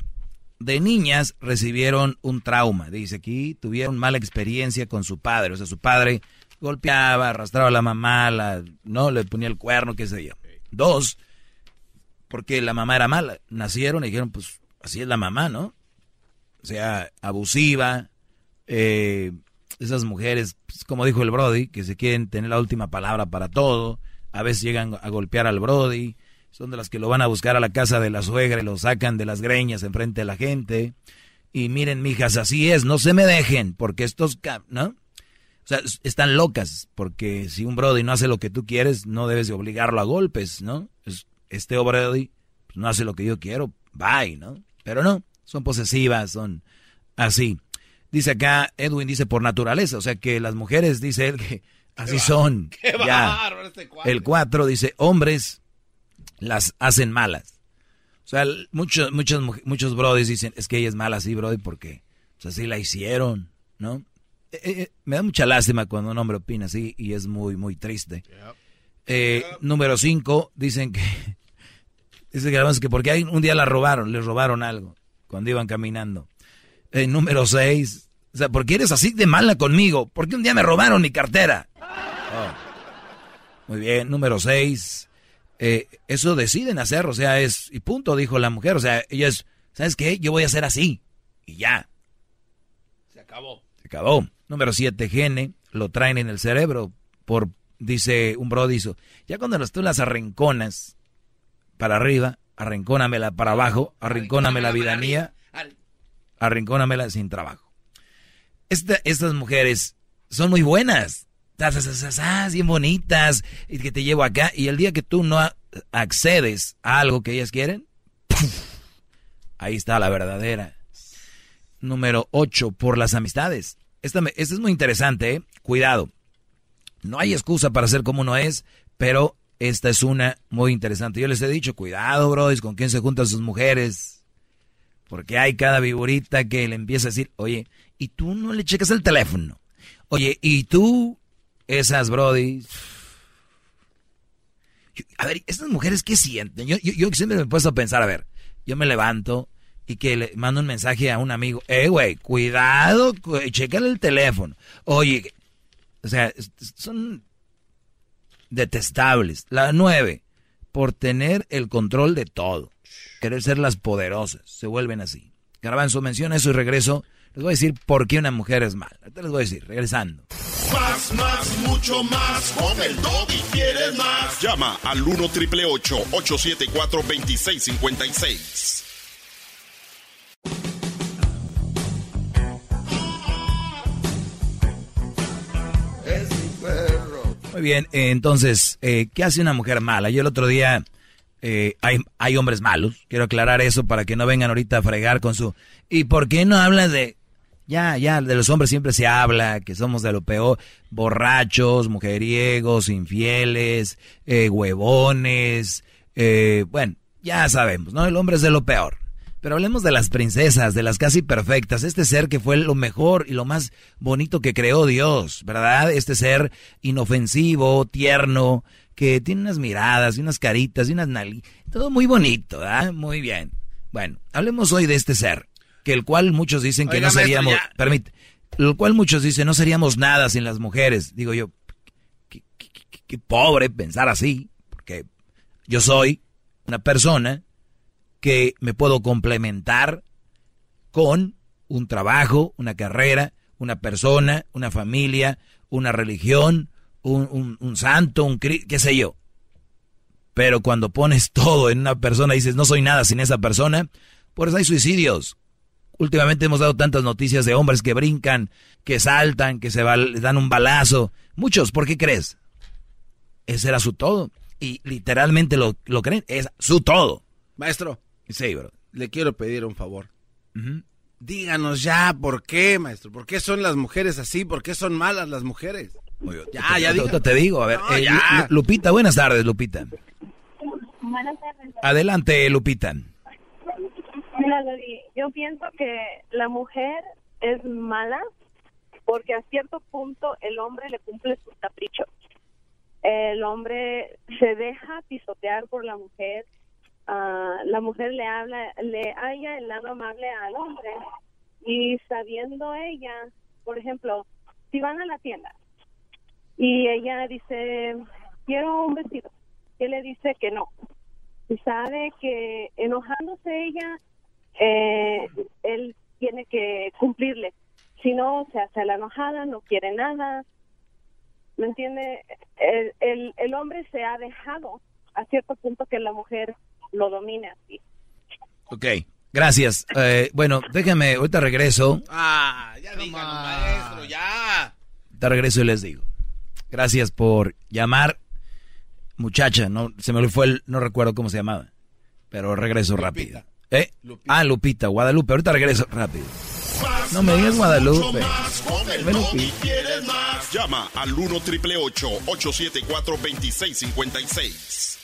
De niñas recibieron un trauma. Dice aquí, tuvieron mala experiencia con su padre. O sea, su padre golpeaba, arrastraba a la mamá, la, no le ponía el cuerno, qué sé yo. Dos, porque la mamá era mala. Nacieron y dijeron, pues así es la mamá, ¿no? O sea, abusiva. eh, esas mujeres, pues, como dijo el Brody, que se quieren tener la última palabra para todo. A veces llegan a golpear al Brody. Son de las que lo van a buscar a la casa de la suegra y lo sacan de las greñas enfrente de la gente. Y miren, mijas, así es, no se me dejen, porque estos, ¿no? O sea, están locas, porque si un Brody no hace lo que tú quieres, no debes de obligarlo a golpes, ¿no? Es- Este Brody pues, no hace lo que yo quiero, bye, ¿no? Pero no, son posesivas, son así. Dice acá, Edwin dice por naturaleza, o sea que las mujeres, dice él, que así son. (laughs) ¡Qué Ya. este cuate! El 4 dice, hombres las hacen malas. O sea, muchos, muchos, muchos brodis dicen, es que ella es mala así, brody, porque pues, así la hicieron, ¿no? Eh, eh, me da mucha lástima cuando un hombre opina así y es muy, muy triste. Eh, Número 5, dicen que, (laughs) dice que, que porque hay, un día la robaron, les robaron algo cuando iban caminando. Eh, número 6, o sea, ¿por qué eres así de mala conmigo? Porque un día me robaron mi cartera. Oh. Muy bien, número 6. eso deciden hacer, o sea, es, y punto, dijo la mujer, o sea, ella es, ¿sabes qué? Yo voy a hacer así, y ya, Se acabó. se acabó. Número 7, gene, lo traen en el cerebro, por, dice un brodizo, ya cuando tú las arrinconas para arriba, arrincónamela para abajo, arrincóname la vida mía, arrincónamela sin trabajo. Esta- estas mujeres son muy buenas, bien bonitas, y que te llevo acá, y el día que tú no accedes a algo que ellas quieren, ahí está la verdadera. Número 8, por las amistades. Esta, me- es muy interesante, ¿eh? cuidado. No hay excusa para ser como uno es, pero esta es una muy interesante. Yo les he dicho, cuidado, bros, con quién se juntan sus mujeres. Porque hay cada viborita que le empieza a decir, oye, ¿y tú no le checas el teléfono? Oye, ¿y tú? Esas, brody. Yo- A ver, estas mujeres, ¿qué sienten? Yo, yo, yo siempre me he puesto a pensar, a ver, yo me levanto y que le mando un mensaje a un amigo, eh, güey, cuidado, cu- chécale el teléfono. Oye, o sea, son detestables. La nueve, por tener el control de todo. Querer ser las poderosas. Se vuelven así. Garbanzo menciona eso y regreso. Les voy a decir por qué una mujer es mala. Ahorita les voy a decir, regresando. Más, más, mucho más. Con el y quieres más. Llama al 1 triple 874 2656. Muy bien, eh, entonces, eh, ¿qué hace una mujer mala? Yo el otro día, eh, hay, hay hombres malos, quiero aclarar eso para que no vengan ahorita a fregar con su... ¿Y por qué no hablas de...? Ya, ya, de los hombres siempre se habla, que somos de lo peor, borrachos, mujeriegos, infieles, eh, huevones, eh, bueno, ya sabemos, ¿no? El hombre es de lo peor. Pero hablemos de las princesas, de las casi perfectas, este ser que fue lo mejor y lo más bonito que creó Dios, ¿verdad? Este ser inofensivo, tierno, que tiene unas miradas y unas caritas y unas nali... Todo muy bonito, ¿verdad? Muy bien. Bueno, hablemos hoy de este ser, que el cual muchos dicen que Oiga, no seríamos... Permite. El cual muchos dicen no seríamos nada sin las mujeres. Digo yo, qué, qué- qué- qué pobre pensar así, porque yo soy una persona que me puedo complementar con un trabajo, una carrera, una persona, una familia, una religión, un, un- un santo, un qué sé yo. Pero cuando pones (laughs) todo en una persona y dices no soy nada sin esa persona, por eso hay suicidios. Últimamente hemos dado tantas noticias de hombres que brincan, que saltan, que se dan un balazo. Muchos, ¿por qué crees? Ese era su todo. y literalmente lo, lo creen. Es su todo. Maestro. Sí, bro. Le quiero pedir un favor. Díganos ya por qué, maestro. ¿Por qué son las mujeres así? ¿Por qué son malas las mujeres? Ya, ya digo. Te digo, a ver. No, eh, ya. Lu- Lupita, buenas tardes, Lupita. Buenas tardes. Adelante, Lupita. Mira, Lori, yo pienso que la mujer es mala porque a cierto punto el hombre le cumple sus caprichos. El hombre se deja pisotear por la mujer. La mujer le habla, le haya el lado amable al hombre y sabiendo ella, por ejemplo, si van a la tienda y ella dice, quiero un vestido, él le dice que no. Y sabe que enojándose ella, eh, él tiene que cumplirle. Si no, se hace la enojada, no quiere nada. ¿Me entiende? El, el, el hombre se ha dejado a cierto punto que la mujer lo domine así. Ok, gracias. Eh, bueno, déjame, ahorita regreso. Ah, ya díganos, maestro, ya. Te regreso y les digo. Gracias por llamar. Muchacha, no se me fue el, no recuerdo cómo se llamaba. Pero regreso rápido. ¿Eh? Ah, Lupita, Guadalupe. Ahorita regreso rápido. No me digas Guadalupe. No Lupita. y quieres más. Llama al 1 triple 874 2656.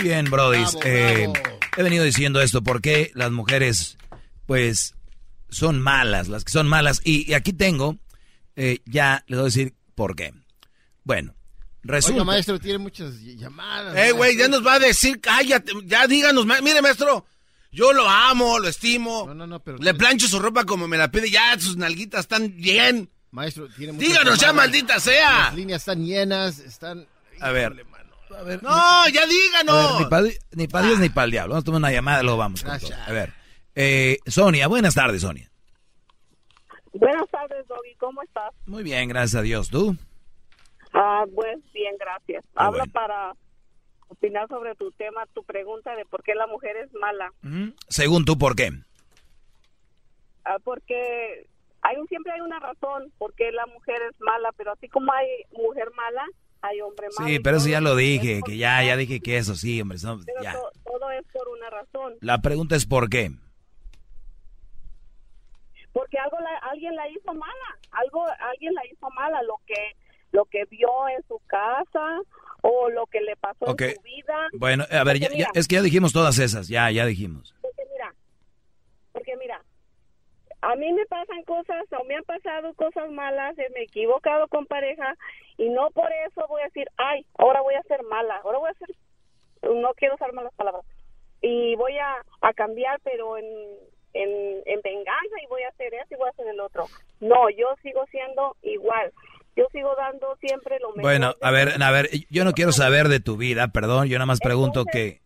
Muy bien, Brody. Eh, he venido diciendo esto porque las mujeres, pues, son malas, las que son malas. Y, y aquí tengo, eh, ya les voy a decir por qué. Bueno, resulta. Oiga, maestro, tiene muchas llamadas. Eh, güey, ya nos va a decir, cállate, ya díganos, ma- mire, maestro, yo lo amo, lo estimo. No, no, no, pero... Le plancho su ropa como me la pide, ya sus nalguitas están bien. Maestro, tiene muchas Díganos ya, maldita sea. Las líneas están llenas, están... A ver. A ver, No, ya A ver, díganos. ni para ni pa Dios ni para el diablo. Vamos a tomar una llamada, luego vamos. con todo. A ver. Eh, Sonia, buenas tardes, Sonia. Buenas tardes, Doggy. ¿Cómo estás? Muy bien, gracias a Dios. ¿Tú? Ah, pues bien, gracias. Qué Habla bueno. para opinar sobre tu tema, tu pregunta de por qué la mujer es mala. Según tú, ¿por qué? Ah, porque hay un, siempre hay una razón por qué la mujer es mala, pero así como hay mujer mala, hay hombre malo. Sí, pero eso ya lo dije, que ya, ya dije que eso, sí, hombre. son- pero ya. to- todo es por una razón. La pregunta es ¿por qué? Porque algo la- alguien la hizo mala, algo alguien la hizo mala, lo que lo que vio en su casa o lo que le pasó en su vida. Bueno, a ver, ya, es que ya dijimos todas esas, ya, ya dijimos. Porque mira, porque mira, a mí me pasan cosas o me han pasado cosas malas, eh, me he equivocado con pareja y no por eso voy a decir, ay, ahora voy a ser mala, ahora voy a ser, no quiero usar malas palabras, y voy a, a cambiar, pero en, en, en venganza y voy a hacer eso y voy a hacer el otro. No, yo sigo siendo igual. Yo sigo dando siempre lo mejor. Bueno, a ver, a ver, yo no quiero saber de tu vida, perdón, yo nada más pregunto que...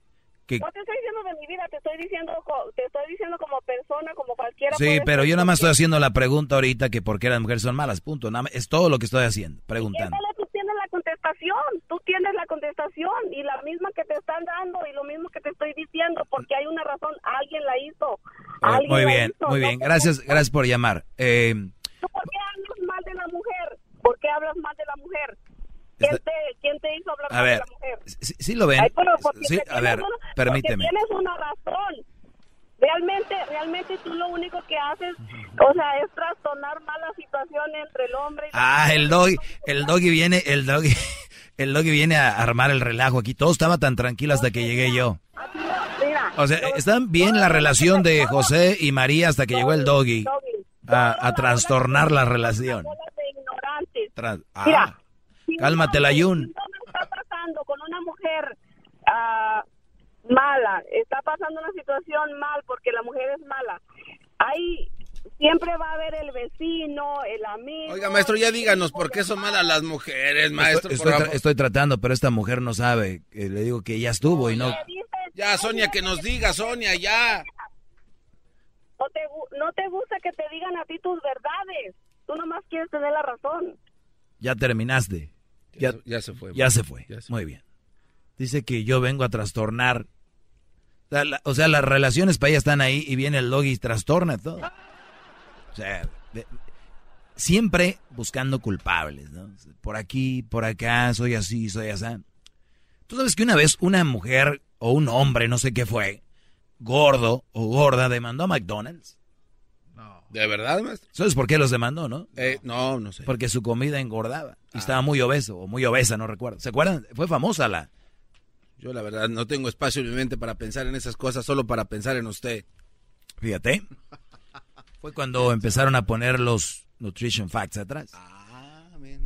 que No te estoy diciendo de mi vida, te estoy diciendo, co- te estoy diciendo como persona, como cualquiera. sí, pero yo nada más estoy haciendo la pregunta ahorita que por qué las mujeres son malas, punto. Nada más, es todo lo que estoy haciendo, preguntando. Tú tienes la contestación, tú tienes la contestación y la misma que te están dando y lo mismo que te estoy diciendo porque hay una razón, alguien la hizo. Muy- alguien Muy bien, hizo, muy bien, gracias, gracias por llamar. Eh, ¿Tú ¿Por qué hablas mal de la mujer? ¿Por qué hablas mal de la mujer? ¿Quién te, quién te hizo hablar a ver, de la mujer? sí, sí lo ven. Ay, Sí, a ver, permíteme. tienes una razón. Realmente, realmente tú lo único que haces, o sea, es trastornar más la situación entre el hombre y Ah, el doggy, el doggy viene, el doggy, (laughs) el doggy viene a armar el relajo aquí. Todo estaba tan tranquilo hasta que llegué yo. O sea, está bien la relación de José y María hasta que llegó el doggy a, a trastornar la relación. Tras- ah, Mira, cálmate, la Yun. está pasando con una mujer ah, mala, está pasando una situación mal porque la mujer es mala. Ahí siempre va a haber el vecino, el amigo. Oiga, maestro, ya díganos por qué son malas las mujeres, maestro. Estoy, estoy tra- favor. estoy tratando, pero esta mujer no sabe. Eh, le digo que ya estuvo y no. Ya, Sonia, que nos diga, Sonia, ya. No te, no te gusta que te digan a ti tus verdades. Tú nomás quieres tener la razón. Ya terminaste. Ya, ya se fue. Ya se fue. Muy bien. Dice que yo vengo a trastornar. O sea, la- O sea, las relaciones para ella están ahí y viene el doggy y trastorna todo. O sea, de- siempre buscando culpables, ¿no? Por aquí, por acá, soy así, soy así. Tú sabes que una vez una mujer o un hombre, no sé qué fue, gordo o gorda, demandó a McDonald's. ¿De verdad, maestro? ¿Sabes por qué los demandó, no? Eh, no, no sé. Porque su comida engordaba. Y estaba muy obeso o muy obesa, no recuerdo. ¿Se acuerdan? Fue famosa la. Yo la verdad no tengo espacio en mi mente para pensar en esas cosas, solo para pensar en usted. Fíjate. (laughs) Fue cuando empezaron a poner los nutrition facts atrás.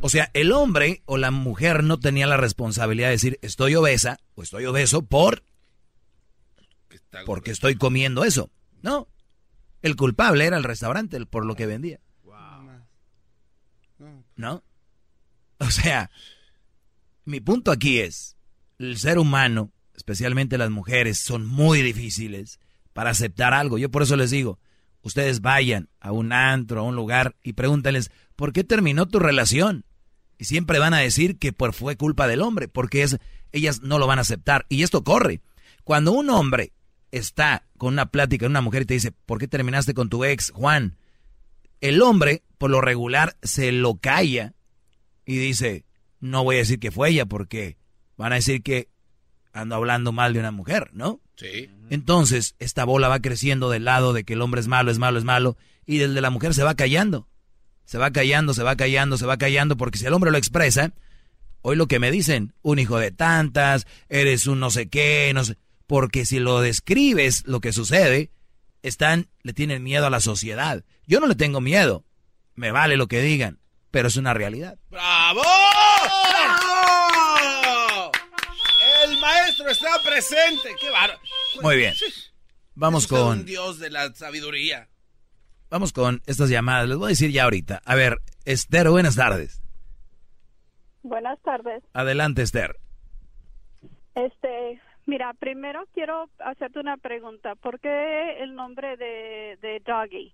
O sea, el hombre o la mujer no tenía la responsabilidad de decir estoy obesa o estoy obeso por porque estoy comiendo eso. No. El culpable era el restaurante por lo que vendía. ¿No? O sea, mi punto aquí es, el ser humano, especialmente las mujeres, son muy difíciles para aceptar algo. Yo por eso les digo, ustedes vayan a un antro, a un lugar y pregúntenles, ¿por qué terminó tu relación? Y siempre van a decir que por, fue culpa del hombre, porque es, ellas no lo van a aceptar. Y esto corre. Cuando un hombre está con una plática de una mujer y te dice, ¿por qué terminaste con tu ex, Juan? El hombre, por lo regular, se lo calla y dice, no voy a decir que fue ella porque van a decir que ando hablando mal de una mujer, ¿no? Sí. Entonces, esta bola va creciendo del lado de que el hombre es malo, es malo, es malo, y el de la mujer se va callando. Se va callando, se va callando, se va callando, porque si el hombre lo expresa, hoy lo que me dicen, un hijo de tantas, eres un no sé qué, no sé, porque si lo describes lo que sucede, están, le tienen miedo a la sociedad. Yo no le tengo miedo, me vale lo que digan, pero es una realidad. ¡Bravo! ¡Bravo! El maestro está presente. ¡Qué bárbaro! Muy bien. Vamos con un dios de la sabiduría. Vamos con estas llamadas. Les voy a decir ya ahorita. A ver, Esther, buenas tardes. Buenas tardes. Adelante, Esther. Este, mira, primero quiero hacerte una pregunta. ¿Por qué el nombre de, de Doggy?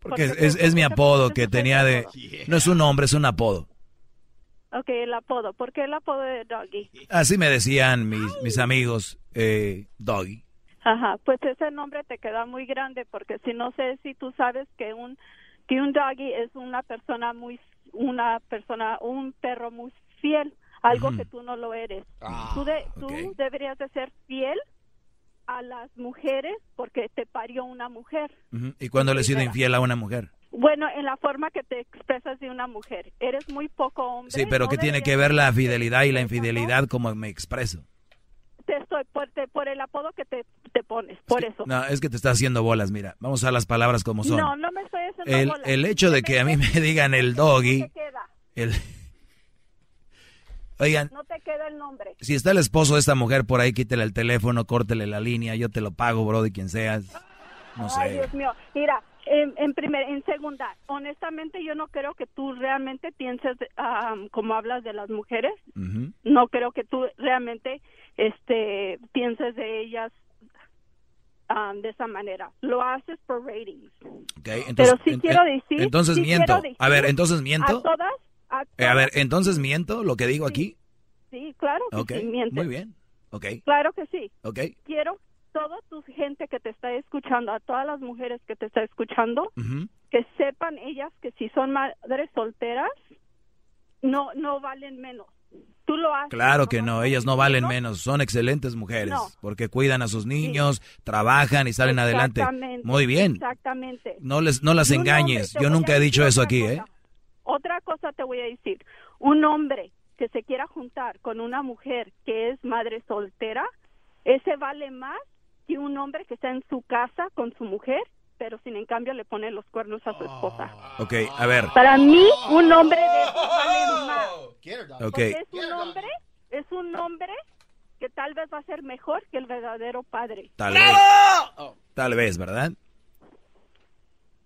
Porque es, es- es mi apodo que tenía de... No es un nombre, es un apodo. Ok, el apodo. ¿Por qué el apodo de Doggy? Así me decían mis, mis amigos, eh, Doggy. Ajá, pues ese nombre te queda muy grande porque si no sé si tú sabes que un que un doggy es una persona muy una persona un perro muy fiel, algo que tú no lo eres. Ah, tú de- tú ok. deberías de ser fiel a las mujeres porque te parió una mujer. ¿Y cuándo le he sido infiel a una mujer? Bueno, en la forma que te expresas de una mujer, eres muy poco hombre. Sí, pero no ¿qué tiene que ver la fidelidad y la infidelidad como me expreso? te estoy por, te- por el apodo que te, te pones, por eso. No, es que te está haciendo bolas, mira. Vamos a las palabras como son. No, no me estoy haciendo el, bolas. el hecho de que a mí me digan el doggy, queda. el... Oigan, No te queda el nombre. si está el esposo de esta mujer por ahí, quítele el teléfono, córtele la línea, yo te lo pago, bro, de quien seas. No Ay, sé. Dios mío. Mira, en, en primer, en segunda, honestamente yo no creo que tú realmente pienses como hablas de las mujeres. No creo que tú realmente este pienses de ellas de esa manera. Lo haces por ratings. Ok, entonces, Pero sí en- quiero decir. Entonces sí miento. A ver, entonces A miento. todas. A Eh, a ver, entonces miento lo que digo aquí. Sí, claro que Ok, sí, mientes. muy bien. Ok, Claro que sí. ok. Quiero toda tu gente que te está escuchando, a todas las mujeres que te está escuchando, que sepan ellas que si son madres solteras, no no valen menos. Tú lo haces. Claro que no, ellas no valen menos, son excelentes mujeres, No. porque cuidan a sus niños, trabajan y salen adelante. Muy bien. Exactamente. No les no las engañes. Yo nunca he dicho eso aquí, ¿eh? Otra cosa te voy a decir. Un hombre que se quiera juntar con una mujer que es madre soltera, ese vale más que un hombre que está en su casa con su mujer, pero sin en cambio le pone los cuernos a su esposa. Ok, a ver. Para mí, un hombre de esos vale más. Ok. Porque es un hombre, es un hombre que tal vez va a ser mejor que el verdadero padre. Tal vez. Tal vez, ¿verdad?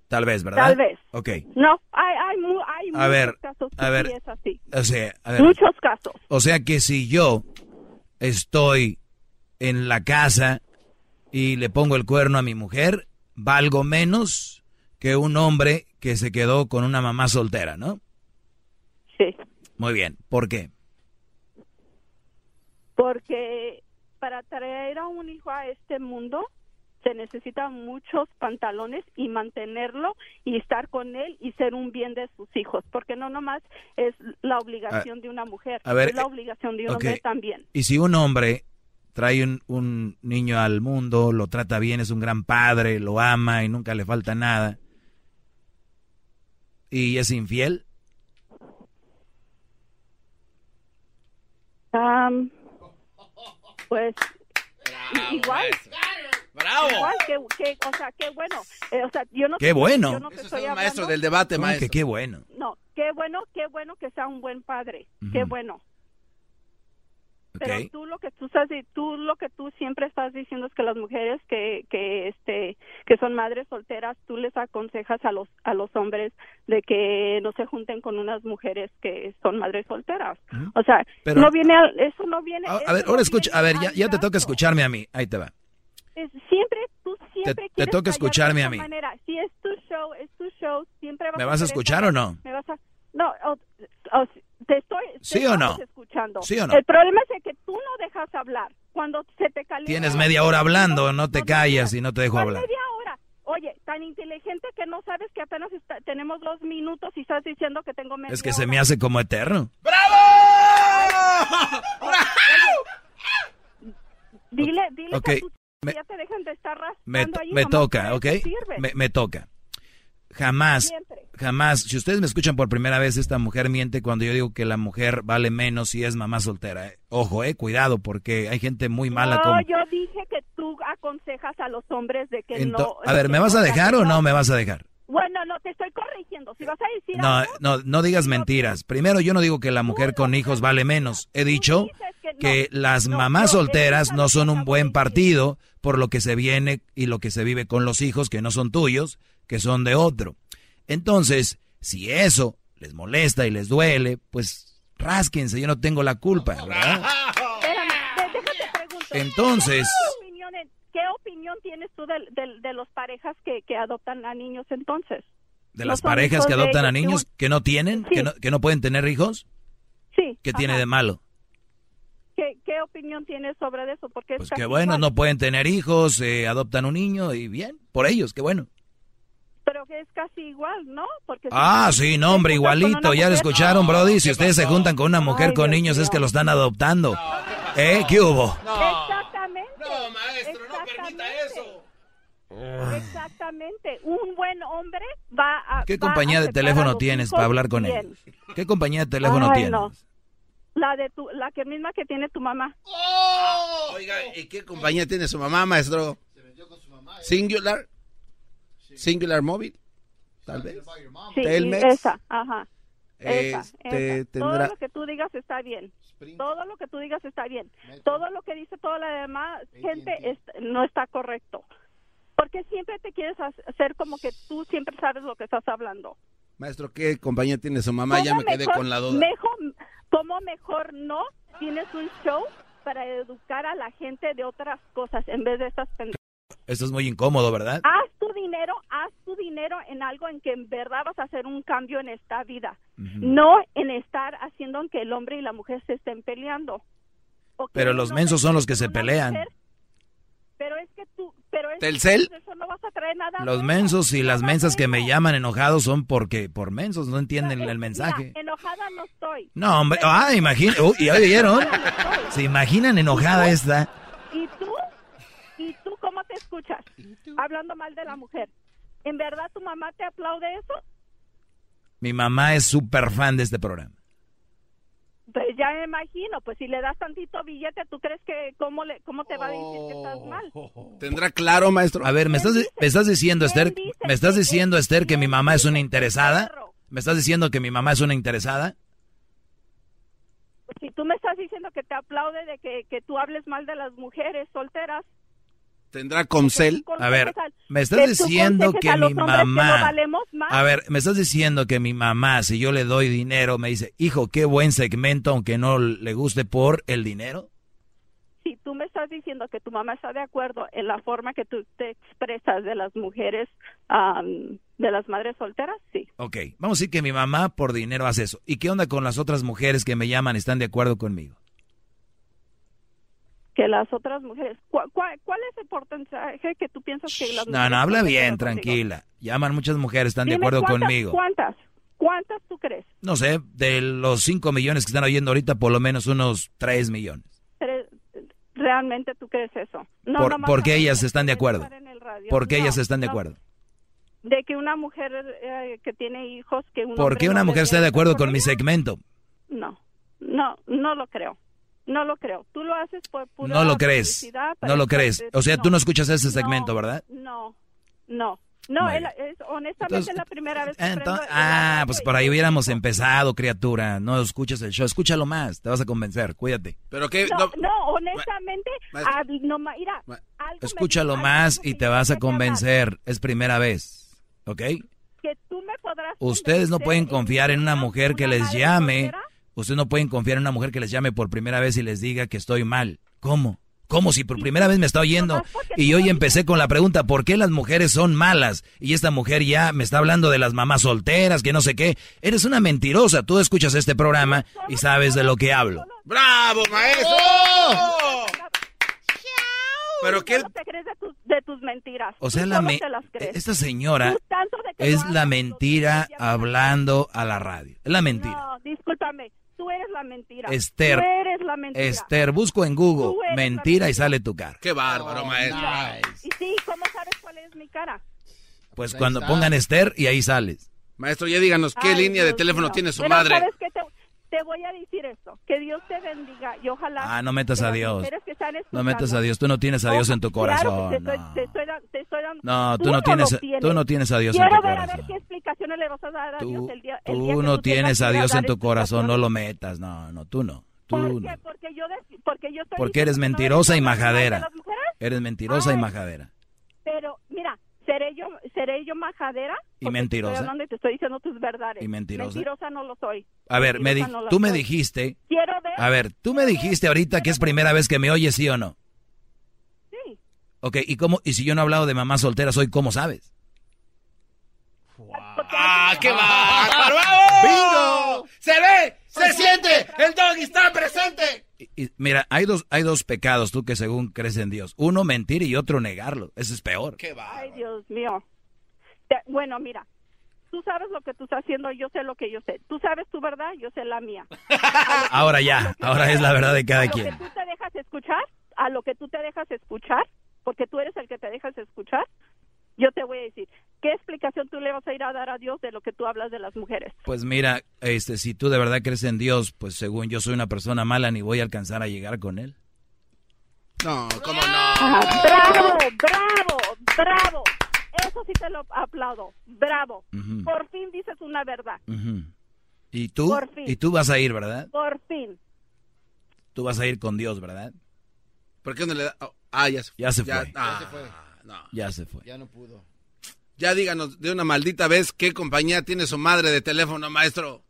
Tal vez, ¿verdad? Tal vez. Ok. No, hay, hay, hay A muchos ver, casos que a ver. sí es así. O sea, a ver. Muchos casos. O sea que si yo estoy en la casa y le pongo el cuerno a mi mujer, valgo menos que un hombre que se quedó con una mamá soltera, ¿no? Sí. Muy bien. ¿Por qué? Porque para traer a un hijo a este mundo se necesitan muchos pantalones y mantenerlo y estar con él y ser un bien de sus hijos, porque no nomás es la obligación Ah, de una mujer, a ver, es la obligación de un hombre también. Y si un hombre trae un, un niño al mundo, lo trata bien, es un gran padre, lo ama y nunca le falta nada, y es infiel, pues igual. ¡Bravo! Igual que, que- o sea, qué bueno. Eh, o sea, yo no ¡Qué te- bueno! yo no te Eso es maestro del debate, ¿Cómo maestro. que qué bueno. No, qué bueno, qué bueno que sea un buen padre. Qué Ujú. bueno. Pero tú lo que tú estás tú lo que tú siempre estás diciendo es que las mujeres que que este que son madres solteras, tú les aconsejas a los a los hombres de que no se junten con unas mujeres que son madres solteras. O sea, Pero- no viene al- eso no viene A, a ver, no ahora escucha, a ver, ya, ya te toca escucharme a mí, ahí te va. Es- siempre tú siempre te quieres toca callar de escucharme a mí. manera. Si es tu show, es tu show, siempre vas ¿Me vas a escuchar o no? Me vas a No, o- o- te estoy te ¿Sí o no? escuchando. ¿Sí o no? El problema es que tú no dejas hablar. Cuando se te calienta Tienes media hora hablando, no te callas y no te dejo ¿Cuál hablar. media hora? Oye, tan inteligente que no sabes que apenas está- tenemos dos minutos y estás diciendo que tengo media Es que se me hace como eterno. Dile, dile Ok, que tú- me- ya te dejan de estar Me, ahí, me toca, ¿ok? Me, me toca. Jamás, Siempre. jamás, si ustedes me escuchan por primera vez, esta mujer miente cuando yo digo que la mujer vale menos si es mamá soltera. eh. Ojo, eh, cuidado, porque hay gente muy mala no, como... yo dije que tú aconsejas a los hombres de que Ento- no... a ver, ¿me vas a dejar o no me vas a dejar? Bueno, no, te estoy corrigiendo. Si vas a decir No, algo, no, no digas mentiras. Primero, yo no digo que la mujer con hijos vale menos. He dicho que las mamás solteras no son un buen partido por lo que se viene y lo que se vive con los hijos que no son tuyos, que son de otro. Entonces, si eso les molesta y les duele, pues rásquense, yo no tengo la culpa, ¿verdad? espérame, déjate. Entonces- ¿Qué opinión, tienes tú de, de- de los parejas que, que adoptan a niños entonces? De No las son parejas que de adoptan a niños tú- que no tienen, Sí. que, no, que no pueden tener hijos, Sí. ¿qué tiene de malo? ¿Qué, qué opinión tienes sobre eso? Porque es Pues qué bueno, igual. no pueden tener hijos, eh, adoptan un niño y bien, por ellos, qué bueno. Pero que es casi igual, ¿no? Porque si Ah, tú sí, no, hombre, igualito, ya lo escucharon, Brody. Si ustedes se juntan con una mujer Ay, con Dios niños, es mío. que lo están adoptando. ¿Eh? ¿Qué hubo? Exactamente. No, maestro, eso. Exactamente. Un buen hombre va a. ¿Qué va a compañía de teléfono tienes para hablar con ellos? ¿Qué compañía de teléfono Ay, tienes? no. La de tu, la que misma que tiene tu mamá. Oiga, ¿y qué compañía tiene su mamá, maestro? Singular. Singular Móvil. Tal vez. Sí, Telmex. esa, ajá. Esa, Este, esa. tendrá- Todo lo que tú digas está bien. Todo lo que tú digas está bien. Todo lo que dice toda la demás gente es- no está correcto. Porque siempre te quieres hacer como que tú siempre sabes lo que estás hablando. Maestro, ¿qué compañía tiene su mamá? Ya ¿Cómo me quedé con la duda. Mejor, ¿Cómo mejor no tienes un show para educar a la gente de otras cosas en vez de estas pendejadas? Esto es muy incómodo, ¿verdad? Haz tu dinero, haz tu dinero en algo en que en verdad vas a hacer un cambio en esta vida. No en estar haciendo que el hombre y la mujer se estén peleando. Que Pero los mensos son los que se pelean. mujer, Pero es que tú, pero es que ¿Telcel? eso no vas a traer nada Los mensos y las mensas que me llaman enojados son porque por mensos no entienden el Mira, mensaje. enojada no estoy. No, hombre, ah, imagina, uy, ¿ya oyeron? ¿Se imaginan enojada esta? ¿Y tú? ¿Y tú cómo te escuchas? Hablando mal de la mujer. ¿En verdad tu mamá te aplaude eso? Mi mamá es súper fan de este programa. Pues ya me imagino, pues si le das tantito billete, ¿tú crees que cómo, le, cómo te va a decir que estás mal? ¿Tendrá claro, maestro? A ver, ¿me estás, me estás diciendo, Esther, me estás diciendo, Esther, que mi mamá es una interesada? ¿Me estás diciendo que mi mamá es una interesada? Si tú me estás diciendo que te aplaude de que, que tú hables mal de las mujeres solteras, ¿Tendrá Comcel? A ver, me estás diciendo que mi hombres que no mamá... valemos más. A ver, me estás diciendo que mi mamá, si yo le doy dinero, me dice, hijo, qué buen segmento, aunque no le guste por el dinero. si tú me estás diciendo que tu mamá está de acuerdo en la forma que tú te expresas de las mujeres, am, de las madres solteras, sí. Ok, vamos a decir que mi mamá por dinero hace eso. ¿Y qué onda con las otras mujeres que me llaman están de acuerdo conmigo? Que las otras mujeres. ¿Cuál, cuál, cuál es el porcentaje que tú piensas que las No, mujeres no, habla están de bien, acuerdo contigo? tranquila. Llaman muchas mujeres, están de Dime acuerdo cuántas- conmigo. ¿Cuántas? ¿Cuántas tú crees? No sé, de los 5 millones que están oyendo ahorita, por lo menos unos 3 millones. ¿Realmente tú crees eso? No, por, nomás porque ellas están de acuerdo. Porque No, ellas están de no. acuerdo. De que una mujer eh, que tiene hijos, que un ¿Por qué no una mujer debería está de acuerdo con mi segmento? No, no, no lo creo. No lo creo. Tú lo haces por pura No lo crees. No lo crees. O sea, tú no escuchas ese segmento, ¿verdad? No, no. No, es, honestamente Entonces- es la primera vez que Ah, entonces- el ah, pues por ahí hubiéramos empezado, criatura. No escuchas el show. Escúchalo más. Te vas a convencer. Cuídate. Pero qué. No, no, honestamente, Maestra. no, ma- mira, algo Escúchalo dijo- más y te vas a convencer. Es primera vez. ¿Ok? que tú me podrás Ustedes no pueden confiar en una mujer que les llame. Ustedes no pueden confiar en una mujer que les llame por primera vez y les diga que estoy mal. ¿Cómo? ¿Cómo si por primera vez me está oyendo? Y hoy empecé con la pregunta, ¿por qué las mujeres son malas? Y esta mujer ya me está hablando de las mamás solteras, que no sé qué. Eres una mentirosa. Tú escuchas este programa y sabes de lo que hablo. ¡Bravo, maestro! ¡Oh! Pero qué. ¿Cómo te crees de tus, de tus mentiras? O sea, la me- te las crees. esta señora que es la mentira hablando a la radio. Es la mentira. No, discúlpame. Tú eres la mentira. Esther. Tú eres la mentira. Esther, busco en Google mentira y sale tu cara. Qué bárbaro, Oh, maestro. Y sí, ¿cómo sabes cuál es mi cara? Pues cuando pongan Esther y ahí sales. Maestro, ya díganos qué Ay, línea de teléfono mío. tiene su Pero, madre. ¿sabes qué? Te, te voy a decir esto. Que Dios te bendiga y ojalá... Ah, no metas a Dios. No metas a Dios. Tú no tienes a Dios en tu Claro que corazón. no. te dando- No, tú no tienes- lo tú no tienes a Dios en Quiero tu ver a corazón. ver qué explicaciones le vas a dar a Dios el día, el día Tú que no tú tienes a Dios en tu corazón. No lo metas. No, no, tú no. Tú ¿Por no. qué? Porque yo, de- porque yo estoy Porque eres no mentirosa y majadera. Eres mentirosa y Ay. majadera. Pero, mira, ¿seré yo, seré yo majadera? Y mentirosa. Estoy hablando y te estoy diciendo tus verdades. Y mentirosa. Mentirosa no lo soy. A ver, me no tú me soy. dijiste. Quiero ver. A ver, tú me dijiste ahorita que es primera vez que me oyes, ¿sí o no? Sí. Ok, ¿y cómo? Y si yo no he hablado de mamás solteras hoy, ¿cómo sabes? ¡Ah, qué bárbaro! ¡Bingo! ¡Se ve! ¡Se siente! ¡El doggy está presente! Y- mira, hay dos, hay dos pecados, tú que según crees en Dios. Uno, mentir y otro, negarlo. Eso es peor. Ay, Dios mío. Te- bueno, mira, tú sabes lo que tú estás haciendo, yo sé lo que yo sé. Tú sabes tu verdad, yo sé la mía. (laughs) Ahora ya, ahora es la verdad de a cada lo quien. que tú te dejas escuchar, a lo que tú te dejas escuchar, porque tú eres el que te dejas escuchar, yo te voy a decir, ¿qué explicación tú le vas a ir a dar a Dios de lo que tú hablas de las mujeres? Pues mira, este, si tú de verdad crees en Dios, pues según yo soy una persona mala, ni voy a alcanzar a llegar con él. No, ¿cómo Ajá, ¡Bravo, bravo, bravo! Eso sí te lo aplaudo. Bravo. Ujú. Por fin dices una verdad. Ujú. ¿Y tú? Por fin. ¿Y tú vas a ir, verdad? Por fin. Tú vas a ir con Dios, ¿verdad? ¿Por qué no le da? oh, ah, ya se fue. Ya se fue. ah, se fue. no. Ya se fue. Ya no pudo. Ya díganos de una maldita vez qué compañía tiene su madre de teléfono, maestro.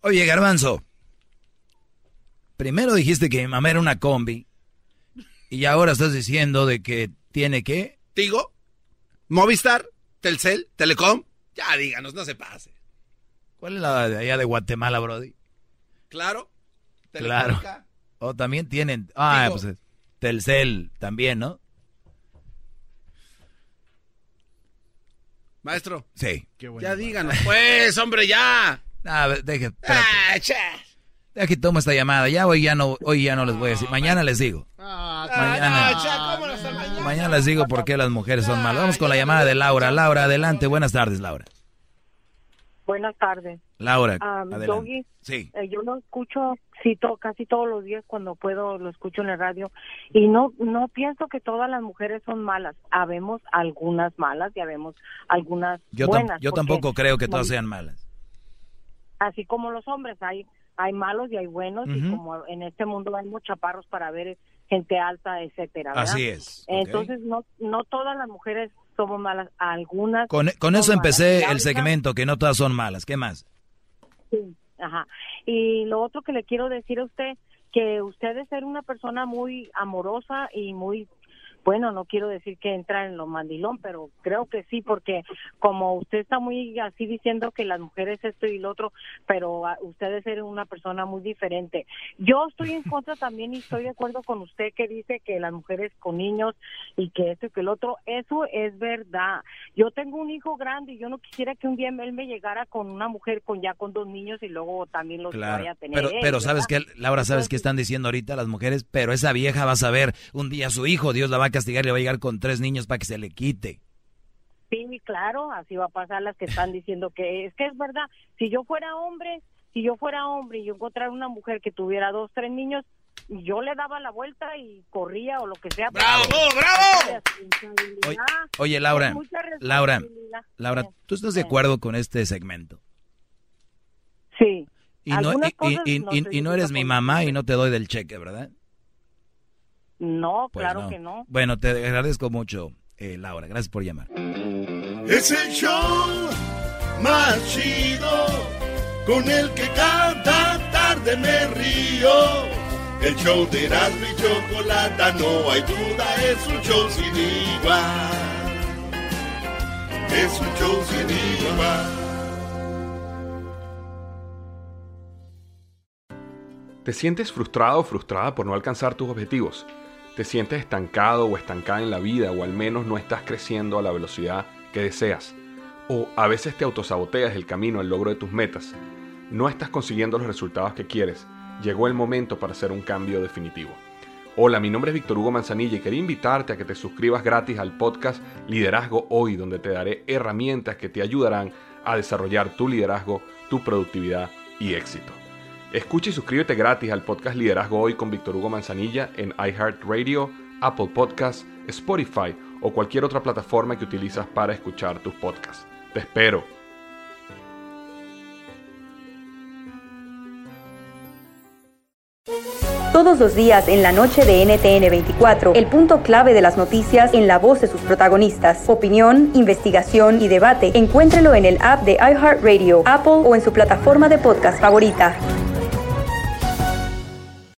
Oye, Garbanzo. Primero dijiste que mi mamá era una combi. Y ahora estás diciendo de que tiene que... ¿Tigo? ¿Movistar? ¿Telcel? ¿Telecom? Ya díganos, no se pase. ¿Cuál es la de allá de Guatemala, Brody? ¿Claro? Claro. ¿Telefónica? O también tienen... Ah, Tigo. pues Telcel también, ¿no? Maestro. Sí. Ya díganos, pues, hombre, ya. Ah, deje, espérate. Ah, cha. Tomo esta llamada. Ya hoy ya no, hoy ya no les voy a decir. Mañana les digo. Mañana. Ah, cha, ¿cómo no está mañana? Mañana les digo por qué las mujeres son malas. Vamos con la llamada de Laura. Laura, adelante. Buenas tardes, Laura. Buenas tardes. Laura, adelante. Doggy, Sí. eh, yo lo escucho sí, to- casi todos los días cuando puedo, lo escucho en la radio y no no pienso que todas las mujeres son malas. Habemos algunas malas y habemos algunas Yo, tam- buenas. yo tampoco creo que todas sean malas. Así como los hombres, hay hay malos y hay buenos y como en este mundo hay muchos chaparros para ver gente alta, etcétera. ¿verdad? Así es. Entonces no no todas las mujeres somos malas, algunas. Con, con eso empecé el segmento, que no todas son malas. ¿Qué más? Sí, ajá. Y lo otro que le quiero decir a usted, que usted es ser una persona muy amorosa y muy bueno, no quiero decir que entra en lo mandilón, pero creo que sí, porque como usted está muy así diciendo que las mujeres esto y lo otro, pero ah, usted es ser una persona muy diferente. Yo estoy en contra (laughs) también y estoy de acuerdo con usted que dice que las mujeres con niños y que esto y que el otro, eso es verdad. Yo tengo un hijo grande y yo no quisiera que un día él me llegara con una mujer con ya con dos niños y luego también los vaya a tener. Pero, él, pero sabes que, Laura, ¿sabes qué están diciendo ahorita las mujeres? Pero esa vieja va a saber un día su hijo, Dios la va a castigar y le va a llegar con tres niños para que se le quite. Sí, claro, así va a pasar las que están diciendo que es que es verdad. Si yo fuera hombre, si yo fuera hombre y yo encontrara una mujer que tuviera dos, tres niños, yo le daba la vuelta y corría o lo que sea. ¡Bravo, bravo! Oye, oye, Laura, Laura. Laura, ¿tú estás de acuerdo con este segmento? Sí. Y no, y, y- no y- y no eres mi mamá y no te doy del cheque, ¿verdad? No, Pues claro no. que no. Bueno, te agradezco mucho, eh, Laura. Gracias por llamar. Es el show más chido con el que cada tarde me río. El show de Erasmo y Chocolata, no hay duda, es un show sin igual. Es un show sin igual. ¿Te sientes frustrado o frustrada por no alcanzar tus objetivos? ¿Te sientes estancado o estancada en la vida o al menos no estás creciendo a la velocidad que deseas? ¿O a veces te autosaboteas el camino al logro de tus metas? ¿No estás consiguiendo los resultados que quieres? Llegó el momento para hacer un cambio definitivo. Hola, mi nombre es Víctor Hugo Manzanilla y quería invitarte a que te suscribas gratis al podcast Liderazgo Hoy, donde te daré herramientas que te ayudarán a desarrollar tu liderazgo, tu productividad y éxito. Escucha y suscríbete gratis al podcast Liderazgo Hoy con Víctor Hugo Manzanilla en iHeartRadio, Apple Podcasts, Spotify o cualquier otra plataforma que utilizas para escuchar tus podcasts. Te espero. Todos los días en la noche de NTN 24, el punto clave de las noticias en la voz de sus protagonistas. Opinión, investigación y debate. Encuéntrelo en el app de iHeartRadio, Apple o en su plataforma de podcast favorita.